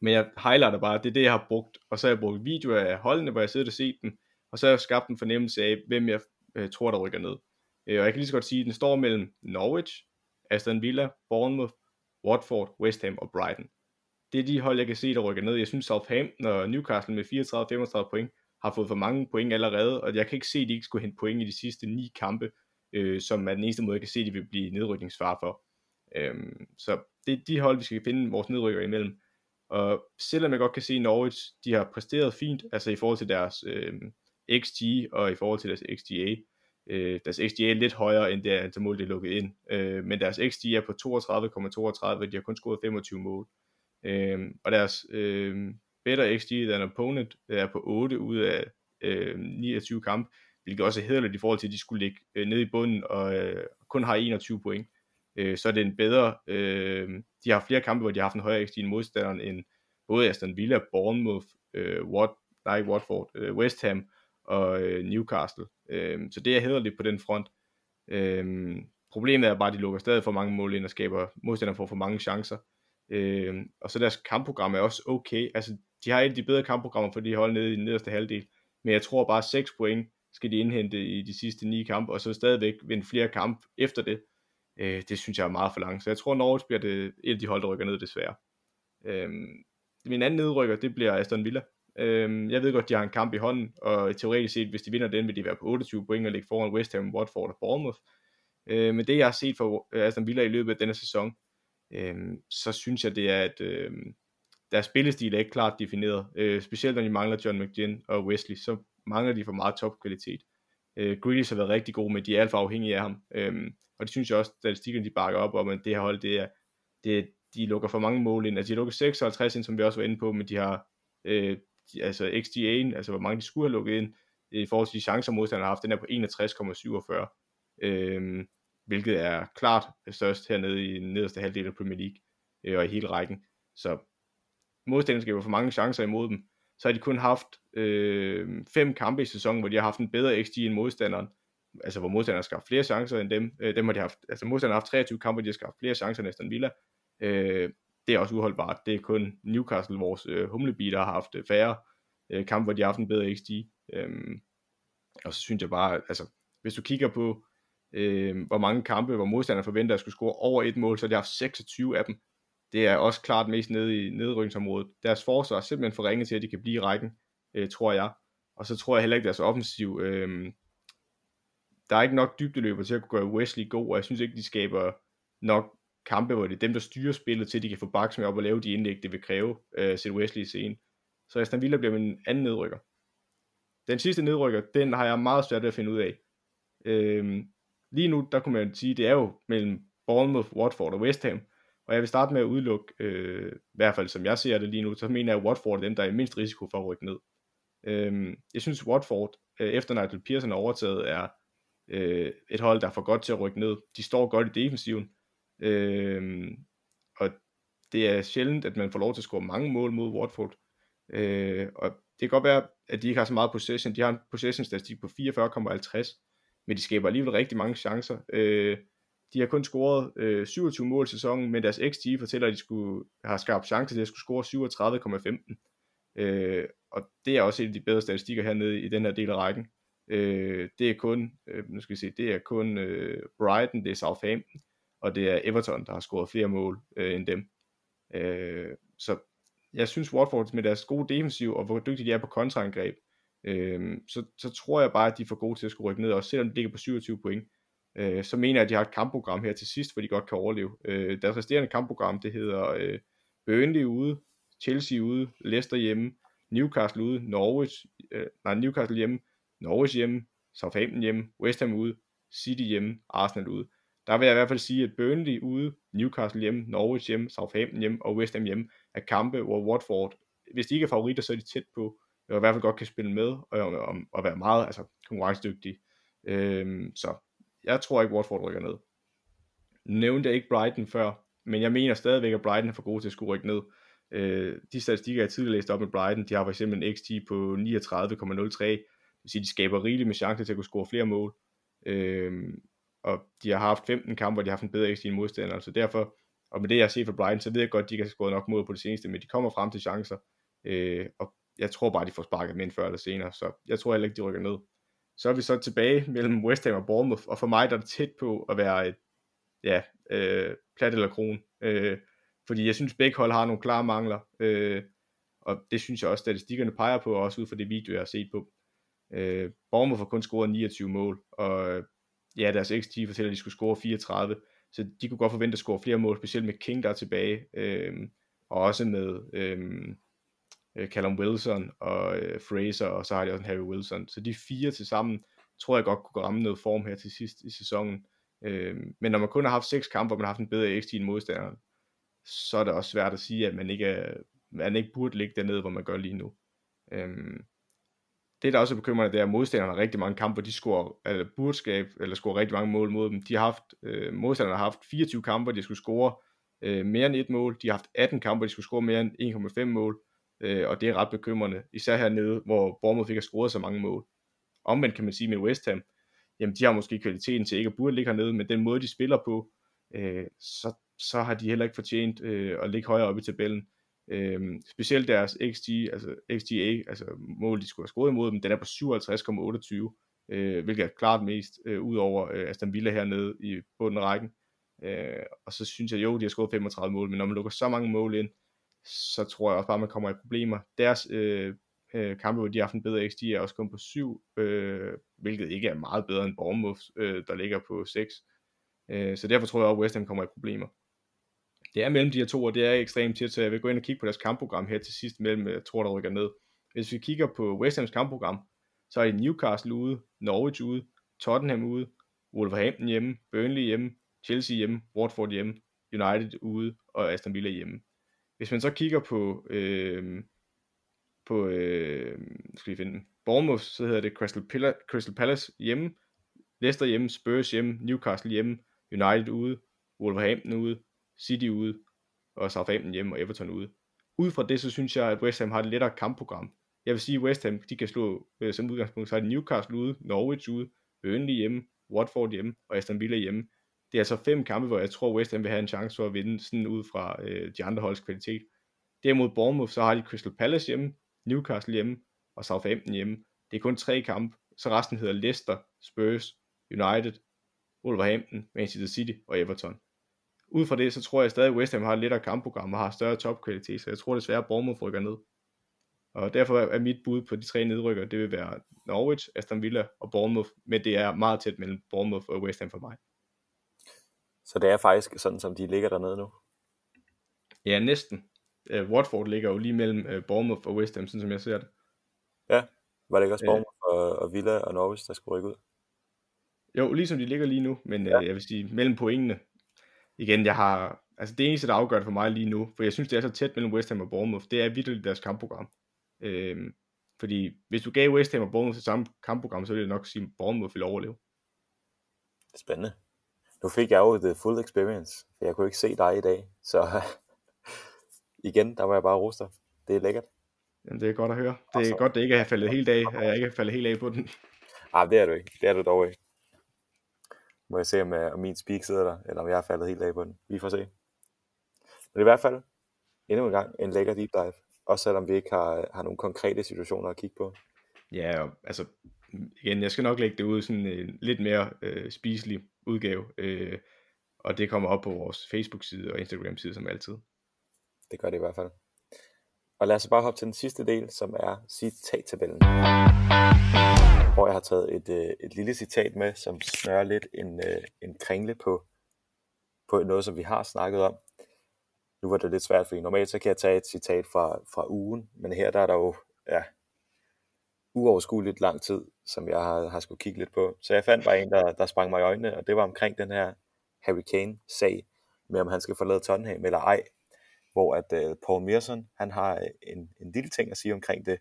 men jeg highlighter bare, det er det, jeg har brugt. Og så har jeg brugt videoer af holdene, hvor jeg sidder og set dem. Og så har jeg skabt en fornemmelse af, hvem jeg øh, tror, der rykker ned. Øh, og jeg kan lige så godt sige, at den står mellem Norwich, Aston Villa, Bournemouth, Watford, West Ham og Brighton. Det er de hold, jeg kan se, der rykker ned. Jeg synes, Southampton og Newcastle med 34-35 point har fået for mange point allerede, og jeg kan ikke se, at de ikke skulle hente point i de sidste ni kampe øh, som er den eneste måde, jeg kan se, at de vil blive nedrykningsfar for. Øhm, så det er de hold, vi skal finde vores nedrykker imellem. Og selvom jeg godt kan se, at Norwich de har præsteret fint, altså i forhold til deres øh, XG og i forhold til deres XGA, øh, deres XGA er lidt højere end det antal mål, de er lukket ind, øh, men deres XG er på 32,32, og de har kun scoret 25 mål. Øh, og deres øh, better XG than opponent er på 8 ud af øh, 29 kampe, hvilket også er hederligt i forhold til, at de skulle ligge øh, nede i bunden og øh, kun har 21 point. Øh, så er det en bedre, øh, de har flere kampe, hvor de har haft en højere XG end modstanderen end både Aston Villa, Bournemouth, øh, Wat, nej, Watford, øh, West Ham og øh, Newcastle. Øh, så det er hederligt på den front. Øh, problemet er bare, at de lukker stadig for mange mål ind og skaber modstandere for for mange chancer. Øh, og så deres kampprogram er også okay. Altså, de har et af de bedre kampprogrammer for de hold nede i den nederste halvdel. Men jeg tror bare 6 point skal de indhente i de sidste ni kampe, og så stadigvæk vinde flere kampe efter det. Øh, det synes jeg er meget for langt. Så jeg tror, Norwich bliver det et af de hold, der rykker ned desværre. Øh, min anden nedrykker, det bliver Aston Villa. Øh, jeg ved godt, de har en kamp i hånden, og teoretisk set, hvis de vinder den, vil de være på 28 point og ligge foran West Ham, Watford og Bournemouth. Øh, men det, jeg har set for øh, Aston Villa i løbet af denne sæson, øh, så synes jeg, det er, at øh, deres spillestil er ikke klart defineret. Øh, specielt når de mangler John McGinn og Wesley, så mangler de for meget topkvalitet. Øh, Grealish har været rigtig god, men de er alt for afhængige af ham. Øhm, og det synes jeg også, at statistikken de bakker op om, at det her hold, det er, det, de lukker for mange mål ind. Altså de lukker 56 ind, som vi også var inde på, men de har øh, de, altså XG1, altså hvor mange de skulle have lukket ind, i forhold til de chancer modstanderne har haft, den er på 61,47. Øhm, hvilket er klart størst hernede i den nederste halvdel af Premier League, øh, og i hele rækken. Så modstanderne skaber for mange chancer imod dem, så har de kun haft øh, fem kampe i sæsonen, hvor de har haft en bedre XG end modstanderen. Altså hvor modstanderen har skabt flere chancer end dem. Øh, dem har de haft, altså modstanderen har haft 23 kampe, hvor de har skabt flere chancer end Aston Villa. Øh, det er også uholdbart. Det er kun Newcastle, vores øh, humlebi, der har haft øh, færre øh, kampe, hvor de har haft en bedre XG. Øh, og så synes jeg bare, altså hvis du kigger på, øh, hvor mange kampe, hvor modstanderne forventer at skulle score over et mål, så har de haft 26 af dem. Det er også klart mest nede i nedrykningsområdet. Deres forsvar er simpelthen for ringe til, at de kan blive i rækken, øh, tror jeg. Og så tror jeg heller ikke, deres offensiv... Øh, der er ikke nok dybdeløber til at kunne gøre Wesley god, og jeg synes ikke, de skaber nok kampe, hvor det er dem, der styrer spillet til, at de kan få Baks med op og lave de indlæg, det vil kræve, øh, sætte Wesley i scene. Så Aston Villa bliver min anden nedrykker. Den sidste nedrykker, den har jeg meget svært ved at finde ud af. Øhm, lige nu, der kunne man sige, det er jo mellem Bournemouth, Watford og West Ham. Og jeg vil starte med at udelukke, øh, i hvert fald som jeg ser det lige nu, så mener jeg, at Watford er dem, der er mindst risiko for at rykke ned. Øh, jeg synes, Watford, øh, efter Nigel Pearson er overtaget, er øh, et hold, der er for godt til at rykke ned. De står godt i defensiven, øh, og det er sjældent, at man får lov til at score mange mål mod Watford. Øh, og det kan godt være, at de ikke har så meget possession. De har en possession-statistik på 44,50, men de skaber alligevel rigtig mange chancer. Øh, de har kun scoret øh, 27 mål i sæsonen, men deres XG fortæller, at de skulle have skabt chancer til at skulle score 37,15. Øh, og det er også en af de bedre statistikker hernede i den her del af rækken. Øh, det er kun, øh, nu skal vi se, det er kun øh, Brighton, det er Southampton, og det er Everton, der har scoret flere mål øh, end dem. Øh, så jeg synes Watford med deres gode defensiv, og hvor dygtige de er på kontraangreb, øh, så, så tror jeg bare, at de er for gode til at skulle rykke ned, også selvom de ligger på 27 point. Øh, så mener jeg, at de har et kampprogram her til sidst, hvor de godt kan overleve. Øh, deres resterende kampprogram, det hedder øh, Burnley ude, Chelsea ude, Leicester hjemme, Newcastle ude, Norwich, øh, nej, Newcastle hjemme, Norwich hjemme, Southampton hjemme, West Ham ude, City hjemme, Arsenal ude. Der vil jeg i hvert fald sige, at Burnley ude, Newcastle hjemme, Norwich hjemme, Southampton hjemme og West Ham hjemme er kampe, hvor Watford, hvis de ikke er favoritter, så er de tæt på, og i hvert fald godt kan spille med og, og, og være meget altså, konkurrencedygtige. Øhm, så jeg tror ikke, Watford rykker ned. Nævnte jeg ikke Brighton før, men jeg mener stadigvæk, at Brighton er for gode til at skulle rykke ned. Øh, de statistikker, jeg tidligere læste op med Brighton, de har for eksempel en XG på 39,03, det vil sige, de skaber rigeligt med chancer til at kunne score flere mål. Øh, og de har haft 15 kampe, hvor de har haft en bedre XG end modstander, så derfor, og med det jeg ser fra Brighton, så ved jeg godt, at de kan score nok mål på det seneste, men de kommer frem til chancer, øh, og jeg tror bare, de får sparket med før eller senere, så jeg tror heller ikke, de rykker ned. Så er vi så tilbage mellem West Ham og Bournemouth, og for mig der er det tæt på at være et, ja, øh, plat eller kron, øh, fordi jeg synes, begge hold har nogle klare mangler, øh, og det synes jeg også, statistikkerne peger på, også ud fra det video, jeg har set på. Øh, Bournemouth har kun scoret 29 mål, og ja, deres XG fortæller, at de skulle score 34, så de kunne godt forvente at score flere mål, specielt med King, der er tilbage, øh, og også med øh, Øh, Callum Wilson og øh, Fraser, og så har de også en Harry Wilson. Så de fire til sammen, tror jeg godt kunne ramme noget form her til sidst i sæsonen. Øh, men når man kun har haft seks kampe, hvor man har haft en bedre XG end modstanderen, så er det også svært at sige, at man ikke, er, man ikke burde ligge dernede, hvor man gør lige nu. Øh, det der også er bekymrende, det er, at modstanderne har rigtig mange kampe, hvor de scorer, eller burde skabe, eller scorer rigtig mange mål mod dem. De har haft, øh, modstanderne har haft 24 kampe, hvor de skulle score øh, mere end et mål. De har haft 18 kampe, hvor de skulle score mere end 1,5 mål. Øh, og det er ret bekymrende, især hernede, hvor Bournemouth ikke har scoret så mange mål. Omvendt kan man sige med West Ham, jamen de har måske kvaliteten til ikke at burde ligge hernede, men den måde de spiller på, øh, så, så har de heller ikke fortjent øh, at ligge højere oppe i tabellen. Øh, specielt deres XG, altså XGA, altså mål de skulle have scoret imod dem, den er på 57,28, øh, hvilket er klart mest øh, ud over øh, Aston Villa hernede i bunden rækken. Øh, og så synes jeg jo, de har scoret 35 mål, men når man lukker så mange mål ind, så tror jeg også bare, at man kommer i problemer. Deres øh, øh, kampe, hvor de har haft en bedre XG, er også kun på 7, øh, hvilket ikke er meget bedre end Bournemouth, øh, der ligger på 6. Øh, så derfor tror jeg også, at West Ham kommer i problemer det er mellem de her to, og det er ekstremt tæt, så jeg vil gå ind og kigge på deres kampprogram her til sidst mellem, jeg tror, der rykker ned. Hvis vi kigger på West Hams kampprogram, så er det Newcastle ude, Norwich ude, Tottenham ude, Wolverhampton hjemme, Burnley hjemme, Chelsea hjemme, Watford hjemme, United ude og Aston Villa hjemme. Hvis man så kigger på, øh, på øh, skal vi finde Bournemouth, så hedder det Crystal, Pilla- Crystal Palace hjemme, Leicester hjemme, Spurs hjemme, Newcastle hjemme, United ude, Wolverhampton ude, City ude, og Southampton hjemme og Everton ude. Ud fra det, så synes jeg, at West Ham har et lettere kampprogram. Jeg vil sige, at West Ham, de kan slå, øh, som udgangspunkt, så er det Newcastle ude, Norwich ude, Burnley hjemme, Watford hjemme og Aston Villa hjemme. Det er altså fem kampe, hvor jeg tror, West Ham vil have en chance for at vinde, sådan ud fra øh, de andre holds kvalitet. Derimod Bournemouth, så har de Crystal Palace hjemme, Newcastle hjemme og Southampton hjemme. Det er kun tre kampe, så resten hedder Leicester, Spurs, United, Wolverhampton, Manchester City og Everton. Ud fra det, så tror jeg stadig, at West Ham har et lettere kampprogram og har større topkvalitet, så jeg tror desværre, at Bournemouth rykker ned. Og derfor er mit bud på de tre nedrykker, det vil være Norwich, Aston Villa og Bournemouth, men det er meget tæt mellem Bournemouth og West Ham for mig. Så det er faktisk sådan, som de ligger dernede nu? Ja, næsten. Uh, Watford ligger jo lige mellem uh, Bournemouth og West Ham, sådan som jeg ser det. Ja, var det ikke også Bournemouth uh, og, og Villa og Norwich, der skulle rykke ud? Jo, ligesom de ligger lige nu, men ja. uh, jeg vil sige, mellem pointene, igen, jeg har, altså det eneste, der afgør det for mig lige nu, for jeg synes, det er så tæt mellem West Ham og Bournemouth, det er virkelig deres kampprogram. Uh, fordi hvis du gav West Ham og Bournemouth det samme kampprogram, så ville jeg nok sige, at Bournemouth ville overleve. Spændende. Nu fik jeg jo the full experience, for jeg kunne ikke se dig i dag, så <laughs> igen, der var jeg bare ruster. Det er lækkert. Jamen, det er godt at høre. Det er så... godt, det ikke er faldet helt af, at jeg ikke har faldet helt af på den. Nej, det er du ikke. Det er du dog ikke. Må jeg se, om, øh, om min speak sidder der, eller om jeg har faldet helt af på den. Vi får se. Men i hvert fald, endnu en gang, en lækker deep dive. Også selvom vi ikke har, har nogle konkrete situationer at kigge på. Ja, og, altså, igen, jeg skal nok lægge det ud sådan en lidt mere øh, spiselig udgave, øh, og det kommer op på vores Facebook-side og Instagram-side som altid. Det gør det i hvert fald. Og lad os bare hoppe til den sidste del, som er citattabellen. Hvor jeg har taget et, øh, et lille citat med, som snører lidt en, øh, en kringle på, på noget, som vi har snakket om. Nu var det lidt svært, fordi normalt så kan jeg tage et citat fra, fra ugen, men her der er der jo ja, uoverskueligt lang tid, som jeg har, har skulle kigge lidt på. Så jeg fandt bare en, der, der sprang mig i øjnene, og det var omkring den her Harry Kane-sag, med om han skal forlade Tottenham eller ej, hvor at uh, Paul Merson, han har øh, en, en lille ting at sige omkring det.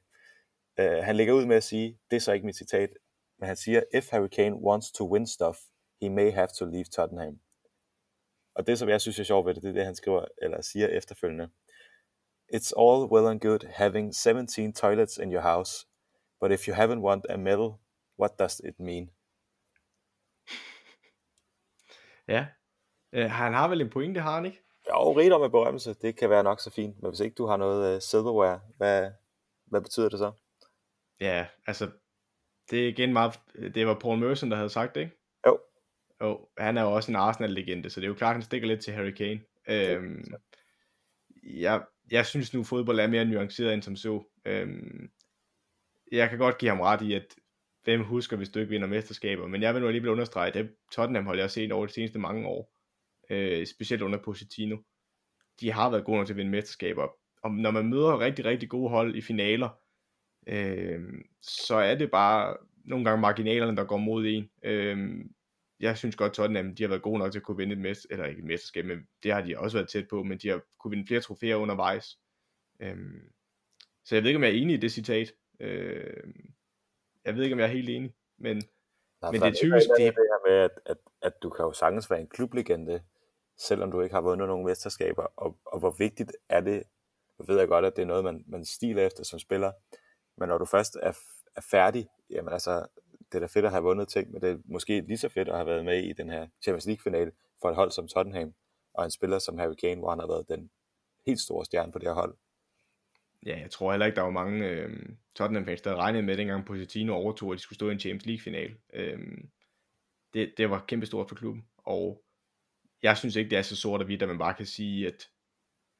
Uh, han lægger ud med at sige, det er så ikke mit citat, men han siger, if Harry Kane wants to win stuff, he may have to leave Tottenham. Og det, som jeg synes er sjovt ved det, det er det, han skriver, eller siger efterfølgende. It's all well and good having 17 toilets in your house, but if you haven't won a medal, what does it mean? <laughs> Ja, uh, han har vel en pointe, har han ikke? Jo, rigdom med berømmelse, det kan være nok så fint, men hvis ikke du har noget uh, silverware, hvad, hvad betyder det så? Ja, altså, det er igen meget, det var Paul Merson, der havde sagt det, ikke? Jo. Jo, han er jo også en Arsenal-legende, så det er jo klart, at han stikker lidt til Harry Kane. Øhm, jeg, jeg synes nu, fodbold er mere nuanceret end som så. Øhm, jeg kan godt give ham ret i, at hvem husker, hvis du ikke vinder mesterskaber, men jeg vil nu alligevel understrege, at det Tottenham hold jeg har set over de seneste mange år, øh, specielt under Pochettino, de har været gode nok til at vinde mesterskaber. Og når man møder rigtig, rigtig gode hold i finaler, øh, så er det bare nogle gange marginalerne, der går mod en. Øh, jeg synes godt, Tottenham de har været gode nok til at kunne vinde et mest, eller ikke et mesterskab, men det har de også været tæt på, men de har kunne vinde flere trofæer undervejs. Øh, så jeg ved ikke, om jeg er enig i det citat. Øh, jeg ved ikke, om jeg er helt enig, men, Nej, men det er typisk... Det, det her med, at, at, at du kan jo sagtens være en klublegende, selvom du ikke har vundet nogen mesterskaber, og, og hvor vigtigt er det, jeg ved jeg godt, at det er noget, man, man stiler efter som spiller, men når du først er, er færdig, jamen altså, det er da fedt at have vundet ting, men det er måske lige så fedt at have været med i den her Champions League-finale for et hold som Tottenham, og en spiller som Harry Kane, hvor han har været den helt store stjerne på det her hold. Ja, jeg tror heller ikke, der var mange øh, Tottenham-fans, der regnede med, dengang Pochettino overtog, at de skulle stå i en Champions League-final. Øh, det, det var kæmpestort for klubben, og jeg synes ikke, det er så sort og hvidt, at man bare kan sige, at,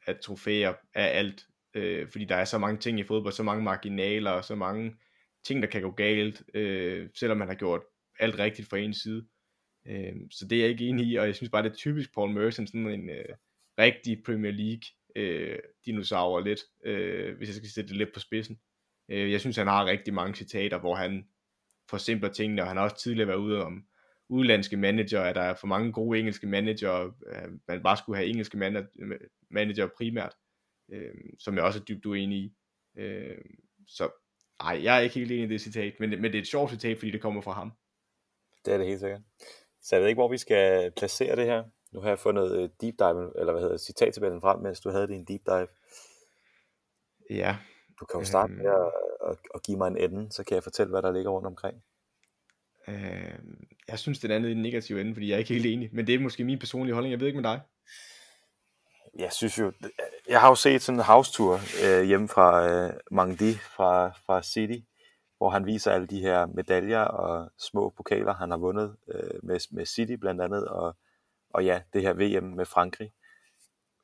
at trofæer er alt, øh, fordi der er så mange ting i fodbold, så mange marginaler, og så mange ting, der kan gå galt, øh, selvom man har gjort alt rigtigt fra en side. Øh, så det er jeg ikke enig i, og jeg synes bare, det er typisk Paul Merson, sådan en øh, rigtig Premier League øh, dinosaurer lidt, øh, hvis jeg skal sætte det lidt på spidsen. Øh, jeg synes, han har rigtig mange citater, hvor han forsimpler tingene, og han har også tidligere været ude om udlandske manager, at der er for mange gode engelske manager, øh, man bare skulle have engelske man- manager primært, øh, som jeg også er dybt uenig i. Øh, så nej, jeg er ikke helt enig i det citat, men, men det er et sjovt citat, fordi det kommer fra ham. Det er det helt sikkert. Så jeg ved ikke, hvor vi skal placere det her. Nu har jeg fundet øh, deep dive, eller hvad hedder citattabellen frem, mens du havde din deep dive. Ja. Du kan jo starte med at, at, at give mig en ende, så kan jeg fortælle, hvad der ligger rundt omkring. Øh, jeg synes, det er andet i den negative ende, fordi jeg er ikke helt enig. Men det er måske min personlige holdning. Jeg ved ikke med dig. Jeg synes jo, jeg har jo set sådan en house tour øh, hjemme fra øh, Mangdi fra, fra City, hvor han viser alle de her medaljer og små pokaler, han har vundet øh, med, med City blandt andet, og, og ja, det her VM med Frankrig,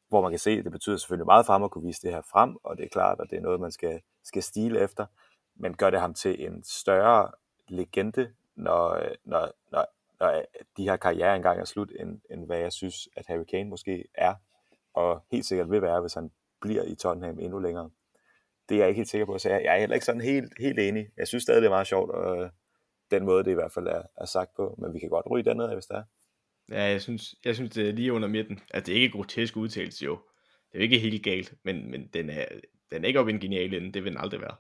hvor man kan se, at det betyder selvfølgelig meget for ham at kunne vise det her frem, og det er klart, at det er noget, man skal, skal stile efter, men gør det ham til en større legende, når, når, når, når de her karriere engang er slut, end, end hvad jeg synes, at Harry Kane måske er, og helt sikkert vil være, hvis han bliver i Tottenham endnu længere det er jeg ikke helt sikker på, så jeg, jeg er heller ikke sådan helt, helt enig. Jeg synes stadig, det er meget sjovt, og øh, den måde, det i hvert fald er, er sagt på, men vi kan godt ryge dernede, hvis det er. Ja, jeg synes, jeg synes det er lige under midten. Altså, det er ikke grotesk udtalelse, jo. Det er jo ikke helt galt, men, men den, er, den er ikke op i en genial ende. Det vil den aldrig være.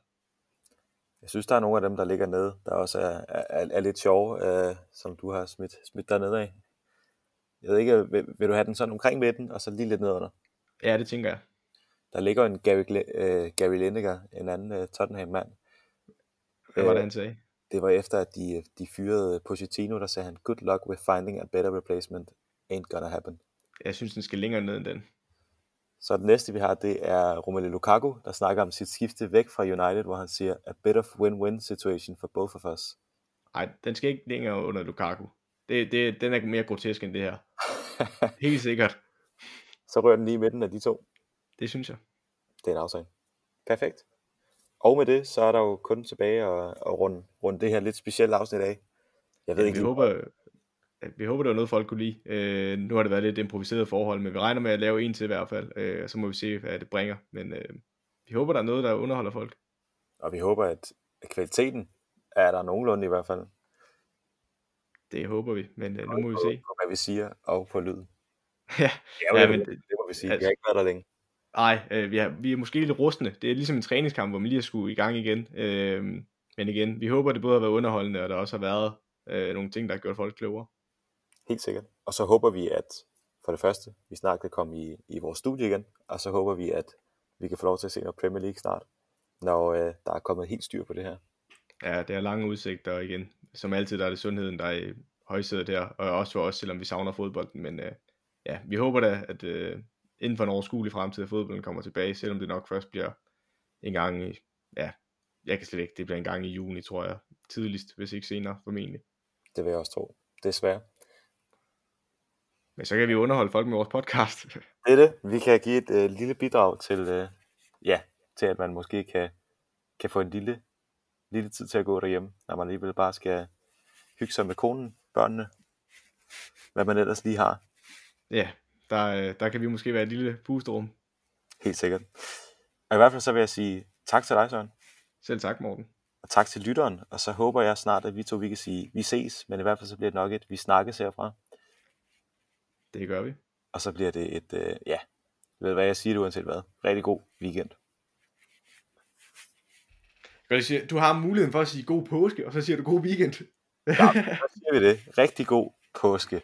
Jeg synes, der er nogle af dem, der ligger nede, der også er, er, er lidt sjove, øh, som du har smidt, smidt dernede af. Jeg ved ikke, vil, vil du have den sådan omkring midten, og så lige lidt nedunder? Ja, det tænker jeg. Der ligger en Gary, uh, Gary Lineker, en anden uh, Tottenham-mand. Hvad var det, han sagde? Det var efter, at de, de fyrede Pochettino, der sagde han, good luck with finding a better replacement. Ain't gonna happen. Jeg synes, den skal længere ned end den. Så det næste, vi har, det er Romelu Lukaku, der snakker om sit skifte væk fra United, hvor han siger, a bit of win-win situation for both of us. Nej, den skal ikke længere under Lukaku. Det, det, den er mere grotesk end det her. <laughs> Helt sikkert. Så rører den lige i midten af de to. Det synes jeg. Det er en aftale. Perfekt. Og med det, så er der jo kun tilbage at, at runde, runde det her lidt specielle afsnit af. Jeg ved ja, ikke vi, håber, vi håber, det var noget, folk kunne lide. Øh, nu har det været lidt improviseret forhold, men vi regner med at lave en til i hvert fald. Øh, så må vi se, hvad det bringer. Men øh, vi håber, der er noget, der underholder folk. Og vi håber, at kvaliteten er der nogenlunde i hvert fald. Det håber vi, men øh, nu må vi se. På, hvad vi siger, og på lyden. <laughs> ja, ja, men, det, det må vi sige. Altså, vi har ikke været der længe. Nej, øh, vi, er, vi er måske lidt rustne. Det er ligesom en træningskamp, hvor man lige har skulle i gang igen. Øh, men igen, vi håber, det både har været underholdende, og der også har været øh, nogle ting, der har gjort folk klogere. Helt sikkert. Og så håber vi, at for det første, vi snart kan komme i, i vores studie igen, og så håber vi, at vi kan få lov til at se noget Premier League snart, når øh, der er kommet helt styr på det her. Ja, det er lange udsigter igen. Som altid, der er det sundheden, der er i højsædet her, og også for os, selvom vi savner fodbolden. Men øh, ja, vi håber da, at øh, inden for en overskuelig fremtid, at fodbolden kommer tilbage, selvom det nok først bliver en gang i, ja, jeg kan slet ikke, det bliver en gang i juni, tror jeg, tidligst, hvis ikke senere, formentlig. Det vil jeg også tro, desværre. Men så kan vi underholde folk med vores podcast. <laughs> Det er det. Vi kan give et øh, lille bidrag til, øh, ja, til at man måske kan, kan få en lille, lille tid til at gå derhjemme, når man alligevel bare skal hygge sig med konen, børnene, hvad man ellers lige har. Ja, der, øh, der kan vi måske være et lille pusterum. Helt sikkert. Og i hvert fald så vil jeg sige tak til dig, Søren. Selv tak, Morten. Og tak til lytteren, og så håber jeg snart, at vi to vi kan sige, vi ses, men i hvert fald så bliver det nok et, vi snakkes herfra. Det gør vi. Og så bliver det et, øh, ja, ved hvad jeg siger det uanset hvad. Rigtig god weekend. Du har muligheden for at sige god påske, og så siger du god weekend. ja, så siger vi det. Rigtig god påske.